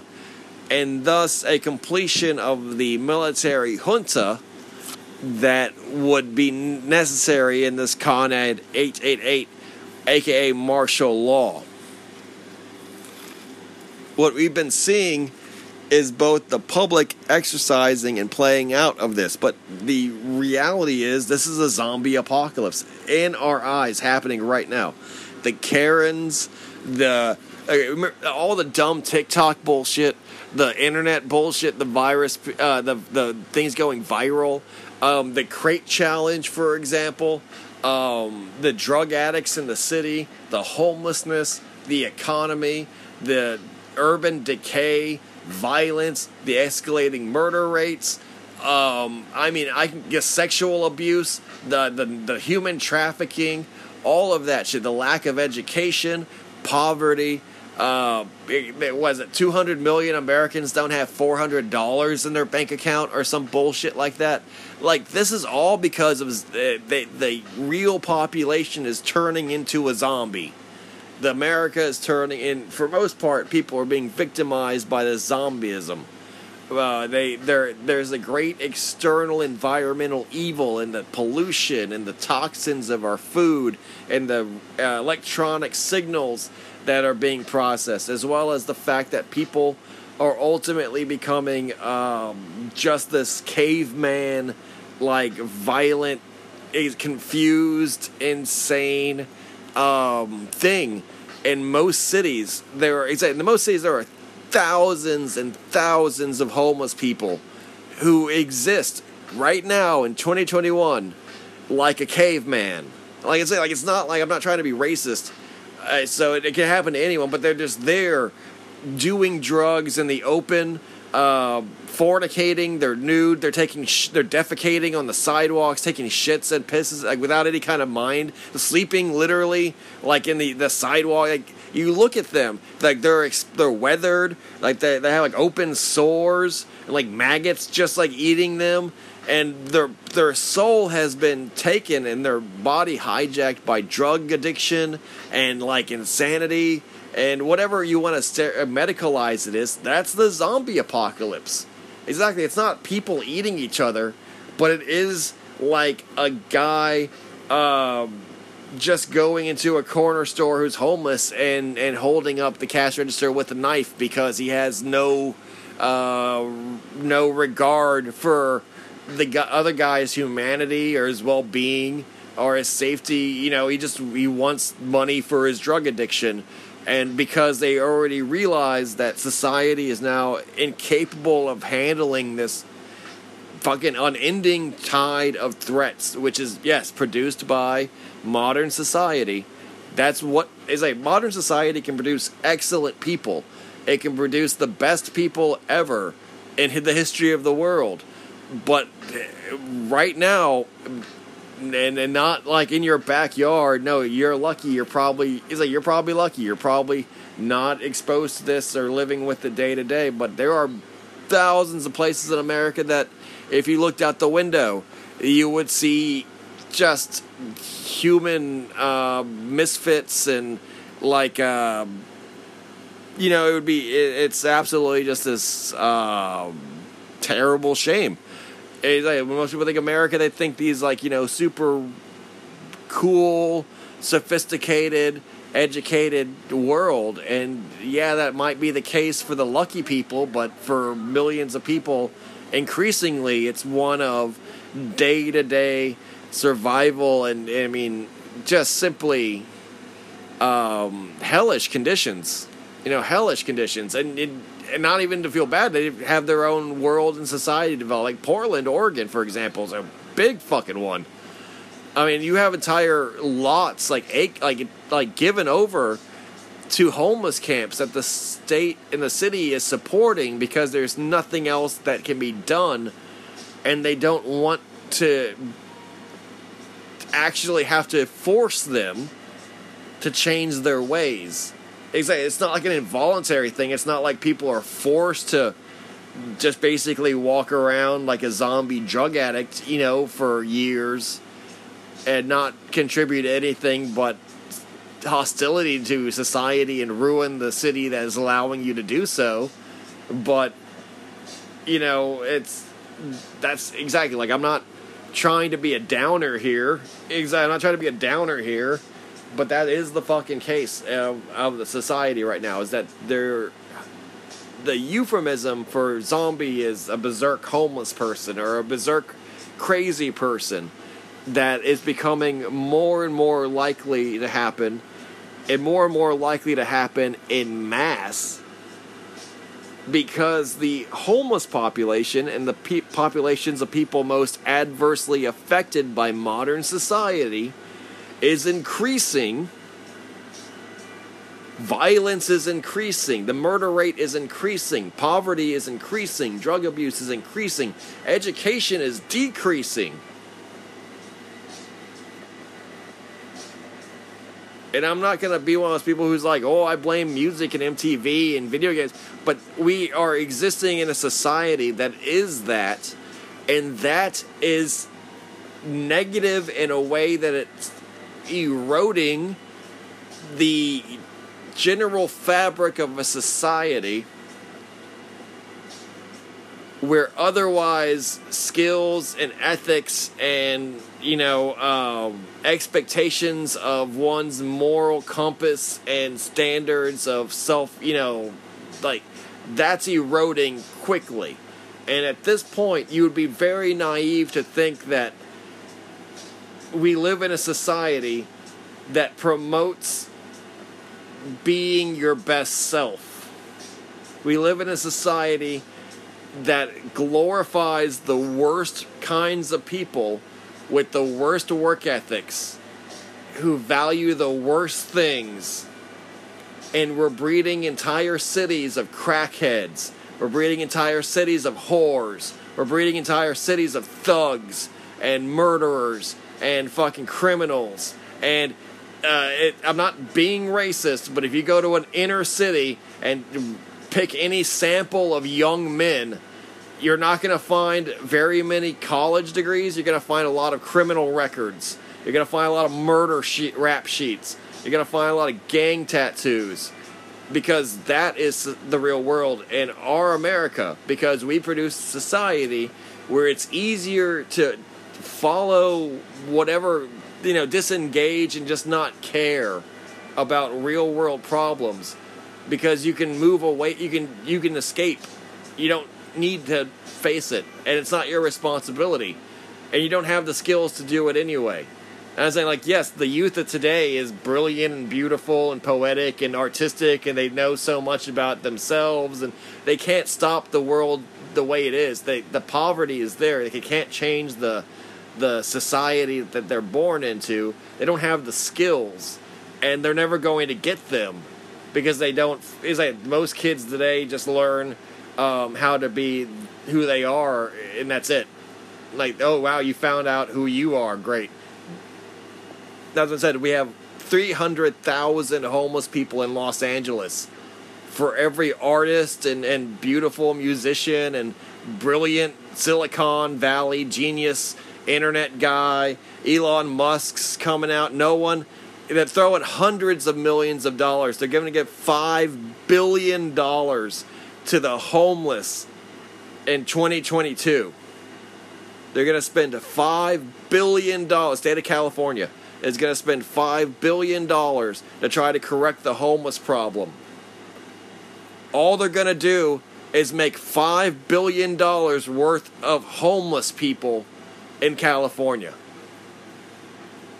S2: and thus a completion of the military junta that would be necessary in this Con Ed 888, aka martial law. What we've been seeing is both the public exercising and playing out of this, but the reality is this is a zombie apocalypse in our eyes happening right now. The Karens, the uh, all the dumb TikTok bullshit, the internet bullshit, the virus, uh, the the things going viral, um, the crate challenge, for example, um, the drug addicts in the city, the homelessness, the economy, the urban decay violence, the escalating murder rates. Um, I mean, I guess sexual abuse, the, the the human trafficking, all of that shit. The lack of education, poverty. Uh, it, it was it 200 million Americans don't have 400 dollars in their bank account or some bullshit like that. Like this is all because of the, the, the real population is turning into a zombie the America is turning in. For most part, people are being victimized by this zombieism. Uh, they there there's a great external environmental evil in the pollution and the toxins of our food and the uh, electronic signals that are being processed, as well as the fact that people are ultimately becoming um, just this caveman, like violent, confused, insane um, thing in most cities. There are in the most cities there are thousands and thousands of homeless people who exist right now in 2021 like a caveman. Like I say, like it's not like I'm not trying to be racist. Uh, so it, it can happen to anyone, but they're just there doing drugs in the open uh, fornicating, they're nude, they're taking, sh- they're defecating on the sidewalks, taking shits and pisses, like without any kind of mind, sleeping literally like in the the sidewalk. Like you look at them, like they're ex- they're weathered, like they they have like open sores and like maggots just like eating them, and their their soul has been taken and their body hijacked by drug addiction and like insanity and whatever you want to st- medicalize it is, that's the zombie apocalypse. exactly. It's not people eating each other, but it is like a guy um, just going into a corner store who's homeless and and holding up the cash register with a knife because he has no uh, no regard for the other guy's humanity or his well being or his safety. You know, he just he wants money for his drug addiction. And because they already realize that society is now incapable of handling this fucking unending tide of threats, which is yes produced by modern society. That's what is like modern society can produce excellent people. It can produce the best people ever in the history of the world. But eh, right now, and, and not like in your backyard. No, you're lucky. You're probably it's like you're probably lucky. You're probably not exposed to this or living with it day to day. But there are thousands of places in America that, if you looked out the window, you would see just human uh, misfits and like. Uh, you know, it would be. It, it's absolutely just this uh, terrible shame it's like, most people think America, they think these like you know super cool, sophisticated, educated world, and yeah, that might be the case for the lucky people, but for millions of people, increasingly, it's one of day to day survival and I mean just simply um, hellish conditions. You know, hellish conditions, and it, and not even to feel bad, they have their own world and society develop. Like Portland, Oregon, for example, is a big fucking one. I mean, you have entire lots like like like given over to homeless camps that the state and the city is supporting because there's nothing else that can be done, and they don't want to actually have to force them to change their ways. Exactly. It's not like an involuntary thing. It's not like people are forced to just basically walk around like a zombie drug addict, you know, for years and not contribute anything but hostility to society and ruin the city that is allowing you to do so. But you know, it's that's exactly like I'm not trying to be a downer here. Exactly, I'm not trying to be a downer here but that is the fucking case of, of the society right now. Is that they're the euphemism for zombie is a berserk homeless person or a berserk crazy person that is becoming more and more likely to happen and more and more likely to happen in mass because the homeless population and the pe- populations of people most adversely affected by modern society is increasing. Violence is increasing. The murder rate is increasing. Poverty is increasing. Drug abuse is increasing. Education is decreasing. And I'm not going to be one of those people who's like, oh, I blame music and MTV and video games. But we are existing in a society that is that. And that is negative in a way that it's eroding the general fabric of a society where otherwise skills and ethics and you know um, expectations of one's moral compass and standards of self you know like that's eroding quickly. And at this point you would be very naive to think that we live in a society that promotes being your best self. We live in a society that glorifies the worst kinds of people with the worst work ethics, who value the worst things. And we're breeding entire cities of crackheads. We're breeding entire cities of whores. We're breeding entire cities of thugs and murderers and fucking criminals. And uh, it, I'm not being racist, but if you go to an inner city and pick any sample of young men, you're not going to find very many college degrees. You're going to find a lot of criminal records. You're going to find a lot of murder sheet, rap sheets. You're going to find a lot of gang tattoos. because that is the real world in our America because we produce society where it's easier to follow whatever you know disengage and just not care about real world problems because you can move away you can you can escape you don't need to face it and it's not your responsibility and you don't have the skills to do it anyway and I was saying, like, yes, the youth of today is brilliant and beautiful and poetic and artistic, and they know so much about themselves, and they can't stop the world the way it is. They, the poverty is there. They can't change the the society that they're born into. They don't have the skills, and they're never going to get them because they don't. Is like most kids today just learn um, how to be who they are, and that's it. Like, oh wow, you found out who you are. Great That's what I said, we have 300,000 homeless people in Los Angeles. For every artist and, and beautiful musician and brilliant Silicon Valley genius internet guy, Elon Musk's coming out, no one. They're throwing hundreds of millions of dollars. They're going to get $5 billion to the homeless in 2022. They're going to spend $5 billion, state of California is going to spend $5 billion to try to correct the homeless problem. All they're going to do is make $5 billion worth of homeless people in California.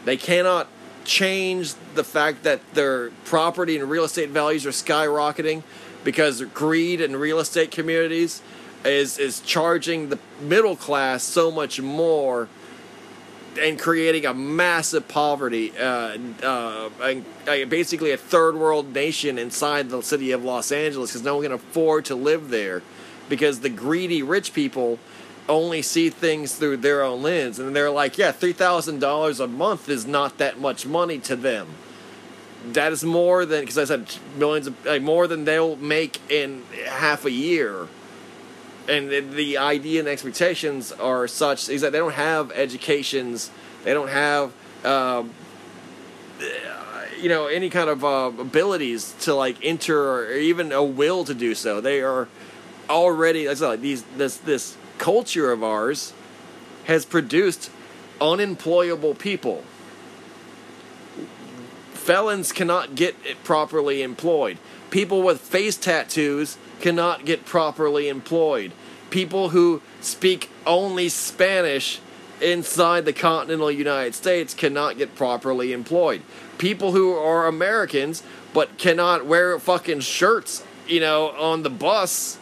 S2: They cannot change the fact that their property and real estate values are skyrocketing because greed in real estate communities is is charging the middle class so much more and creating a massive poverty, uh, uh, basically a third world nation inside the city of Los Angeles because no one can afford to live there because the greedy rich people only see things through their own lens and they're like, yeah, $3,000 a month is not that much money to them. That is more than, because I said millions of, like, more than they'll make in half a year and the idea and expectations are such is that they don't have educations, they don't have, uh, you know, any kind of uh, abilities to like enter or even a will to do so. They are already, I said, like these this this culture of ours has produced unemployable people. Felons cannot get properly employed. People with face tattoos cannot get properly employed. People who speak only Spanish inside the continental United States cannot get properly employed. People who are Americans but cannot wear fucking shirts, you know, on the bus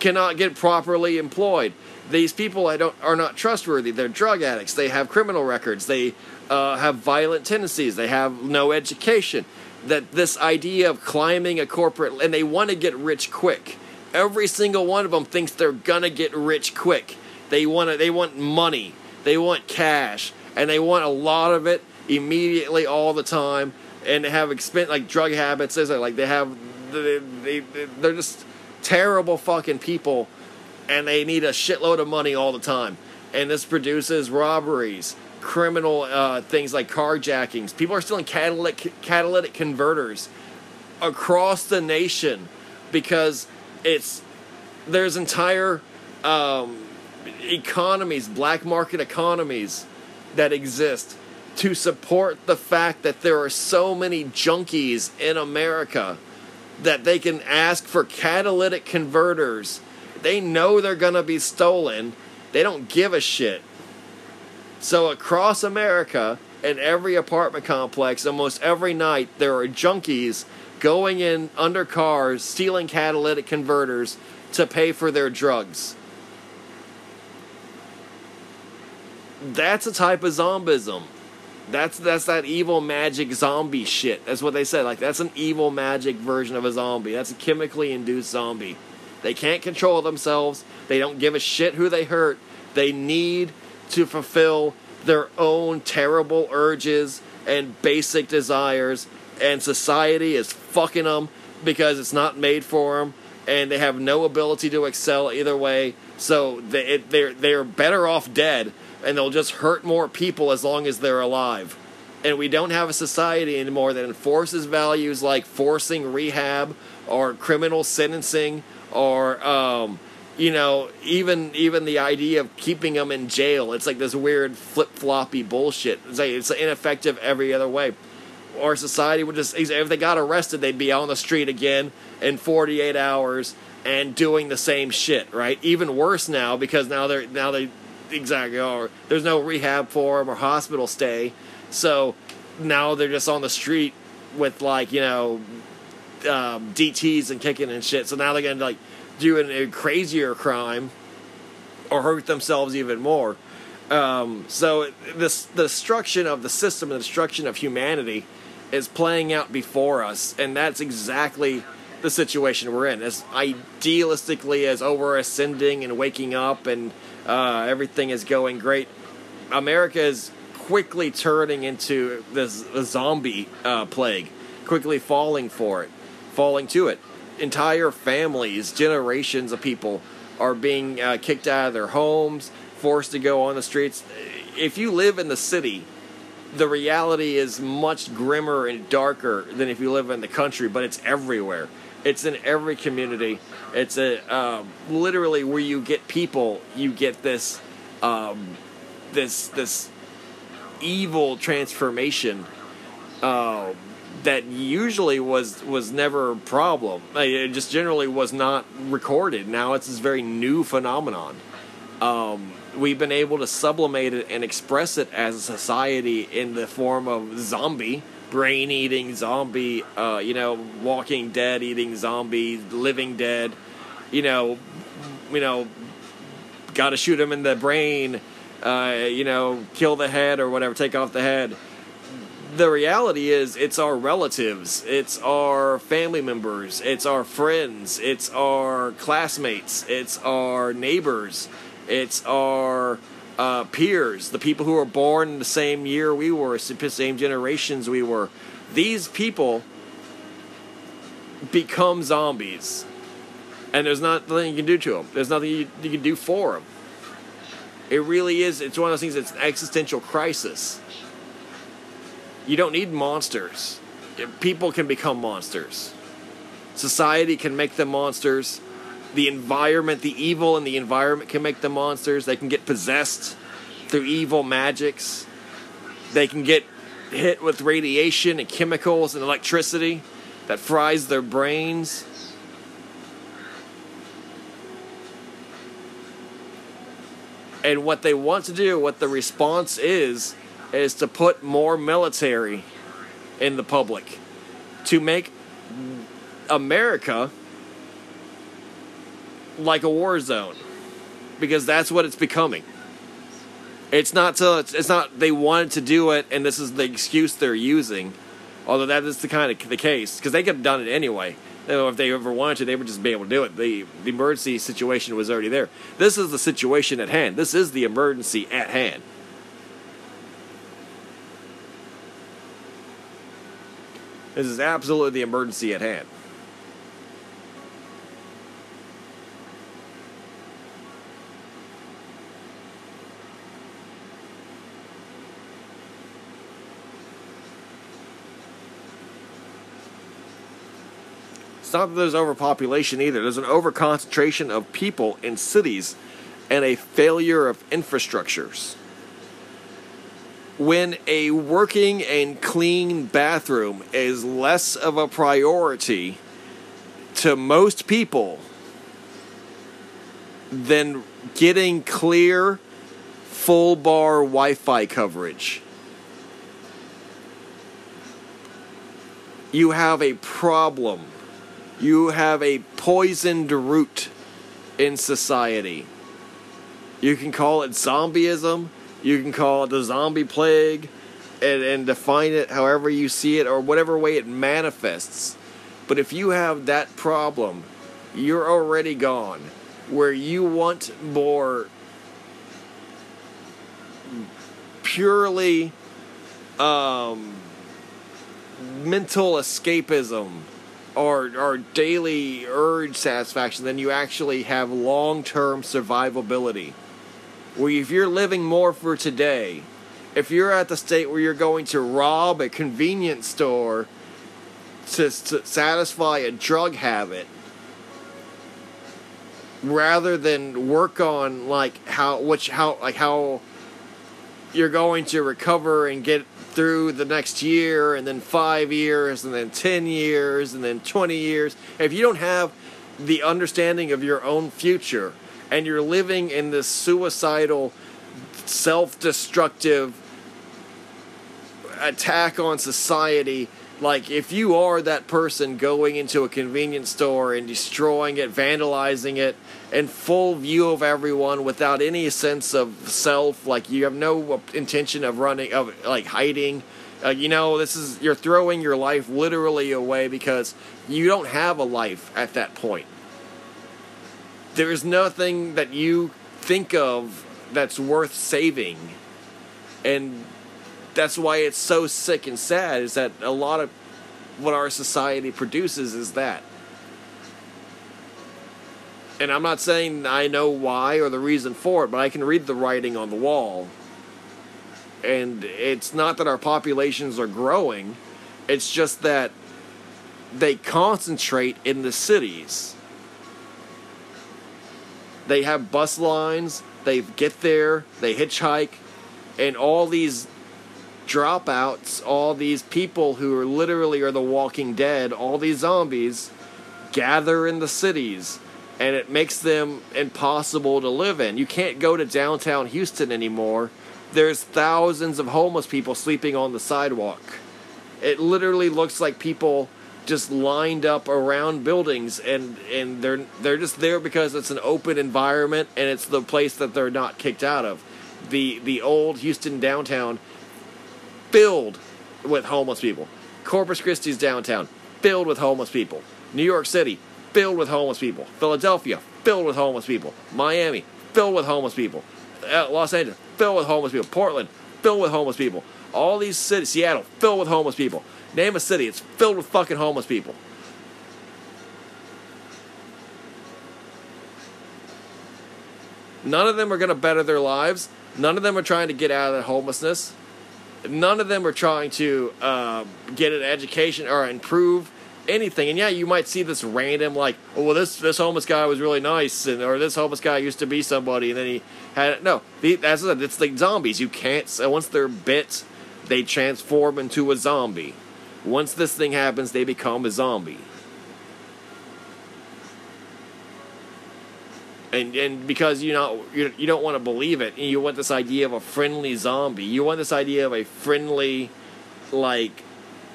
S2: cannot get properly employed. These people I don't are not trustworthy. They're drug addicts. They have criminal records. They uh, have violent tendencies. They have no education. That this idea of climbing a corporate and they want to get rich quick Every single one of them thinks they're gonna get rich quick. They want to, they want money. They want cash, and they want a lot of it immediately, all the time. And they have expense like drug habits. Like they have, they, they they're just terrible fucking people, and they need a shitload of money all the time. And this produces robberies, criminal uh, things like carjackings. People are stealing catalytic catalytic converters across the nation because it's there's entire um, economies, black market economies that exist to support the fact that there are so many junkies in America that they can ask for catalytic converters. They know they're going to be stolen. They don't give a shit. So across America, in every apartment complex, almost every night, there are junkies going in under cars, stealing catalytic converters to pay for their drugs. That's a type of zombism. That's that's that evil magic zombie shit. That's what they said. Like that's an evil magic version of a zombie. That's a chemically induced zombie. They can't control themselves. They don't give a shit who they hurt. They need to fulfill their own terrible urges and basic desires and society is fucking them because it's not made for them, and they have no ability to excel either way. So they, they're they're better off dead, and they'll just hurt more people as long as they're alive. and we don't have a society anymore that enforces values like forcing rehab or criminal sentencing or um, you know even even the idea of keeping them in jail. It's like this weird flip-floppy bullshit. It's like it's ineffective every other way. Our society would just if they got arrested they'd be on the street again in 48 hours and doing the same shit right? Even worse now because now they're now they exactly or there's no rehab for them or hospital stay. So now they're just on the street with like you know um, DTS and kicking and shit. So now they're gonna like do a crazier crime or hurt themselves even more. Um, so this the destruction of the system, the destruction of humanity, is playing out before us, and that's exactly the situation we're in. As idealistically as we're ascending and waking up and uh, everything is going great, America is quickly turning into this zombie uh, plague, quickly falling for it, falling to it. Entire families, generations of people are being uh, kicked out of their homes, forced to go on the streets. If you live in the city, the reality is much grimmer and darker than if you live in the country, but it's everywhere. It's in every community. It's a um, literally where you get people, you get this, um, this this evil transformation uh, that usually was was never a problem. It just generally was not recorded. Now it's this very new phenomenon. Um, we've been able to sublimate it and express it as a society in the form of zombie, brain eating zombie, uh, you know, walking dead eating zombie, living dead, you know, you know, got to shoot him in the brain uh, you know, kill the head or whatever, take off the head. The reality is, it's our relatives, it's our family members, it's our friends, it's our classmates, it's our neighbors, it's our uh, peers, the people who were born the same year we were, same generations we were. These people become zombies, and there's nothing you can do to them. There's nothing you, you can do for them. It really is. It's one of those things that's an existential crisis. You don't need monsters. People can become monsters. Society can make them monsters. The environment, the evil in the environment can make them monsters. They can get possessed through evil magics. They can get hit with radiation and chemicals and electricity that fries their brains. And what they want to do, what the response is, is to put more military in the public to make America like a war zone because that's what it's becoming. It's not to, it's not they wanted to do it and this is the excuse they're using. Although that is the kind of the case because they could have done it anyway if they ever wanted to, they would just be able to do it. The, the emergency situation was already there. This is the situation at hand. This is the emergency at hand. This is absolutely the emergency at hand. It's not that there's overpopulation either. There's an overconcentration of people in cities and a failure of infrastructures. When a working and clean bathroom is less of a priority to most people than getting clear, full bar Wi Fi coverage. You have a problem you have a poisoned root in society. You can call it zombieism, you can call it the zombie plague, and, and define it however you see it or whatever way it manifests. But if you have that problem, you're already gone. Where you want more purely um, mental escapism or, or daily urge satisfaction, then you actually have long term survivability. Where if you're living more for today if you're at the state where you're going to rob a convenience store to, to satisfy a drug habit rather than work on like how which how like how you're going to recover and get through the next year and then 5 years and then 10 years and then 20 years if you don't have the understanding of your own future and you're living in this suicidal self-destructive attack on society like if you are that person going into a convenience store and destroying it vandalizing it in full view of everyone without any sense of self like you have no intention of running of like hiding uh, you know this is you're throwing your life literally away because you don't have a life at that point there's nothing that you think of that's worth saving and that's why it's so sick and sad is that a lot of what our society produces is that. And I'm not saying I know why or the reason for it, but I can read the writing on the wall. And it's not that our populations are growing, it's just that they concentrate in the cities. They have bus lines, they get there, they hitchhike, and all these dropouts, all these people who are literally are the walking dead, all these zombies gather in the cities and it makes them impossible to live in. You can't go to downtown Houston anymore. There's thousands of homeless people sleeping on the sidewalk. It literally looks like people just lined up around buildings and and they're they're just there because it's an open environment and it's the place that they're not kicked out of. The the old Houston downtown filled with homeless people. Corpus Christi's downtown, filled with homeless people. New York City, filled with homeless people. Philadelphia, filled with homeless people. Miami, filled with homeless people. Uh, Los Angeles, filled with homeless people. Portland, filled with homeless people. All these cities, Seattle, filled with homeless people. Name a city, it's filled with fucking homeless people. None of them are going to better their lives. None of them are trying to get out of that homelessness none of them are trying to uh, get an education or improve anything. And yeah, you might see this random like, oh, well, this this homeless guy was really nice, and or this homeless guy used to be somebody, and then he had no. That's it's like zombies. You can't. Once they're bit, they transform into a zombie. Once this thing happens, they become a zombie. and and because you know you, you don't want to believe it you want this idea of a friendly zombie. You want this idea of a friendly like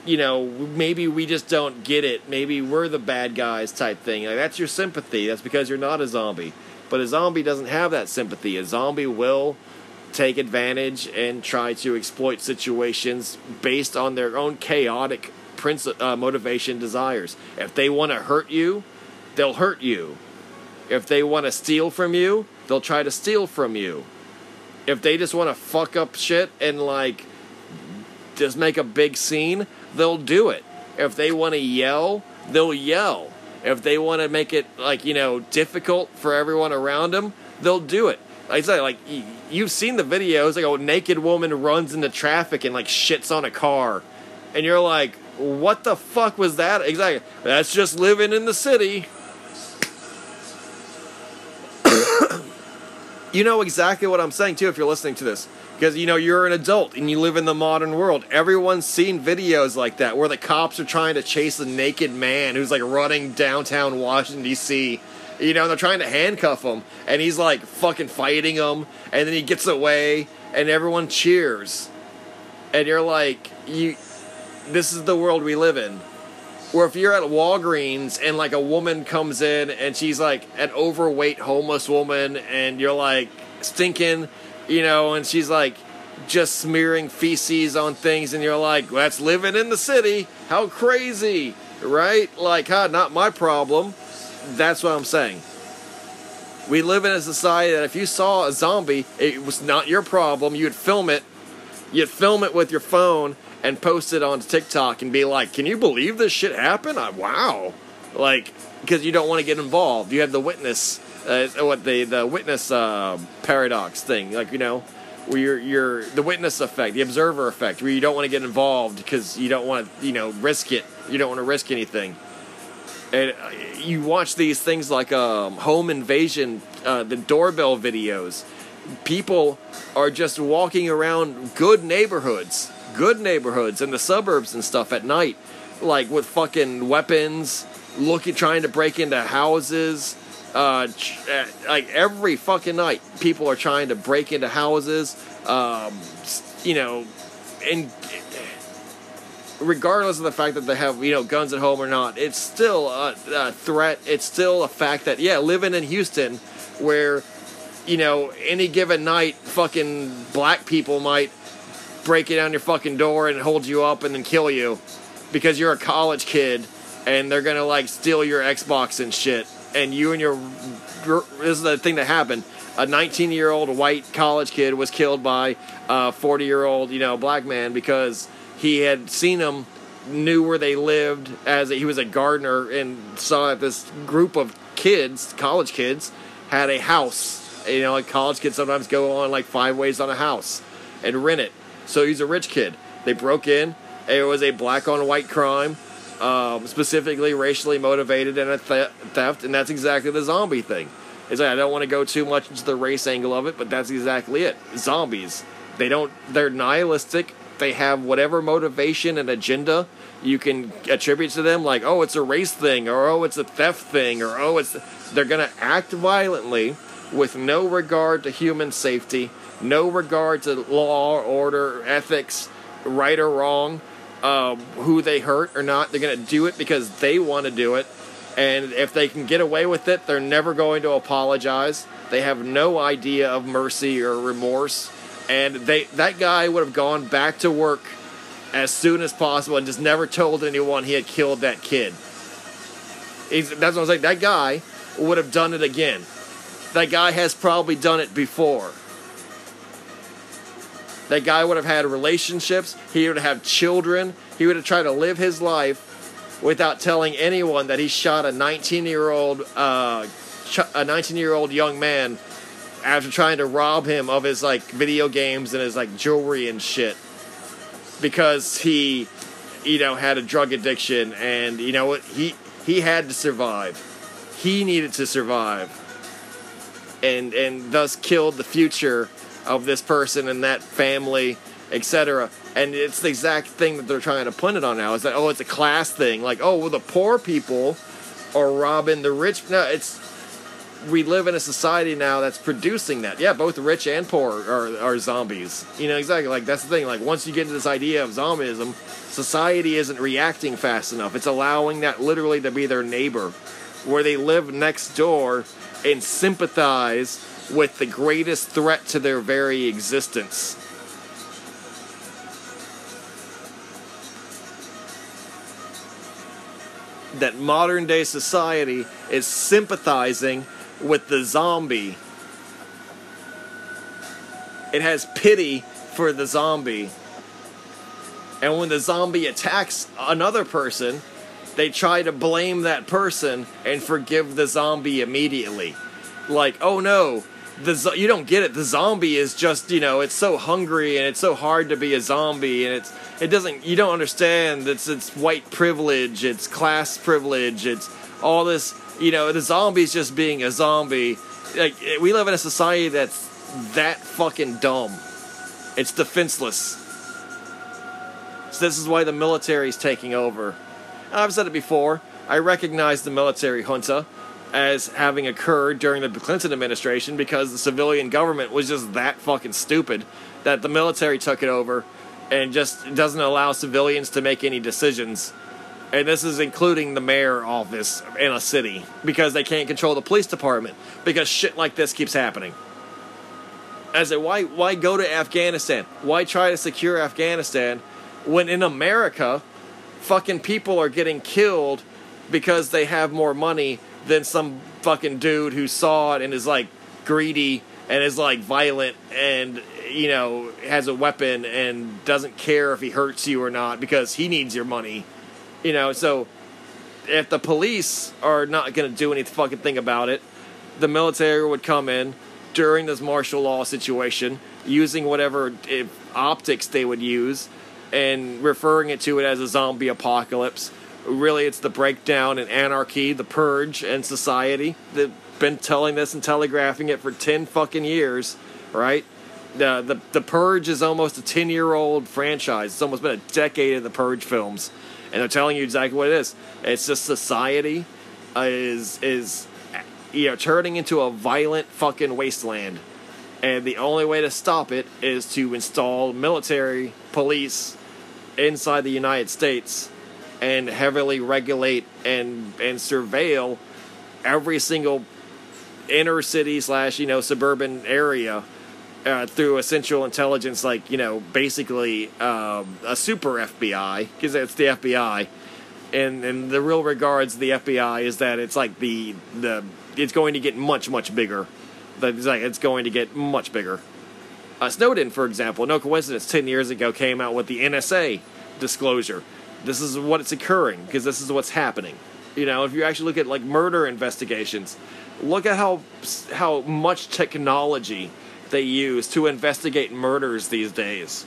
S2: you know maybe we just don't get it. Maybe we're the bad guys type thing. Like that's your sympathy. That's because you're not a zombie. But a zombie doesn't have that sympathy. A zombie will take advantage and try to exploit situations based on their own chaotic princi- uh, motivation desires if they want to hurt you they'll hurt you if they want to steal from you, they'll try to steal from you. If they just want to fuck up shit and like just make a big scene, they'll do it. If they want to yell, they'll yell. If they want to make it like, you know, difficult for everyone around them, they'll do it. Like I said, like you've seen the videos, like a naked woman runs into traffic and like shits on a car. And you're like, what the fuck was that? Exactly. That's just living in the city. you know exactly what I'm saying too if you're listening to this. Because you know you're an adult and you live in the modern world. Everyone's seen videos like that where the cops are trying to chase a naked man who's like running downtown Washington D.C. You know they're trying to handcuff him and he's like fucking fighting them and then he gets away and everyone cheers. And you're like you this is the world we live in where if you're at Walgreens and like a woman comes in and she's like an overweight homeless woman and you're like stinking, you know, and she's like just smearing feces on things and you're like, that's living in the city. How crazy, right? Like, huh, not my problem. That's what I'm saying. We live in a society that if you saw a zombie, it was not your problem. You'd film it. You'd film it with your phone and post it on TikTok and be like, "Can you believe this shit happened? I, wow!" Like, because you don't want to get involved. You have the witness, uh, what the the witness uh, paradox thing. Like, you know, where you're, you're the witness effect, the observer effect, where you don't want to get involved because you don't want to, you know, risk it. You don't want to risk anything. And uh, you watch these things like um, home invasion, uh, the doorbell videos. People are just walking around good neighborhoods, good neighborhoods in the suburbs and stuff at night, like with fucking weapons, looking, trying to break into houses. Uh, uh, like every fucking night, people are trying to break into houses. Um, you know, and regardless of the fact that they have you know guns at home or not, it's still a, a threat. It's still a fact that yeah, living in Houston, where you know any given night, fucking black people might break it down your fucking door and hold you up and then kill you because you're a college kid and they're gonna like steal your Xbox and shit. And you and your this is the thing that happened. A 19 year old white college kid was killed by a 40 year old you know black man because he had seen them, knew where they lived as a, he was a gardener and saw that this group of kids, college kids, had a house. You know, like college kids sometimes go on like five ways on a house and rent it. So he's a rich kid. They broke in. It was a black on white crime, um, specifically racially motivated and a th- theft, and that's exactly the zombie thing. It's like I don't want to go too much into the race angle of it, but that's exactly it. Zombies. They don't. They're nihilistic. They have whatever motivation and agenda you can attribute to them, like oh, it's a race thing, or oh, it's a theft thing, or oh, it's. They're gonna act violently with no regard to human safety, no regard to law, order, ethics, right or wrong, um, who they hurt or not. They're going to do it because they want to do it. And if they can get away with it, they're never going to apologize. They have no idea of mercy or remorse. And they that guy would have gone back to work as soon as possible and just never told anyone he had killed that kid. He's, that's what I was like. That guy would have done it again. That guy has probably done it before. That guy would have had relationships. He would have children. He would have tried to live his life without telling anyone that he shot a 19 year old uh, ch- a 19 year old young man after trying to rob him of his like video games and his like jewelry and shit. Because he you know had a drug addiction and you know what he he had to survive. He needed to survive. And and thus killed the future of this person and that family etc and it's the exact thing that they're trying to put it on now is that oh it's a class thing. Like oh well the poor people are robbing the rich no it's we live in a society now that's producing that. Yeah, both rich and poor are, are zombies. You know, exactly. Like, that's the thing. Like, once you get into this idea of zombism, society isn't reacting fast enough. It's allowing that literally to be their neighbor, where they live next door and sympathize with the greatest threat to their very existence. That modern day society is sympathizing with the zombie. It has pity for the zombie. And when the zombie attacks another person, they try to blame that person and forgive the zombie immediately. Like, oh no, the zo- you don't get it. The zombie is just, you know, it's so hungry and it's so hard to be a zombie and it's it doesn't you don't understand it's it's white privilege, it's class privilege, it's all this you know, the zombie's just being a zombie. Like we live in a society that's that fucking dumb. It's defenseless. So this is why the military's taking over. And I've said it before. I recognize the military junta as having occurred during the Clinton administration because the civilian government was just that fucking stupid that the military took it over and just doesn't allow civilians to make any decisions and this is including the mayor office in a city because they can't control the police department because shit like this keeps happening. I said, why why go to Afghanistan? Why try to secure Afghanistan when in America, fucking people are getting killed because they have more money than some fucking dude who saw it and is like greedy and is like violent and you know has a weapon and doesn't care if he hurts you or not because he needs your money you know, so if the police are not going to do any fucking thing about it, the military would come in during this martial law situation, using whatever optics they would use, and referring it to it as a zombie apocalypse. Really, it's the breakdown and anarchy, the purge, and society. They've been telling this and telegraphing it for ten fucking years, right? The the the purge is almost a ten year old franchise. It's almost been a decade of the purge films, and they're telling you exactly what it is. It's just society is is you know turning into a violent fucking wasteland and the only way to stop it is to install military police inside the United States and heavily regulate and and surveil every single inner city slash you know suburban area uh, through a central intelligence like you know basically um, a super FBI because it's the FBI and in the real regards the FBI is that it's like the the it's going to get much much bigger it's like it's going to get much bigger. Uh, Snowden, for example, no coincidence, ten years ago came out with the NSA disclosure. This is what it's occurring because this is what's happening. You know, if you actually look at like murder investigations, look at how how much technology they use to investigate murders these days.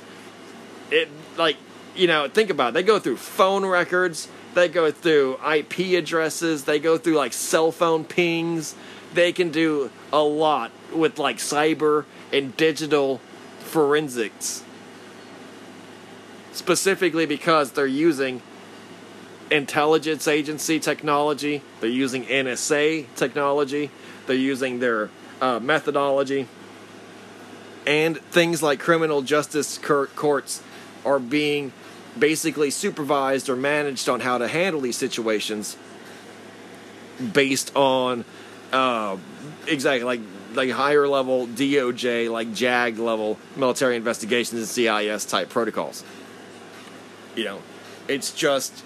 S2: It like you know, think about it. They go through phone records, they go through IP addresses, they go through like cell phone pings they can do a lot with like cyber and digital forensics. Specifically because they're using intelligence agency technology, they're using NSA technology, they're using their uh, methodology, and things like criminal justice courts are being basically supervised or managed on how to handle these situations based on uh, exactly like like higher level DOJ, like JAG level military investigations and CIS type protocols. You know, it's just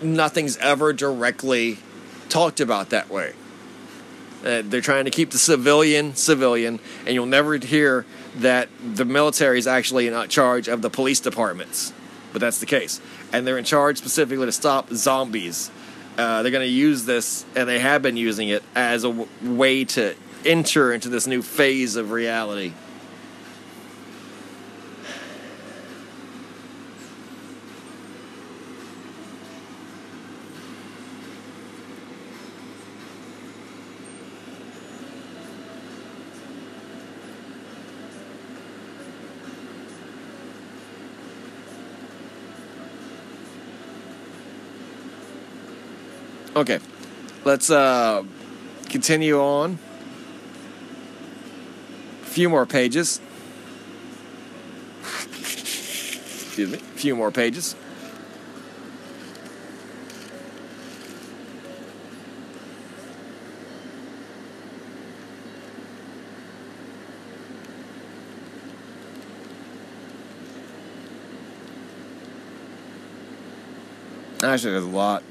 S2: nothing's ever directly talked about that way. Uh, they're trying to keep the civilian civilian, and you'll never hear that the military is actually in charge of the police departments. But that's the case, and they're in charge specifically to stop zombies uh, they're going to use this, and they have been using it as a w- way to enter into this new phase of reality. Okay, let's uh, continue on. A few more pages. Excuse me. A few more pages. Actually, there's a lot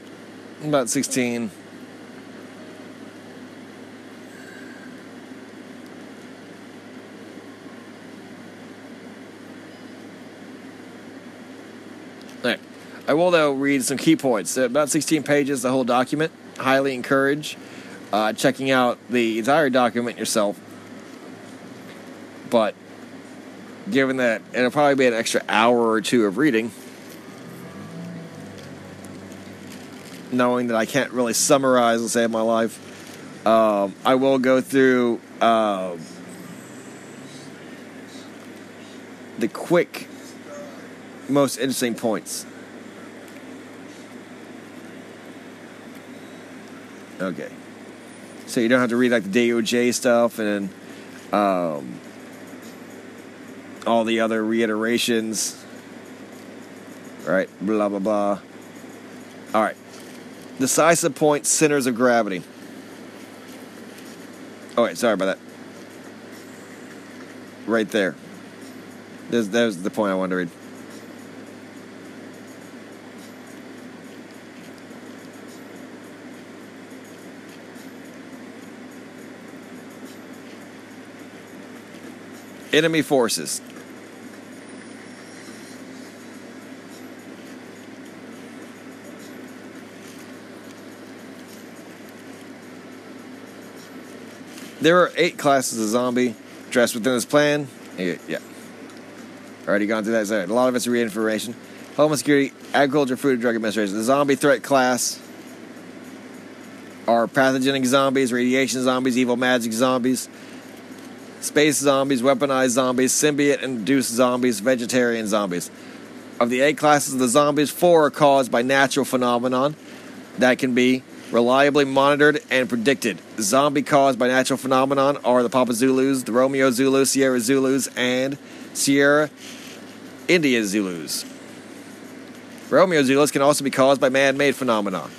S2: about 16. Right. I will, though, read some key points. Uh, about 16 pages, the whole document. Highly encourage uh, checking out the entire document yourself. But given that it'll probably be an extra hour or two of reading, knowing that I can't really summarize and save my life. Um, I will go through uh, the quick, most interesting points. Okay. So you don't have to read like the DOJ stuff and um, all the other reiterations. Right? Blah, blah, blah. All right. Decisive point, centers of gravity. Oh, wait, sorry about that. Right there. There's, there's the point I wanted to read. Enemy forces. There are eight classes of zombie dressed within this plan. Yeah. Already gone through that. A lot of it's reinformation. Homeland Security, Agriculture, Food and Drug Administration. The zombie threat class are pathogenic zombies, radiation zombies, evil magic zombies, space zombies, weaponized zombies, symbiote induced zombies, vegetarian zombies. Of the eight classes of the zombies, four are caused by natural phenomenon that can be reliably monitored and predicted. Zombie caused by natural phenomenon are the Papa Zulus, the Romeo Zulus, Sierra Zulus, and Sierra India Zulus. Romeo Zulus can also be caused by man made phenomena.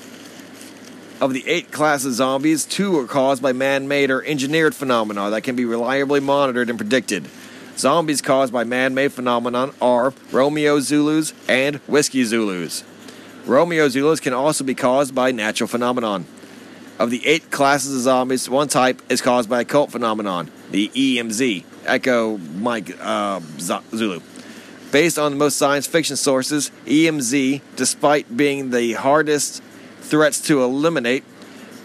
S2: Of the eight classes of zombies, two are caused by man made or engineered phenomena that can be reliably monitored and predicted. Zombies caused by man made phenomenon are Romeo Zulus and Whiskey Zulus. Romeo Zulus can also be caused by natural phenomenon. Of the eight classes of zombies, one type is caused by occult phenomenon, the EMZ, Echo Mike uh, Zulu. Based on most science fiction sources, EMZ, despite being the hardest threats to eliminate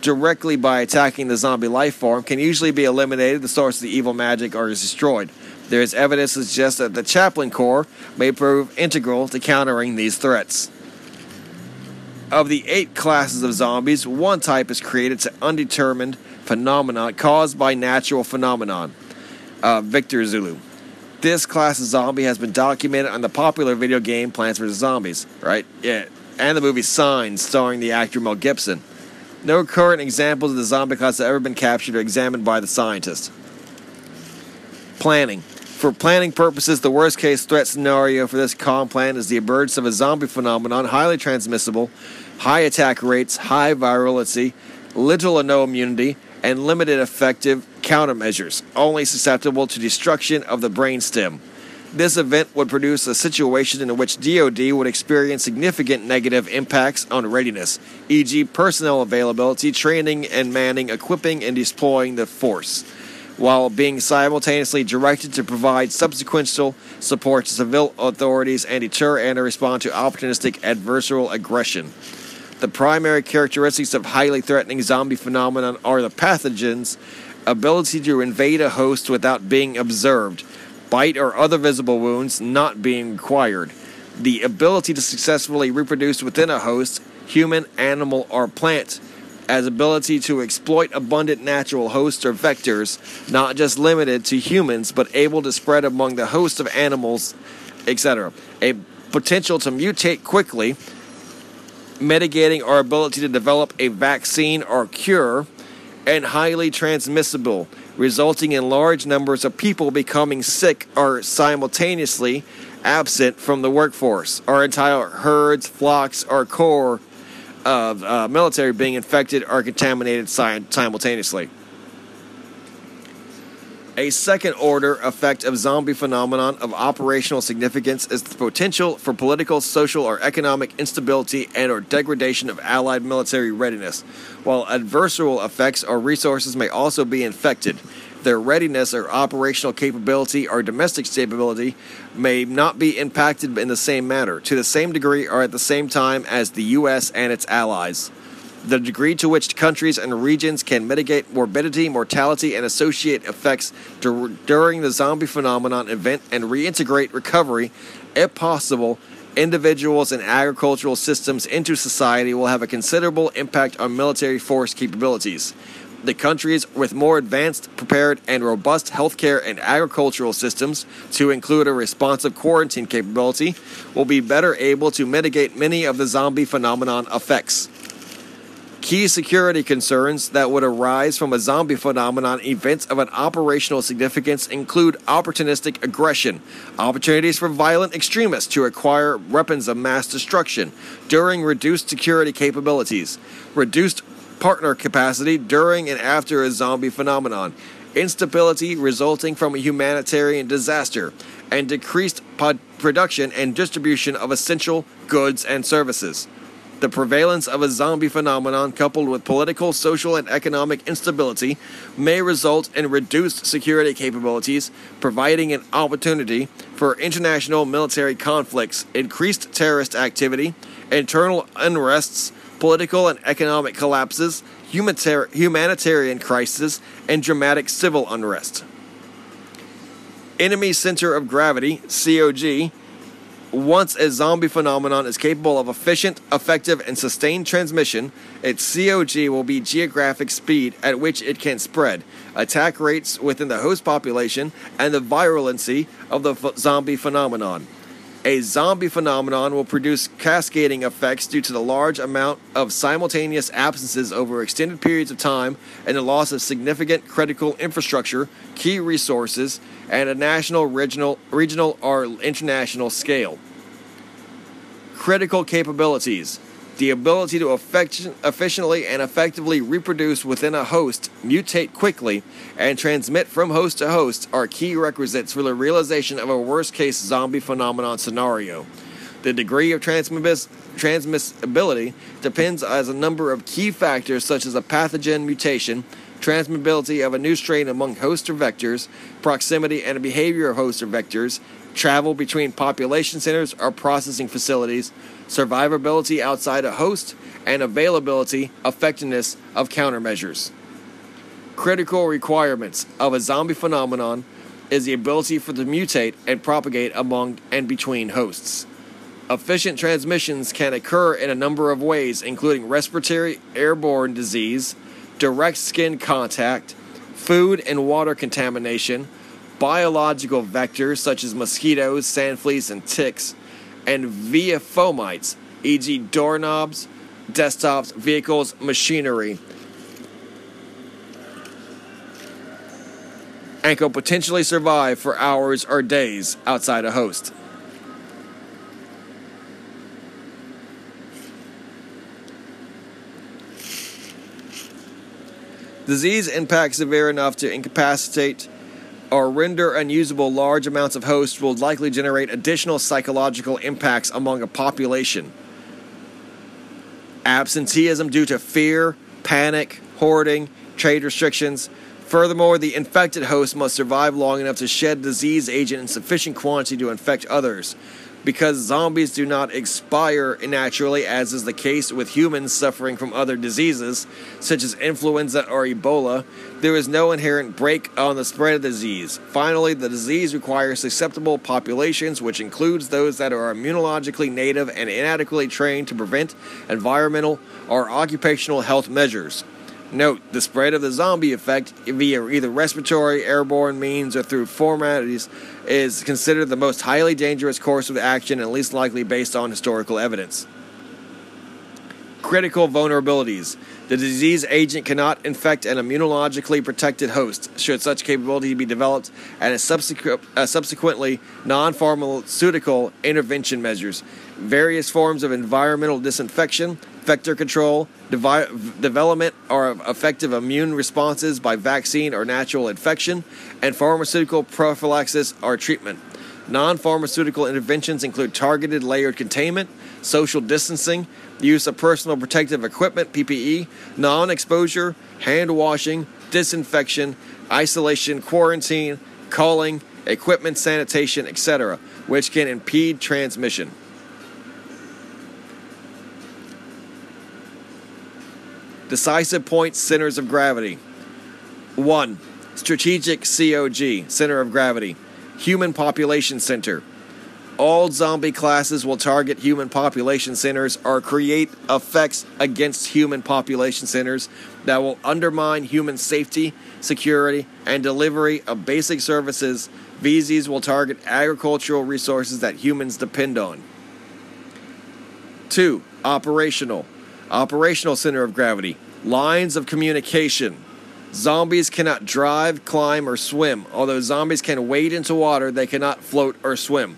S2: directly by attacking the zombie life form, can usually be eliminated. The source of the evil magic or is destroyed. There is evidence to suggest that the Chaplain Corps may prove integral to countering these threats. Of the eight classes of zombies, one type is created to undetermined phenomena caused by natural phenomenon. Uh, Victor Zulu. This class of zombie has been documented on the popular video game Plants vs. Zombies, right? Yeah. And the movie Signs, starring the actor Mel Gibson. No current examples of the zombie class have ever been captured or examined by the scientists. Planning. For planning purposes, the worst case threat scenario for this con plan is the emergence of a zombie phenomenon, highly transmissible, high attack rates, high virulence, little or no immunity, and limited effective countermeasures, only susceptible to destruction of the brainstem. This event would produce a situation in which DoD would experience significant negative impacts on readiness, e.g., personnel availability, training and manning, equipping and deploying the force while being simultaneously directed to provide subsequent support to civil authorities and deter and respond to opportunistic adversarial aggression. The primary characteristics of highly threatening zombie phenomenon are the pathogens, ability to invade a host without being observed, bite or other visible wounds not being required, the ability to successfully reproduce within a host, human, animal, or plant, as ability to exploit abundant natural hosts or vectors, not just limited to humans, but able to spread among the host of animals, etc. A potential to mutate quickly, mitigating our ability to develop a vaccine or cure, and highly transmissible, resulting in large numbers of people becoming sick or simultaneously absent from the workforce. Our entire herds, flocks, or core of uh, military being infected or contaminated simultaneously. A second order effect of zombie phenomenon of operational significance is the potential for political, social, or economic instability and or degradation of allied military readiness, while adversarial effects or resources may also be infected their readiness or operational capability or domestic stability may not be impacted in the same manner, to the same degree, or at the same time as the U.S. and its allies. The degree to which countries and regions can mitigate morbidity, mortality, and associate effects dur- during the zombie phenomenon event and reintegrate recovery, if possible, individuals and agricultural systems into society will have a considerable impact on military force capabilities the countries with more advanced, prepared, and robust healthcare and agricultural systems, to include a responsive quarantine capability, will be better able to mitigate many of the zombie phenomenon effects. Key security concerns that would arise from a zombie phenomenon events of an operational significance include opportunistic aggression, opportunities for violent extremists to acquire weapons of mass destruction during reduced security capabilities, reduced partner capacity during and after a zombie phenomenon, instability resulting from a humanitarian disaster, and decreased production and distribution of essential goods and services. The prevalence of a zombie phenomenon coupled with political, social, and economic instability may result in reduced security capabilities, providing an opportunity for international military conflicts, increased terrorist activity, internal unrests, political and economic collapses, humanitarian crises, and dramatic civil unrest. Enemy center of gravity, COG, once a zombie phenomenon is capable of efficient, effective, and sustained transmission, its COG will be geographic speed at which it can spread, attack rates within the host population, and the virulency of the f- zombie phenomenon. A zombie phenomenon will produce cascading effects due to the large amount of simultaneous absences over extended periods of time and the loss of significant critical infrastructure, key resources, and a national, regional, regional or international scale. Critical capabilities the ability to efficiently and effectively reproduce within a host, mutate quickly, and transmit from host to host are key requisites for the realization of a worst case zombie phenomenon scenario. The degree of transmiss- transmissibility depends on a number of key factors such as a pathogen mutation, transmissibility of a new strain among host or vectors, proximity and behavior of host or vectors, travel between population centers or processing facilities, survivability outside a host, and availability, effectiveness of countermeasures. Critical requirements of a zombie phenomenon is the ability for it to mutate and propagate among and between hosts. Efficient transmissions can occur in a number of ways, including respiratory airborne disease, direct skin contact, food and water contamination, biological vectors such as mosquitoes, sand fleas, and ticks, and via fomites, e.g., doorknobs, desktops, vehicles, machinery, and can potentially survive for hours or days outside a host. Disease impact severe enough to incapacitate or render unusable large amounts of hosts will likely generate additional psychological impacts among a population. Absenteeism due to fear, panic, hoarding, trade restrictions. Furthermore, the infected host must survive long enough to shed disease agent in sufficient quantity to infect others because zombies do not expire naturally, as is the case with humans suffering from other diseases, such as influenza or Ebola, there is no inherent break on the spread of disease. Finally, the disease requires susceptible populations, which includes those that are immunologically native and inadequately trained to prevent environmental or occupational health measures. Note, the spread of the zombie effect via either respiratory, airborne means, or through formalities is considered the most highly dangerous course of action and least likely based on historical evidence. Critical vulnerabilities. The disease agent cannot infect an immunologically protected host, should such capability be developed, and subsequent, uh, subsequently non pharmaceutical intervention measures. Various forms of environmental disinfection, vector control, devi- development or effective immune responses by vaccine or natural infection, and pharmaceutical prophylaxis or treatment. Non pharmaceutical interventions include targeted layered containment, social distancing, use of personal protective equipment, PPE, non exposure, hand washing, disinfection, isolation, quarantine, culling, equipment sanitation, etc., which can impede transmission. Decisive points, centers of gravity. 1. Strategic COG, center of gravity. Human population center. All zombie classes will target human population centers or create effects against human population centers that will undermine human safety, security, and delivery of basic services. VZs will target agricultural resources that humans depend on. 2. Operational. Operational center of gravity. Lines of communication. Zombies cannot drive, climb, or swim. Although zombies can wade into water, they cannot float or swim.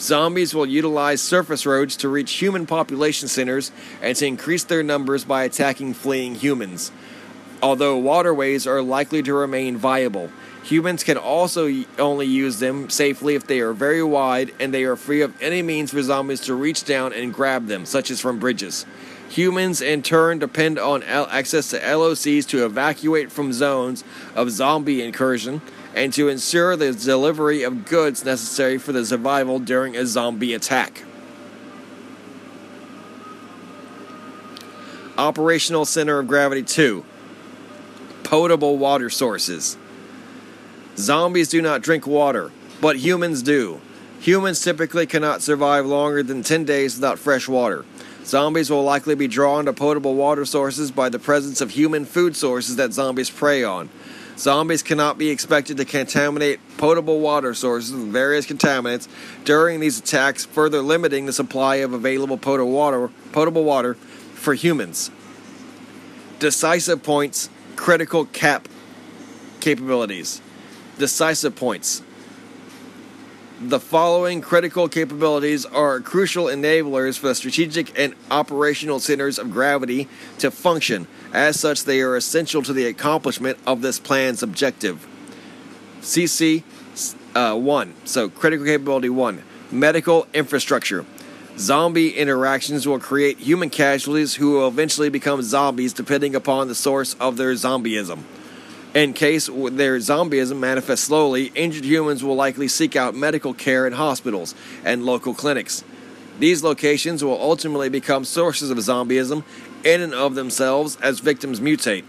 S2: Zombies will utilize surface roads to reach human population centers and to increase their numbers by attacking fleeing humans. Although waterways are likely to remain viable, humans can also only use them safely if they are very wide and they are free of any means for zombies to reach down and grab them, such as from bridges. Humans, in turn, depend on access to LOCs to evacuate from zones of zombie incursion and to ensure the delivery of goods necessary for the survival during a zombie attack. Operational center of gravity 2 potable water sources. Zombies do not drink water, but humans do. Humans typically cannot survive longer than 10 days without fresh water. Zombies will likely be drawn to potable water sources by the presence of human food sources that zombies prey on. Zombies cannot be expected to contaminate potable water sources with various contaminants during these attacks, further limiting the supply of available potable water, potable water for humans. Decisive points, critical cap capabilities. Decisive points. The following critical capabilities are crucial enablers for the strategic and operational centers of gravity to function. As such, they are essential to the accomplishment of this plan's objective. CC uh, 1. So, critical capability 1. Medical infrastructure. Zombie interactions will create human casualties who will eventually become zombies depending upon the source of their zombieism. In case their zombieism manifests slowly, injured humans will likely seek out medical care in hospitals and local clinics. These locations will ultimately become sources of zombieism in and of themselves as victims mutate.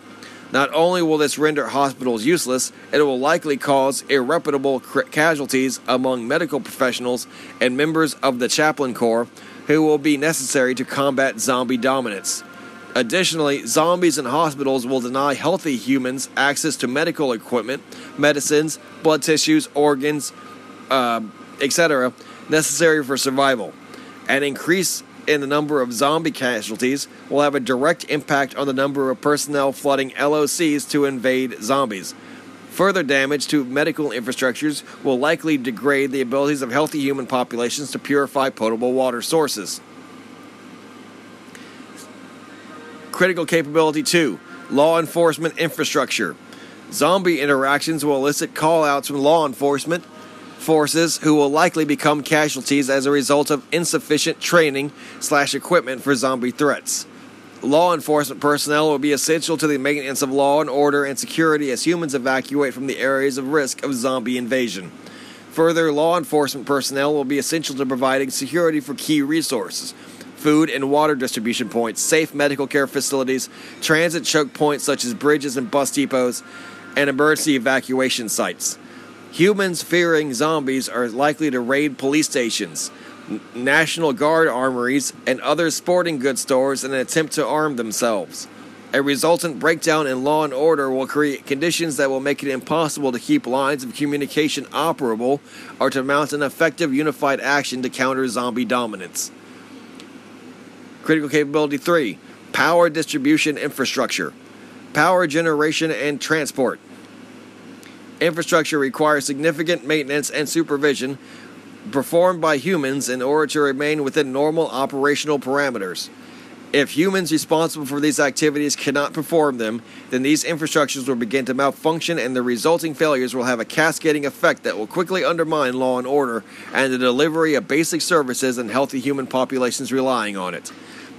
S2: Not only will this render hospitals useless, it will likely cause irreparable casualties among medical professionals and members of the chaplain corps who will be necessary to combat zombie dominance. Additionally, zombies in hospitals will deny healthy humans access to medical equipment, medicines, blood tissues, organs, uh, etc., necessary for survival. An increase in the number of zombie casualties will have a direct impact on the number of personnel flooding LOCs to invade zombies. Further damage to medical infrastructures will likely degrade the abilities of healthy human populations to purify potable water sources. Critical capability 2 Law enforcement infrastructure. Zombie interactions will elicit callouts from law enforcement forces who will likely become casualties as a result of insufficient training slash equipment for zombie threats. Law enforcement personnel will be essential to the maintenance of law and order and security as humans evacuate from the areas of risk of zombie invasion. Further, law enforcement personnel will be essential to providing security for key resources food and water distribution points, safe medical care facilities, transit choke points such as bridges and bus depots, and emergency evacuation sites. Humans fearing zombies are likely to raid police stations, National Guard armories, and other sporting goods stores in an attempt to arm themselves. A resultant breakdown in law and order will create conditions that will make it impossible to keep lines of communication operable or to mount an effective unified action to counter zombie dominance. Critical capability 3 Power distribution infrastructure, power generation and transport. Infrastructure requires significant maintenance and supervision performed by humans in order to remain within normal operational parameters. If humans responsible for these activities cannot perform them, then these infrastructures will begin to malfunction and the resulting failures will have a cascading effect that will quickly undermine law and order and the delivery of basic services and healthy human populations relying on it.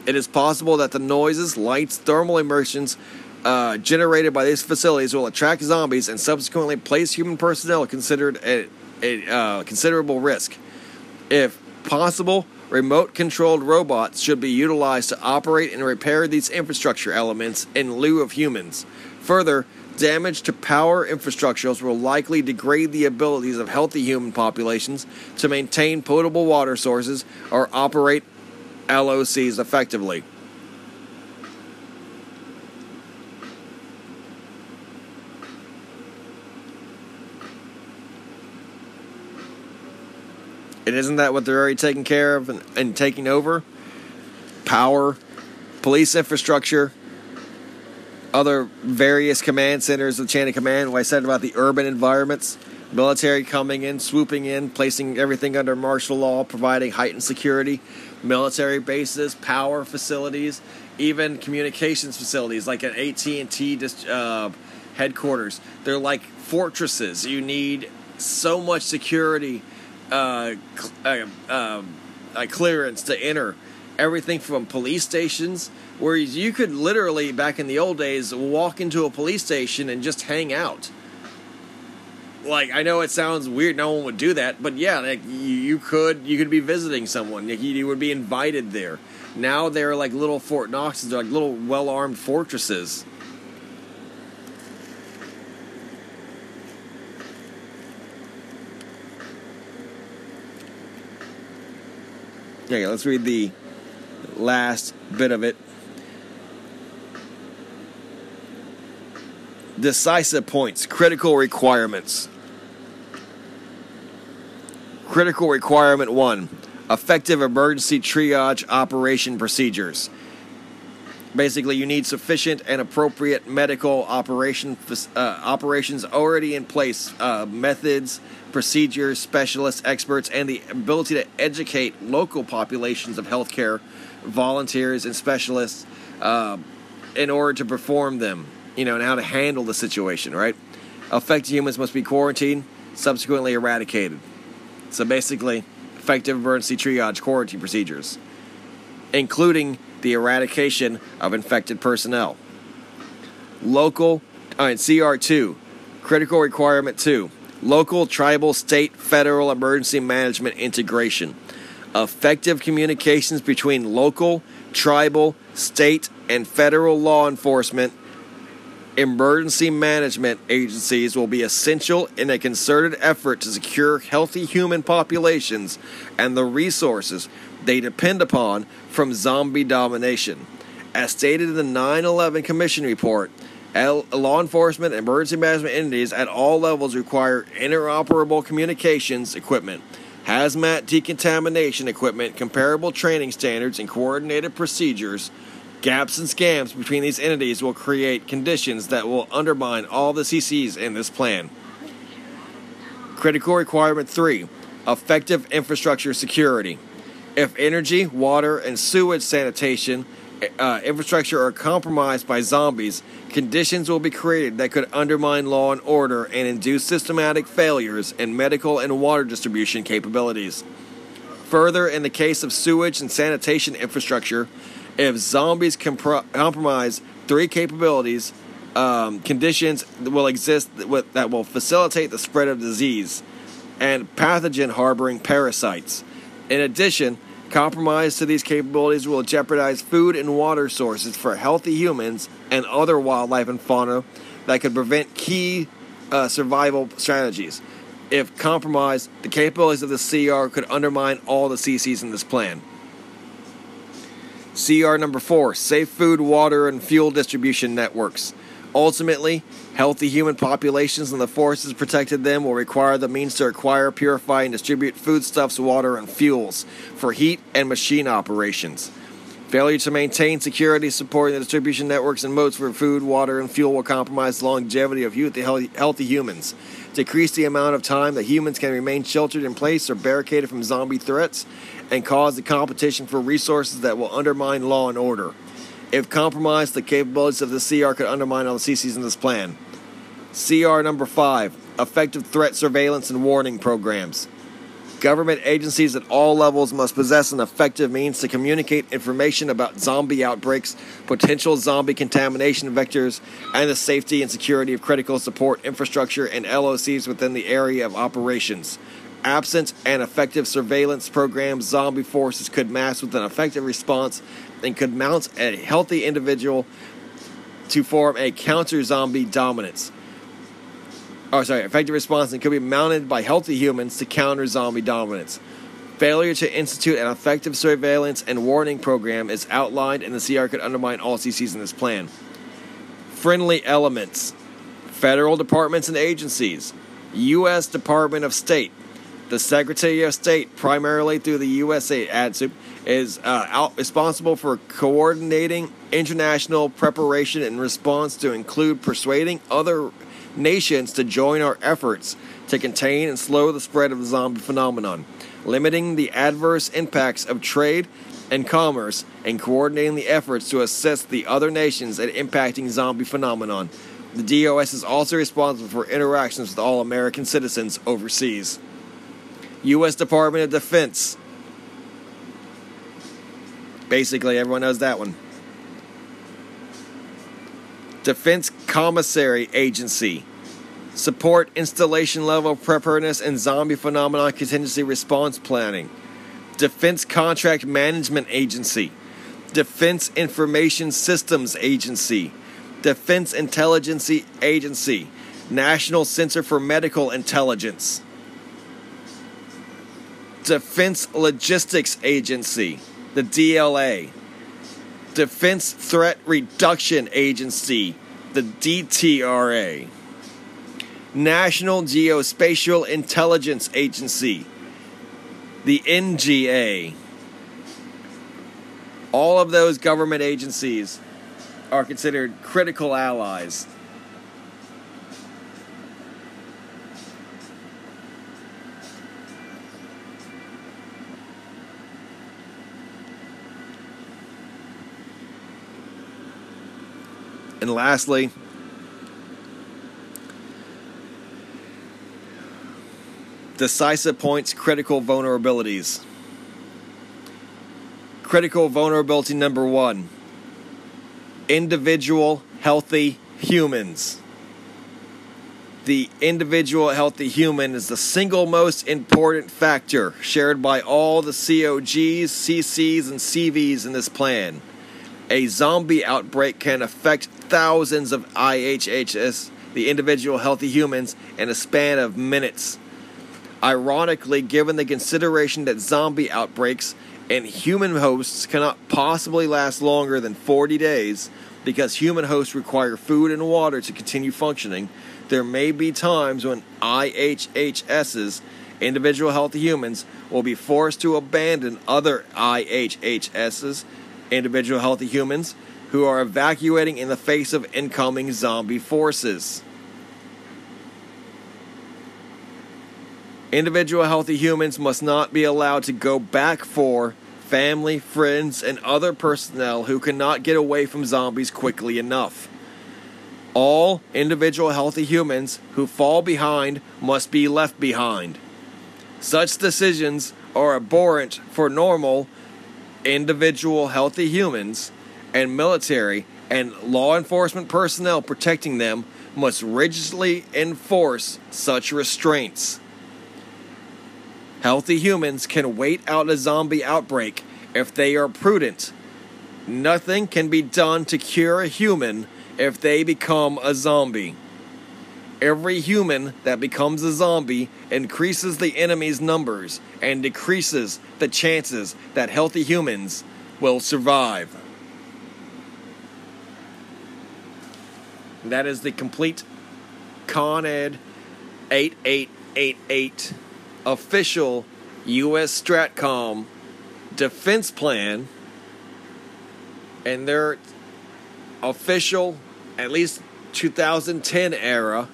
S2: It is possible that the noises, lights, thermal immersions uh, generated by these facilities will attract zombies and subsequently place human personnel considered a, a uh, considerable risk. If possible, remote controlled robots should be utilized to operate and repair these infrastructure elements in lieu of humans. Further, damage to power infrastructures will likely degrade the abilities of healthy human populations to maintain potable water sources or operate LOCs effectively. And isn't that what they're already taking care of and, and taking over? Power, police infrastructure, other various command centers of chain of command. What I said about the urban environments, military coming in, swooping in, placing everything under martial law, providing heightened security military bases, power facilities, even communications facilities like an AT&T uh, headquarters. They're like fortresses. You need so much security uh, cl- uh, um, clearance to enter. Everything from police stations, where you could literally, back in the old days, walk into a police station and just hang out. Like I know it sounds weird. No one would do that, but yeah, like you, could you could be visiting someone. You would be invited there. Now they're like little Fort Knoxes. They're like little well armed fortresses. Okay, let's read the last bit of it. Decisive points, critical requirements. Critical requirement one effective emergency triage operation procedures. Basically, you need sufficient and appropriate medical operation uh, operations already in place, uh, methods, procedures, specialists, experts, and the ability to educate local populations of healthcare volunteers and specialists uh, in order to perform them you know, and how to handle the situation, right? Affected humans must be quarantined, subsequently eradicated. So basically, effective emergency triage quarantine procedures, including the eradication of infected personnel. Local, all right, CR2, critical requirement 2, local, tribal, state, federal emergency management integration. Effective communications between local, tribal, state, and federal law enforcement emergency management agencies will be essential in a concerted effort to secure healthy human populations and the resources they depend upon from zombie domination. As stated in the 9 11 Commission report, law enforcement and emergency management entities at all levels require interoperable communications equipment, hazmat decontamination equipment, comparable training standards, and coordinated procedures Gaps and scams between these entities will create conditions that will undermine all the CCs in this plan. Critical requirement three effective infrastructure security. If energy, water, and sewage sanitation uh, infrastructure are compromised by zombies, conditions will be created that could undermine law and order and induce systematic failures in medical and water distribution capabilities. Further, in the case of sewage and sanitation infrastructure, if zombies compro- compromise three capabilities, um, conditions will exist that will facilitate the spread of disease and pathogen harboring parasites. In addition, compromise to these capabilities will jeopardize food and water sources for healthy humans and other wildlife and fauna that could prevent key uh, survival strategies. If compromised, the capabilities of the CR could undermine all the CCs in this plan. CR number four, safe food, water, and fuel distribution networks. Ultimately, healthy human populations and the forces protected them will require the means to acquire, purify, and distribute foodstuffs, water, and fuels for heat and machine operations. Failure to maintain security, supporting the distribution networks and modes for food, water, and fuel will compromise the longevity of healthy humans, decrease the amount of time that humans can remain sheltered in place or barricaded from zombie threats, and cause the competition for resources that will undermine law and order. If compromised, the capabilities of the CR could undermine all the CCs in this plan. CR number five effective threat surveillance and warning programs. Government agencies at all levels must possess an effective means to communicate information about zombie outbreaks, potential zombie contamination vectors, and the safety and security of critical support infrastructure and LOCs within the area of operations. Absent an effective surveillance program, zombie forces could mass with an effective response and could mount a healthy individual to form a counter zombie dominance. Oh, sorry, effective response and could be mounted by healthy humans to counter zombie dominance. Failure to institute an effective surveillance and warning program is outlined, and the CR could undermine all CCs in this plan. Friendly elements, federal departments and agencies, U.S. Department of State, the Secretary of State, primarily through the USA ADSUP, is uh, out, responsible for coordinating international preparation and response to include persuading other nations to join our efforts to contain and slow the spread of the zombie phenomenon, limiting the adverse impacts of trade and commerce, and coordinating the efforts to assist the other nations at impacting zombie phenomenon. The DOS is also responsible for interactions with all American citizens overseas. U.S. Department of Defense. Basically, everyone knows that one. Defense Commissary Agency. support installation level preparedness and zombie phenomenon contingency response planning, Defense Contract Management Agency, Defense Information Systems Agency, Defense Intelligence Agency, National Center for Medical Intelligence, Defense Logistics Agency, the DLA, Defense Threat Reduction Agency, the DTRA, National Geospatial Intelligence Agency, the NGA. All of those government agencies are considered critical allies. And lastly, decisive points, critical vulnerabilities. Critical vulnerability number one individual healthy humans. The individual healthy human is the single most important factor shared by all the COGs, CCs, and CVs in this plan. A zombie outbreak can affect thousands of IHHS, the individual healthy humans, in a span of minutes. Ironically, given the consideration that zombie outbreaks and human hosts cannot possibly last longer than 40 days because human hosts require food and water to continue functioning, there may be times when IHHSs, individual healthy humans, will be forced to abandon other IHHSs, individual healthy humans, who are evacuating in the face of incoming zombie forces. Individual healthy humans must not be allowed to go back for family, friends, and other personnel who cannot get away from zombies quickly enough. All individual healthy humans who fall behind must be left behind. Such decisions are abhorrent for normal individual healthy humans, and military and law enforcement personnel protecting them must rigidly enforce such restraints. Healthy humans can wait out a zombie outbreak if they are prudent. Nothing can be done to cure a human if they become a zombie. Every human that becomes a zombie increases the enemy's numbers and decreases the chances that healthy humans will survive. That is the complete Con Ed 8888 official U.S. Stratcom defense plan and their official, at least 2010 era,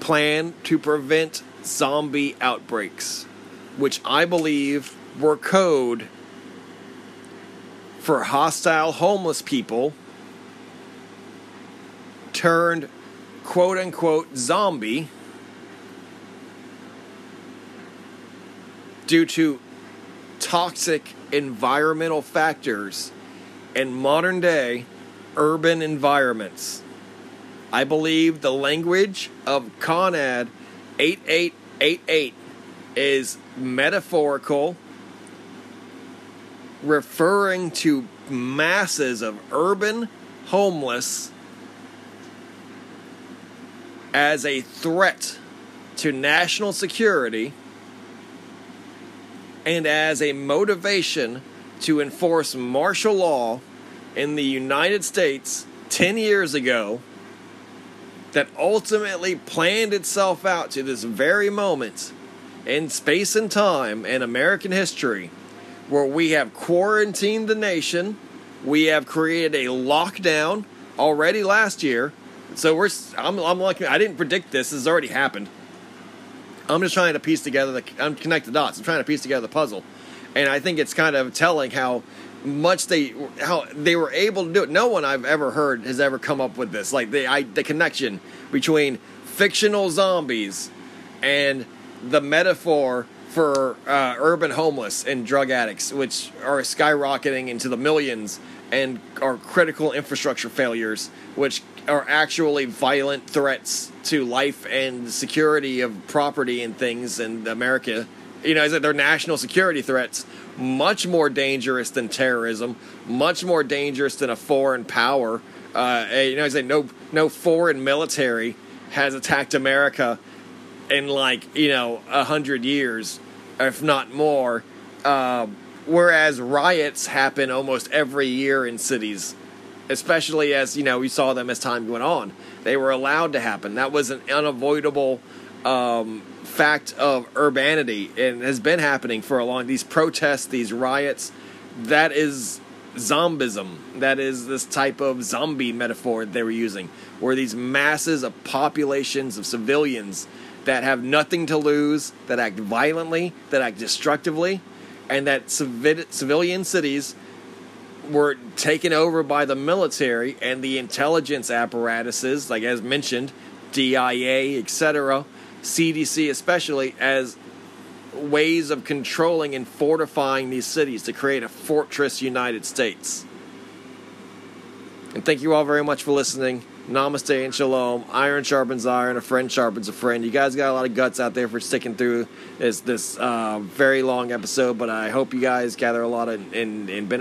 S2: plan to prevent zombie outbreaks, which I believe were code for hostile homeless people turned quote unquote zombie due to toxic environmental factors in modern day urban environments. I believe the language of CONAD 8888 is metaphorical, referring to masses of urban homeless as a threat to national security and as a motivation to enforce martial law in the United States 10 years ago that ultimately planned itself out to this very moment in space and time in American history where we have quarantined the nation, we have created a lockdown already last year. So we're I'm I'm lucky I didn't predict this. This has already happened. I'm just trying to piece together the I'm connect the dots. I'm trying to piece together the puzzle. And I think it's kind of telling how much they how they were able to do it. No one I've ever heard has ever come up with this. Like the I, the connection between fictional zombies and the metaphor for uh, urban homeless and drug addicts, which are skyrocketing into the millions and are critical infrastructure failures, which are actually violent threats to life and security of property and things in America. You know, I said they're national security threats, much more dangerous than terrorism, much more dangerous than a foreign power. Uh, you know, I say no, no foreign military has attacked America in like you know a hundred years, if not more. Uh, whereas riots happen almost every year in cities, especially as you know we saw them as time went on. They were allowed to happen. That was an unavoidable um, fact of urbanity and has been happening for a long. These protests, these riots, that is zombism. That is this type of zombie metaphor they were using, where these masses of populations of civilians that have nothing to lose, that act violently, that act destructively, and that civi- civilian cities were taken over by the military and the intelligence apparatuses, like as mentioned, DIA, etc., CDC especially, as ways of controlling and fortifying these cities to create a fortress United States. And thank you all very much for listening. Namaste and shalom. Iron sharpens iron. A friend sharpens a friend. You guys got a lot of guts out there for sticking through this this uh, very long episode, but I hope you guys gather a lot of in in benefit.